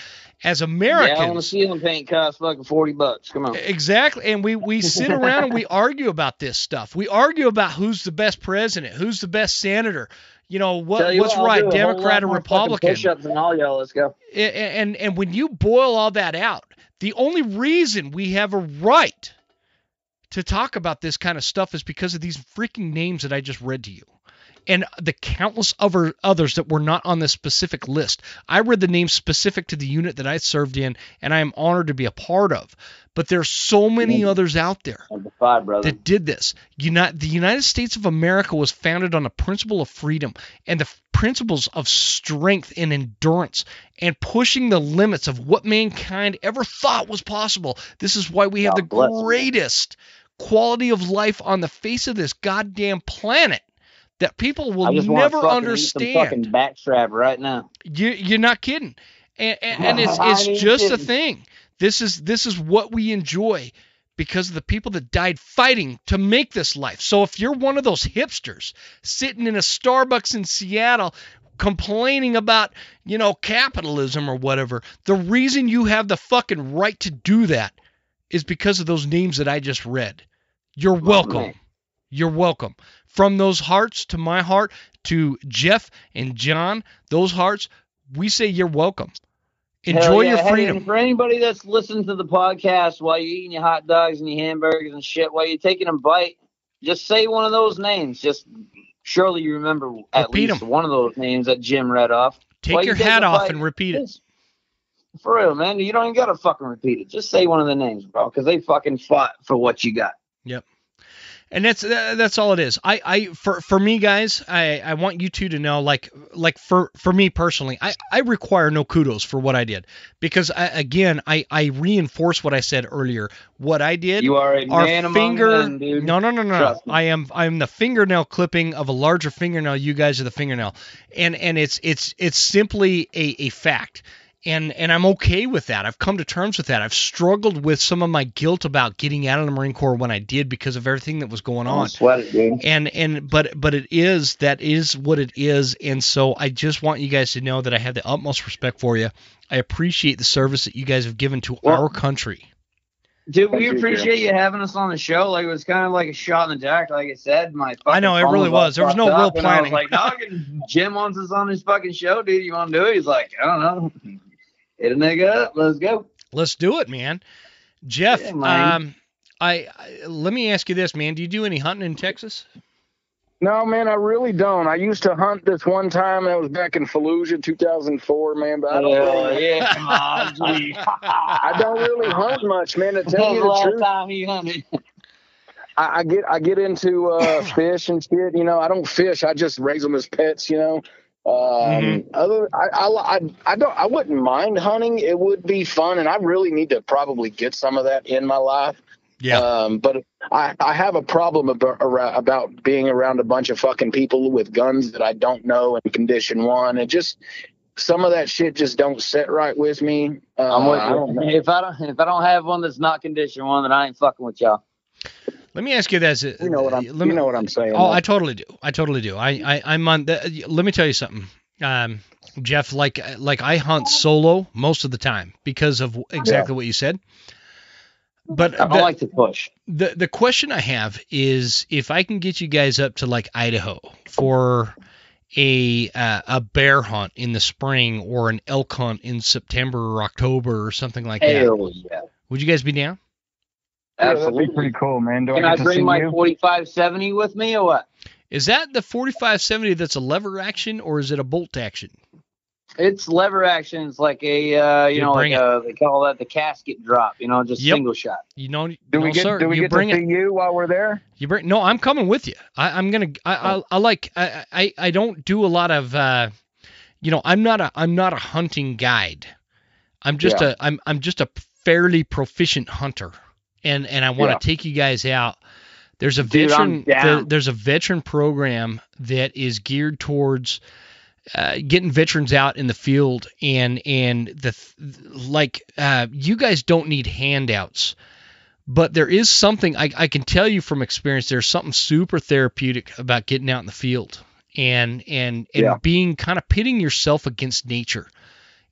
as Americans. Yeah, on the ceiling paint costs fucking forty bucks. Come on. Exactly, and we we sit around and we argue about this stuff. We argue about who's the best president, who's the best senator, you know what you what's what, right, Democrat or Republican. Push-ups and all y'all. Let's go. And, and and when you boil all that out, the only reason we have a right to talk about this kind of stuff is because of these freaking names that I just read to you and the countless other others that were not on this specific list. I read the names specific to the unit that I served in, and I am honored to be a part of. But there's so many others out there that did this. United, the United States of America was founded on a principle of freedom and the principles of strength and endurance and pushing the limits of what mankind ever thought was possible. This is why we have God the greatest quality of life on the face of this goddamn planet that people will never understand. fucking backstrap right now. You, you're not kidding, and, and, and it's it's just kidding. a thing. This is this is what we enjoy because of the people that died fighting to make this life. So if you're one of those hipsters sitting in a Starbucks in Seattle complaining about, you know, capitalism or whatever, the reason you have the fucking right to do that is because of those names that I just read. You're welcome. You're welcome. From those hearts to my heart to Jeff and John, those hearts, we say you're welcome. Enjoy yeah. your freedom. and for anybody that's listening to the podcast while you're eating your hot dogs and your hamburgers and shit, while you're taking a bite, just say one of those names. Just surely you remember at Repeat least 'em. one of those names that Jim read off. Take while your you hat off bite, and repeat it. For real, man. You don't even gotta fucking repeat it. Just say one of the names, bro, because they fucking fought for what you got. And that's that's all it is. I, I for for me guys, I, I want you two to know like like for for me personally, I, I require no kudos for what I did because I, again I I reinforce what I said earlier. What I did You are a man among finger men, dude. no no no no Trust i am i'm the fingernail clipping of a larger fingernail you guys are the fingernail and and it's it's it's simply a, a fact and and i'm okay with that i've come to terms with that i've struggled with some of my guilt about getting out of the marine corps when i did because of everything that was going oh, on sweat it, dude. and and but but it is that is what it is and so i just want you guys to know that i have the utmost respect for you i appreciate the service that you guys have given to Well, our country Dude, we appreciate you having us on the show. Like it was kind of like a shot in the dark. Like I said, my I know, it really was. There was no real up, and I was planning. like, dog, and Jim wants us on his fucking show, dude. You want to do it? He's like, I don't know. Hit a nigga up. Let's go. Let's do it, man. Jeff, Yeah, man. um, I, I let me ask you this, man. Do you do any hunting in Texas? No, man, I really don't. I used to hunt this one time. That was back in Fallujah, 2004, man. But I don't, Hell really, yeah, come on, G. I don't really hunt much, man. To tell you the the truth, time he hunted. I, I get I get into uh, fish and shit. You know, I don't fish. I just raise them as pets. You know. Um, Mhm. Other, I, I, I, I don't. I wouldn't mind hunting. It would be fun, and I really need to probably get some of that in my life. Yeah. Um, but I, I have a problem about, about being around a bunch of fucking people with guns that I don't know in condition one. It just some of that shit just don't sit right with me. Uh, I'm with I you. If I don't, if I don't have one that's not condition one, then I ain't fucking with y'all. Let me ask you this. uh, You know what I'm. let me- you know what I'm saying. Oh, though. I totally do. I totally do. I, I I'm on. The, let me tell you something, um, Jeff. Like like I hunt solo most of the time because of exactly what you said. But I the, like to push. the the question I have is if I can get you guys up to like Idaho for a uh, a bear hunt in the spring or an elk hunt in September or October or something like that. Yeah. Would you guys be down? Yeah, that'd Absolutely. be pretty cool, man. Do Can I I get to bring see my you? 4570 with me or what? Is that the 4570 that's a lever action or is it a bolt action? It's lever action. It's like a, uh, you Dude, know, like a, they call that the casket drop. You know, just Yep. single shot. You know, Do no, we get? sir. do we you get bring to it. see you while we're there? You bring no, I'm coming with you. I, I'm gonna. I, I, I like. I, I I don't do a lot of. Uh, you know, I'm not a. I'm not a hunting guide. I'm just Yeah. a. I'm I'm just a fairly proficient hunter, and and I want to Yeah. take you guys out. There's a Dude, veteran. there- there's a veteran program that is geared towards. Uh, getting veterans out in the field and and the like uh, you guys don't need handouts but there is something I, I can tell you from experience there's something super therapeutic about getting out in the field and and and Yeah. being kind of pitting yourself against nature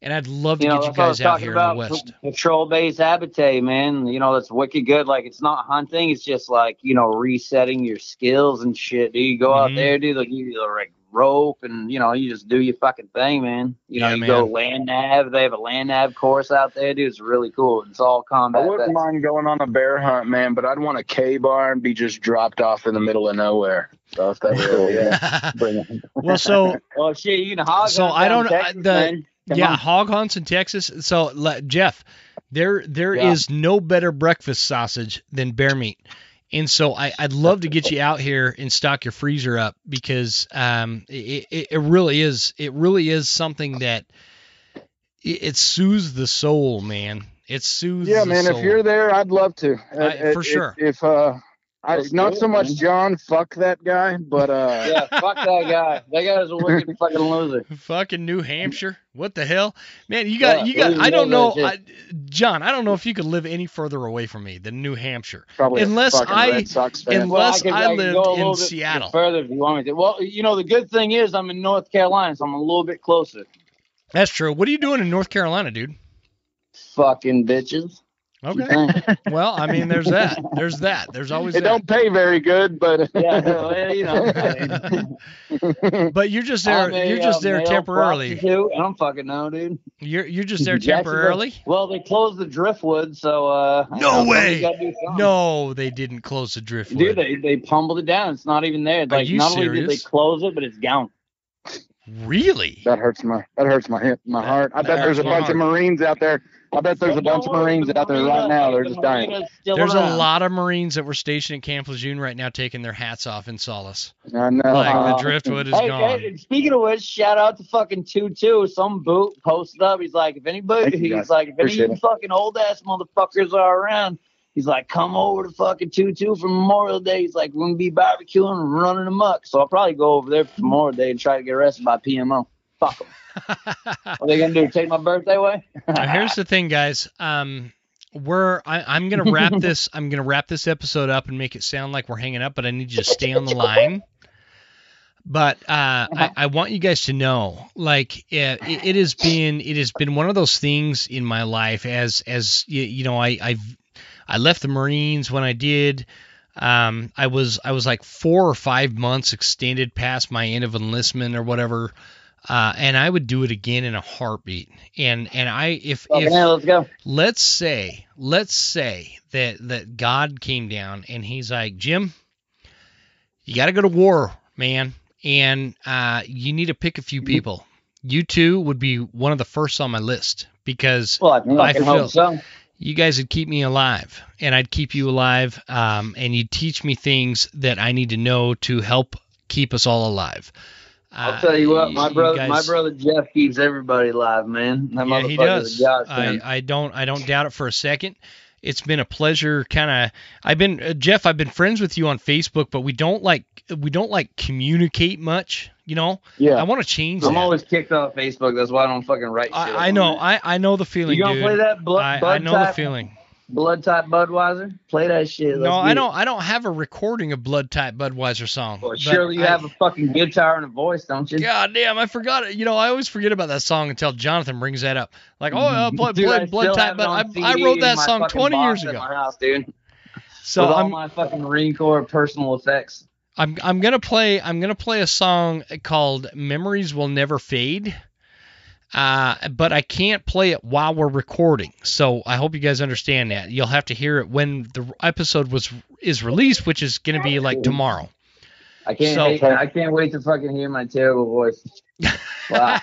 and i'd love to You know, get you that's what I was guys out talking here about. in the west Patrol based habitat, man. You know, that's wicked good. Like, it's not hunting. It's just like, you know, resetting your skills and shit. Do you go out Mhm. there, dude, like you like rope and, you know, you just do your fucking thing, man. You know, Yeah, you man. go land nav. They have a land nav course out there, dude. It's really cool. It's all combat. I wouldn't based. mind going on a bear hunt, man, but I'd want a K bar and be just dropped off in the middle of nowhere. So if that's cool, yeah. Bring it. well so Well, shit, you can hog So I don't- I- Texas, the- man. Come yeah on. hog hunts in texas so jeff there there is Yeah. no better breakfast sausage than bear meat and so I, I'd love to get you out here and stock your freezer up because um, it, it, it really is it really is something that it, it soothes the soul, man. It soothes. Yeah, man. If you're there, I'd love to. Uh, for if- sure. If, uh, I, not do so much man. John, fuck that guy, but uh, yeah, fuck that guy. That guy's a wicked fucking loser. Fucking New Hampshire. What the hell? Man, you got Yeah, you got I don't know I, John, I don't know if you could live any further away from me than New Hampshire. probably Unless a I- Red Sox fan. unless- could- I could lived go a in bit Seattle. Further, if you want me to. Well, you know, the good thing is I'm in North Carolina, so I'm a little bit closer. That's true. What are you doing in North Carolina, dude? Fucking bitches. Okay. well, I mean, there's that. There's that. There's always It that. don't pay very good, but yeah, no, you know. But you're just there. A, You're just uh, there temporarily. I don't fucking know, dude. You're you're just there temporarily. Well, they closed the driftwood, so uh. No know, way. somebody's gotta do something. No, they didn't close the driftwood. Dude, they they pummeled it down. It's not even there. Are Like you not only did they close it, but it's gone. really? that hurts my that hurts my hip, my heart. I that bet there's a hurts my bunch of Marines out there. I bet there's a bunch of Marines out there right now. They're just dying. There's a lot of Marines that were stationed at Camp Lejeune right now taking their hats off in solace. I know. Like the driftwood is Hey, gone. hey, speaking of which, shout out to fucking two two. Some boot posted up. He's like, if anybody, Thank you, he's like, if any Appreciate you it. fucking old ass motherfuckers are around, he's like, come over to fucking two two for Memorial Day. He's like, we're gonna be barbecuing and running amok. So I'll probably go over there for Memorial Day and try to get arrested by PMO. Fuck them. What are they gonna do? Take my birthday away? Here's the thing, guys. Um, we're I, I'm gonna wrap this. I'm gonna wrap this episode up and make it sound like we're hanging up, but I need you to stay on the line. But uh, I, I want you guys to know, like, it, it has been it has been one of those things in my life as as you, you know I I've I left the Marines when I did. Um, I was I was like four or five months extended past my end of enlistment or whatever. Uh, and I would do it again in a heartbeat. And and I if if hell, let's go. let's say let's say that that God came down and he's like Jim, you got to go to war, man, and uh, you need to pick a few Mm-hmm. people. You two would be one of the first on my list because Well, I I feel- so. you guys would keep me alive and I'd keep you alive um, and you'd teach me things that I need to know to help keep us all alive. I'll Uh, tell you what, my you brother, my brother Jeff keeps everybody alive, man. That yeah, he does. I, I don't I don't doubt it for a second. It's been a pleasure. Kind of, I've been uh, Jeff. I've been friends with you on Facebook, but we don't like we don't like communicate much. You know, yeah I want to change I'm that. always kicked off Facebook. That's why I don't fucking write shit. I, I know. I, I know the feeling, You gonna dude. play that blood, I, I know the feeling. Blood type Budweiser? Play that shit. No, Let's I don't. I don't have a recording of Blood Type Budweiser song. It. Well, but surely you I- have a fucking guitar and a voice, don't you? God damn, I forgot it. You know, I always forget about that song until Jonathan brings that up. Like, oh, uh, play, Dude, I Blood Type, but I, I wrote that song 20 years ago. My house, dude. So With all I'm, my fucking Marine Corps personal effects. I'm I'm gonna play I'm gonna play a song called "Memories Will Never Fade," uh, but I can't play it while we're recording. So I hope you guys understand that. You'll have to hear it when the episode was is released, which is gonna be like tomorrow. I can't. So- hate, I can't wait to fucking hear my terrible voice. Wow.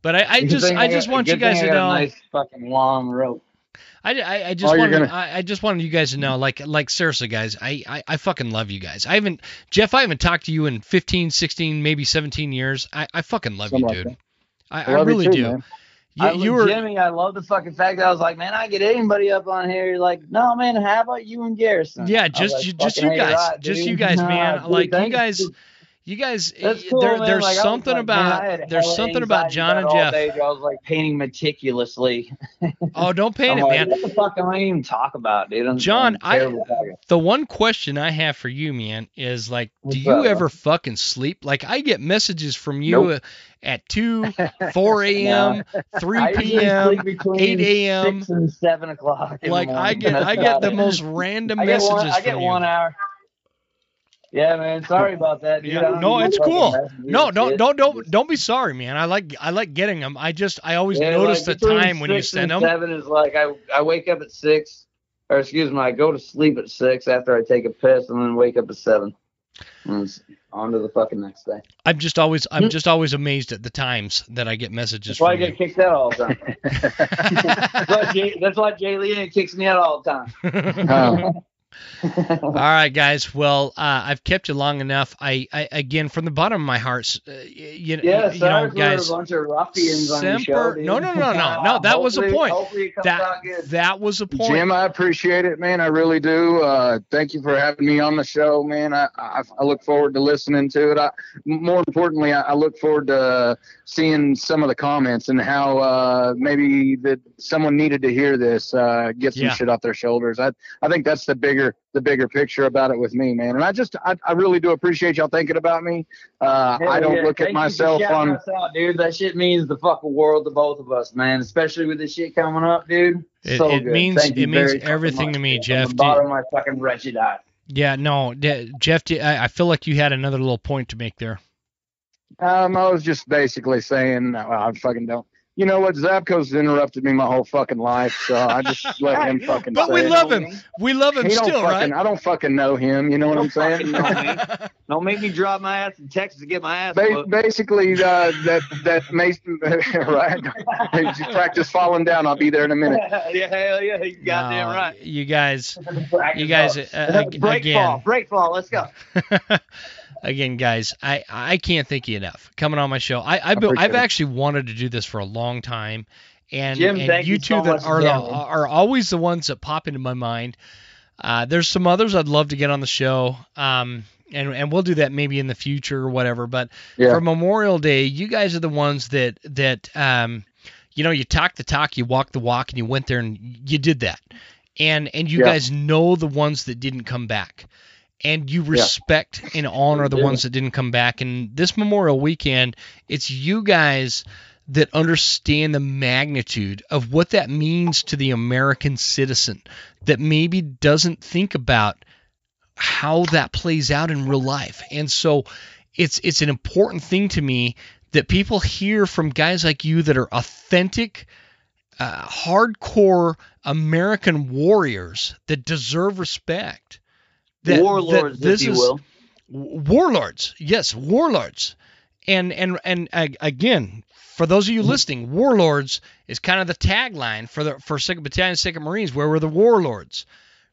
but I, I just I just got- want you guys to know. Nice fucking long rope. I, I, I just Oh, wanted gonna- I, I just wanted you guys to know like like seriously guys I, I I fucking love you guys I haven't Jeff I haven't talked to you in 15 16 maybe 17 years I, I fucking love Something you like dude I, I I love you really too, do man. you, I, you were Jimmy, I love the fucking fact that I was like, man, I get anybody up on here. You're like, no, man, how about you and Garrison? yeah just like, you, just you guys right, just you guys Nah, man dude, like you guys dude. You guys eh, cool, there there's Like, something like, about had there's something about John and Jeff day. I was like painting meticulously. oh don't paint it like, man What the fuck am I even talk about, dude? I'm, John, I'm I- the one question I have for you, man, is like, What's do you up? ever fucking sleep? Like, I get messages from you Nope. at 2, 4 a.m., 3 p.m., 8 a.m.. six and seven o'clock. Like, I get I get the most random I messages one, I get you. one hour. Yeah, man. Sorry about that. Dude. Yeah, no, it's cool. No, don't shit. don't don't don't be sorry, man. I like I like getting them. I just I always Yeah, notice like, the time when you send and them. Seven is like I I wake up at six, or excuse me, I go to sleep at six after I take a piss, and then wake up at seven. And on to the fucking next day. I'm just always I'm hmm. just always amazed at the times that I get messages That's why I get you. kicked out all the time. that's, why Jay, that's why Jay Lee kicks me out all the time. Oh, All right, guys. Well, uh, I've kept you long enough. I, I again, from the bottom of my heart, uh, you, Yeah, you sorry know, for guys. a bunch of ruffians on your show. Dude. no, no, no, no, no, that was a point. Hopefully it comes That that was a point. Jim, I appreciate it, man. I really do. Uh, thank you for having me on the show, man. I, I, I look forward to listening to it. I, more importantly, I, I look forward to seeing some of the comments and how uh, maybe that someone needed to hear this, uh, get some Yeah. shit off their shoulders. I, I think that's the bigger bigger the bigger picture about it with me, man. And I just I, I really do appreciate y'all thinking about me. Uh, Hell I don't yeah. look Thank at you for myself shouting on. us out, dude. That shit means the fucking world to both of us, man. Especially with this shit coming up, dude. It- so it good. means- Thank it means everything much, to me, dude. Jeff. From the bottom of my fucking wretched eye. Yeah, no, D- Jeff, I feel like you had another little point to make there. Um, I was just basically saying no, I fucking don't. You know what? Zabko's interrupted me my whole fucking life, so I just let him fucking. But say we it. love him. We love him He still, fucking. right? I don't fucking know him. You know what I'm saying? Fucking know me. Don't make me drop my ass in Texas to get my ass Ba- basically, uh, that that Mason, right? You practice falling down. I'll be there in a minute. yeah, hell yeah, you goddamn No, right. You guys, you guys, uh, break again. fall, break fall. Let's go. Again, guys, I, I can't thank you enough coming on my show. I, I've, I've it. actually wanted to do this for a long time, and, Jim, and thank you you two so that are the, are always the ones that pop into my mind. Uh, there's some others I'd love to get on the show, um, and and we'll do that maybe in the future or whatever. But Yeah. for Memorial Day, you guys are the ones that that um, you know, you talk the talk, you walk the walk, and you went there and you did that, and and you Yeah. guys know the ones that didn't come back and you respect and honor the do. ones that didn't come back. And this Memorial Weekend, it's you guys that understand the magnitude of what that means to the American citizen that maybe doesn't think about how that plays out in real life. And so it's it's an important thing to me that people hear from guys like you that are authentic uh, hardcore American warriors that deserve respect. That, Warlords, that this if you is, will. warlords yes warlords. And and and uh, again for those of you listening warlords is kind of the tagline for the for second battalion second marines. Where we're the warlords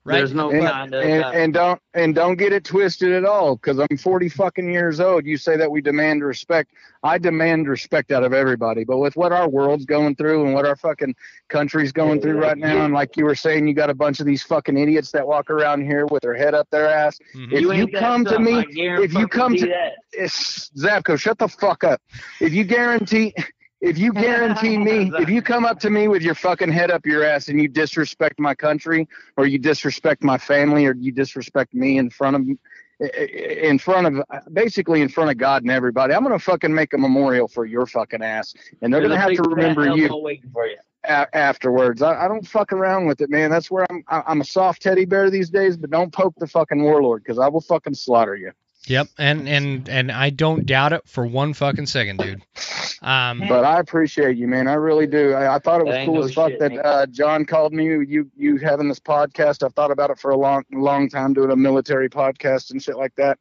right There's no And, kind of. and, and don't and don't get it twisted at all because I'm 40 fucking years old. You say that we demand respect. I demand respect out of everybody. But with what our world's going through and what our fucking country's going through right now, and like you were saying, you got a bunch of these fucking idiots that walk around here with their head up their ass. Mhm. If you, ain't that come to me, if you come to that. it's, shut the fuck up. If you guarantee, if you guarantee me, if you come up to me with your fucking head up your ass and you disrespect my country or you disrespect my family or you disrespect me in front of in front of basically in front of God and everybody, I'm gonna fucking make a memorial for your fucking ass, and they're There's gonna have to remember you you. a- afterwards. I, I don't fuck around with it, man. That's where I'm. I- I'm a soft teddy bear these days, but don't poke the fucking warlord because I will fucking slaughter you. Yep and and and i don't doubt it for one fucking second dude um But I appreciate you, man. I really do. I, I thought it was cool no as fuck shit, that uh, John called me. You you having this podcast? I've thought about it for a long long time, doing a military podcast and shit like that.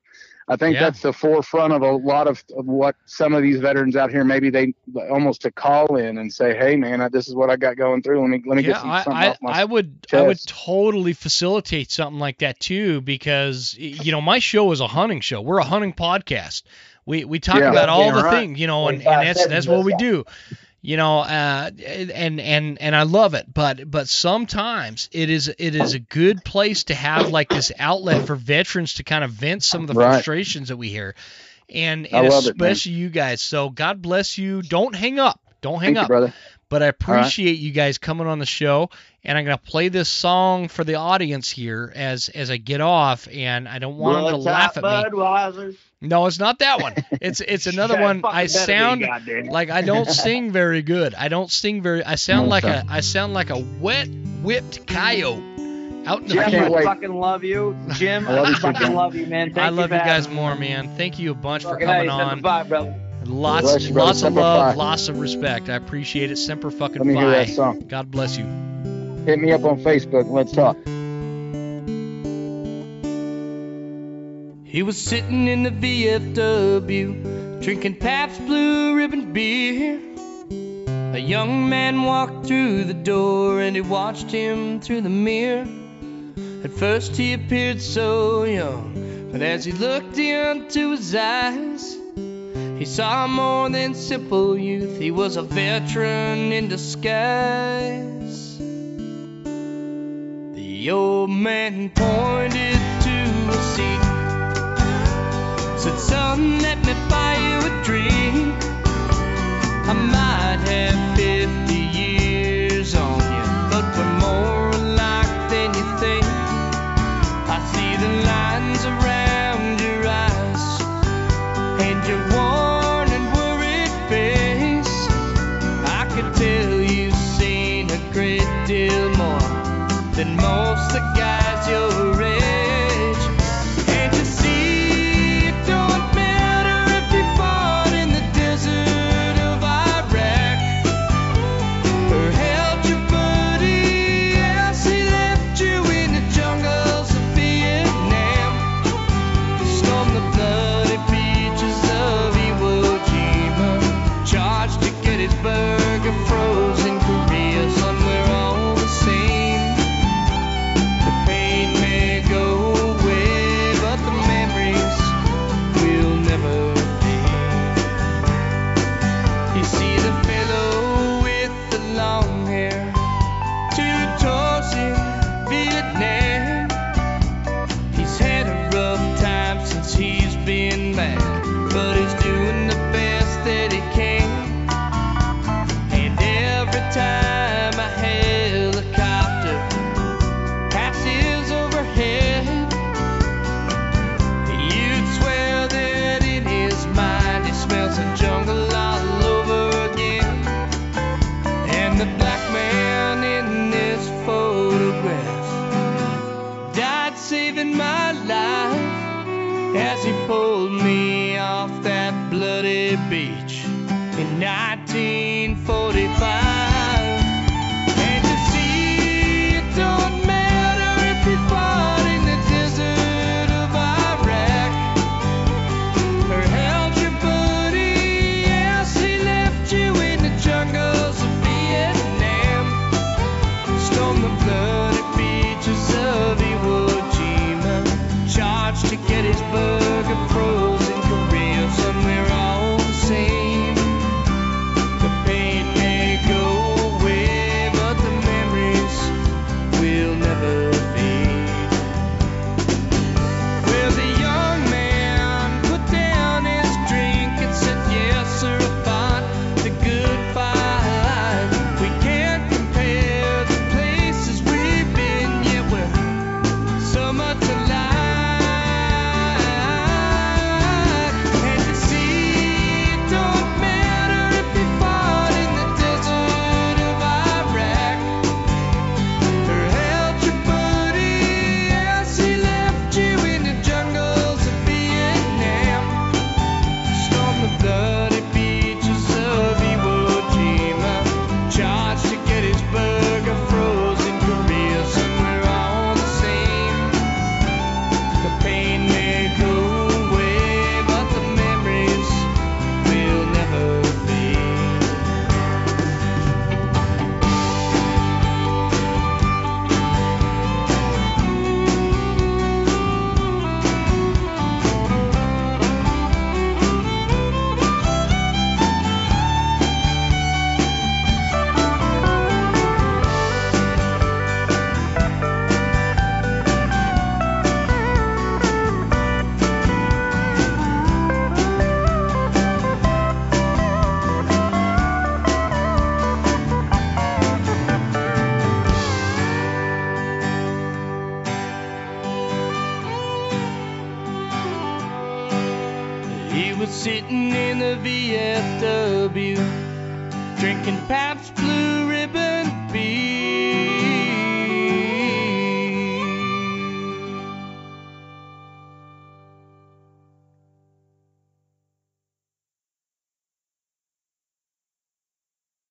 I think Yeah. that's the forefront of a lot of, of what some of these veterans out here maybe they almost to call in and say, "Hey, man, I, this is what I got going through. Let me let me yeah get some, I, something I, off my I would i would totally facilitate something like that too because you know my show is a hunting show we're a hunting podcast we we talk Yeah. about all the right. things you know and, and that's that's what we do you know uh and and and i love it but but sometimes it is it is a good place to have like this outlet for veterans to kind of vent some of the Right. frustrations that we hear and, and love it, especially you guys so god bless you don't hang up don't hang Thank up you, brother. but I right. appreciate you guys coming on the show, and I'm gonna play this song for the audience here as as I get off, and I don't want them to Blood laugh top at me. Budweiser. No, it's not that one. It's it's another Yeah, one. I better be, sound goddamn. like I don't sing very good. I don't sing very. I sound like a I sound like a wet whipped coyote out in the Jim, can't field. wait. I fucking love you. Jim, I love you I too, fucking Jim. love you, man. Thank I love you for guys me. more, man. Thank you a bunch for coming hey, on. Semper Fi, brother. Lots Bless you, brother. lots of love, Fi. lots of respect. I appreciate it. Semper fucking Let me hear that song. God bless you. Hit me up on Facebook let's talk. He was sitting in the VFW, drinking Pabst Blue Ribbon beer. A young man walked through the door and he watched him through the mirror. At first he appeared so young, but as he looked into his eyes, he saw more than simple youth. He was a veteran in disguise. The old man pointed to a seat. Said, son, let me buy you a drink. I might have 50 years on you, but we're more alike than you think. I see the lines around your eyes and your worn and worried face. I could tell you've seen a great deal more than most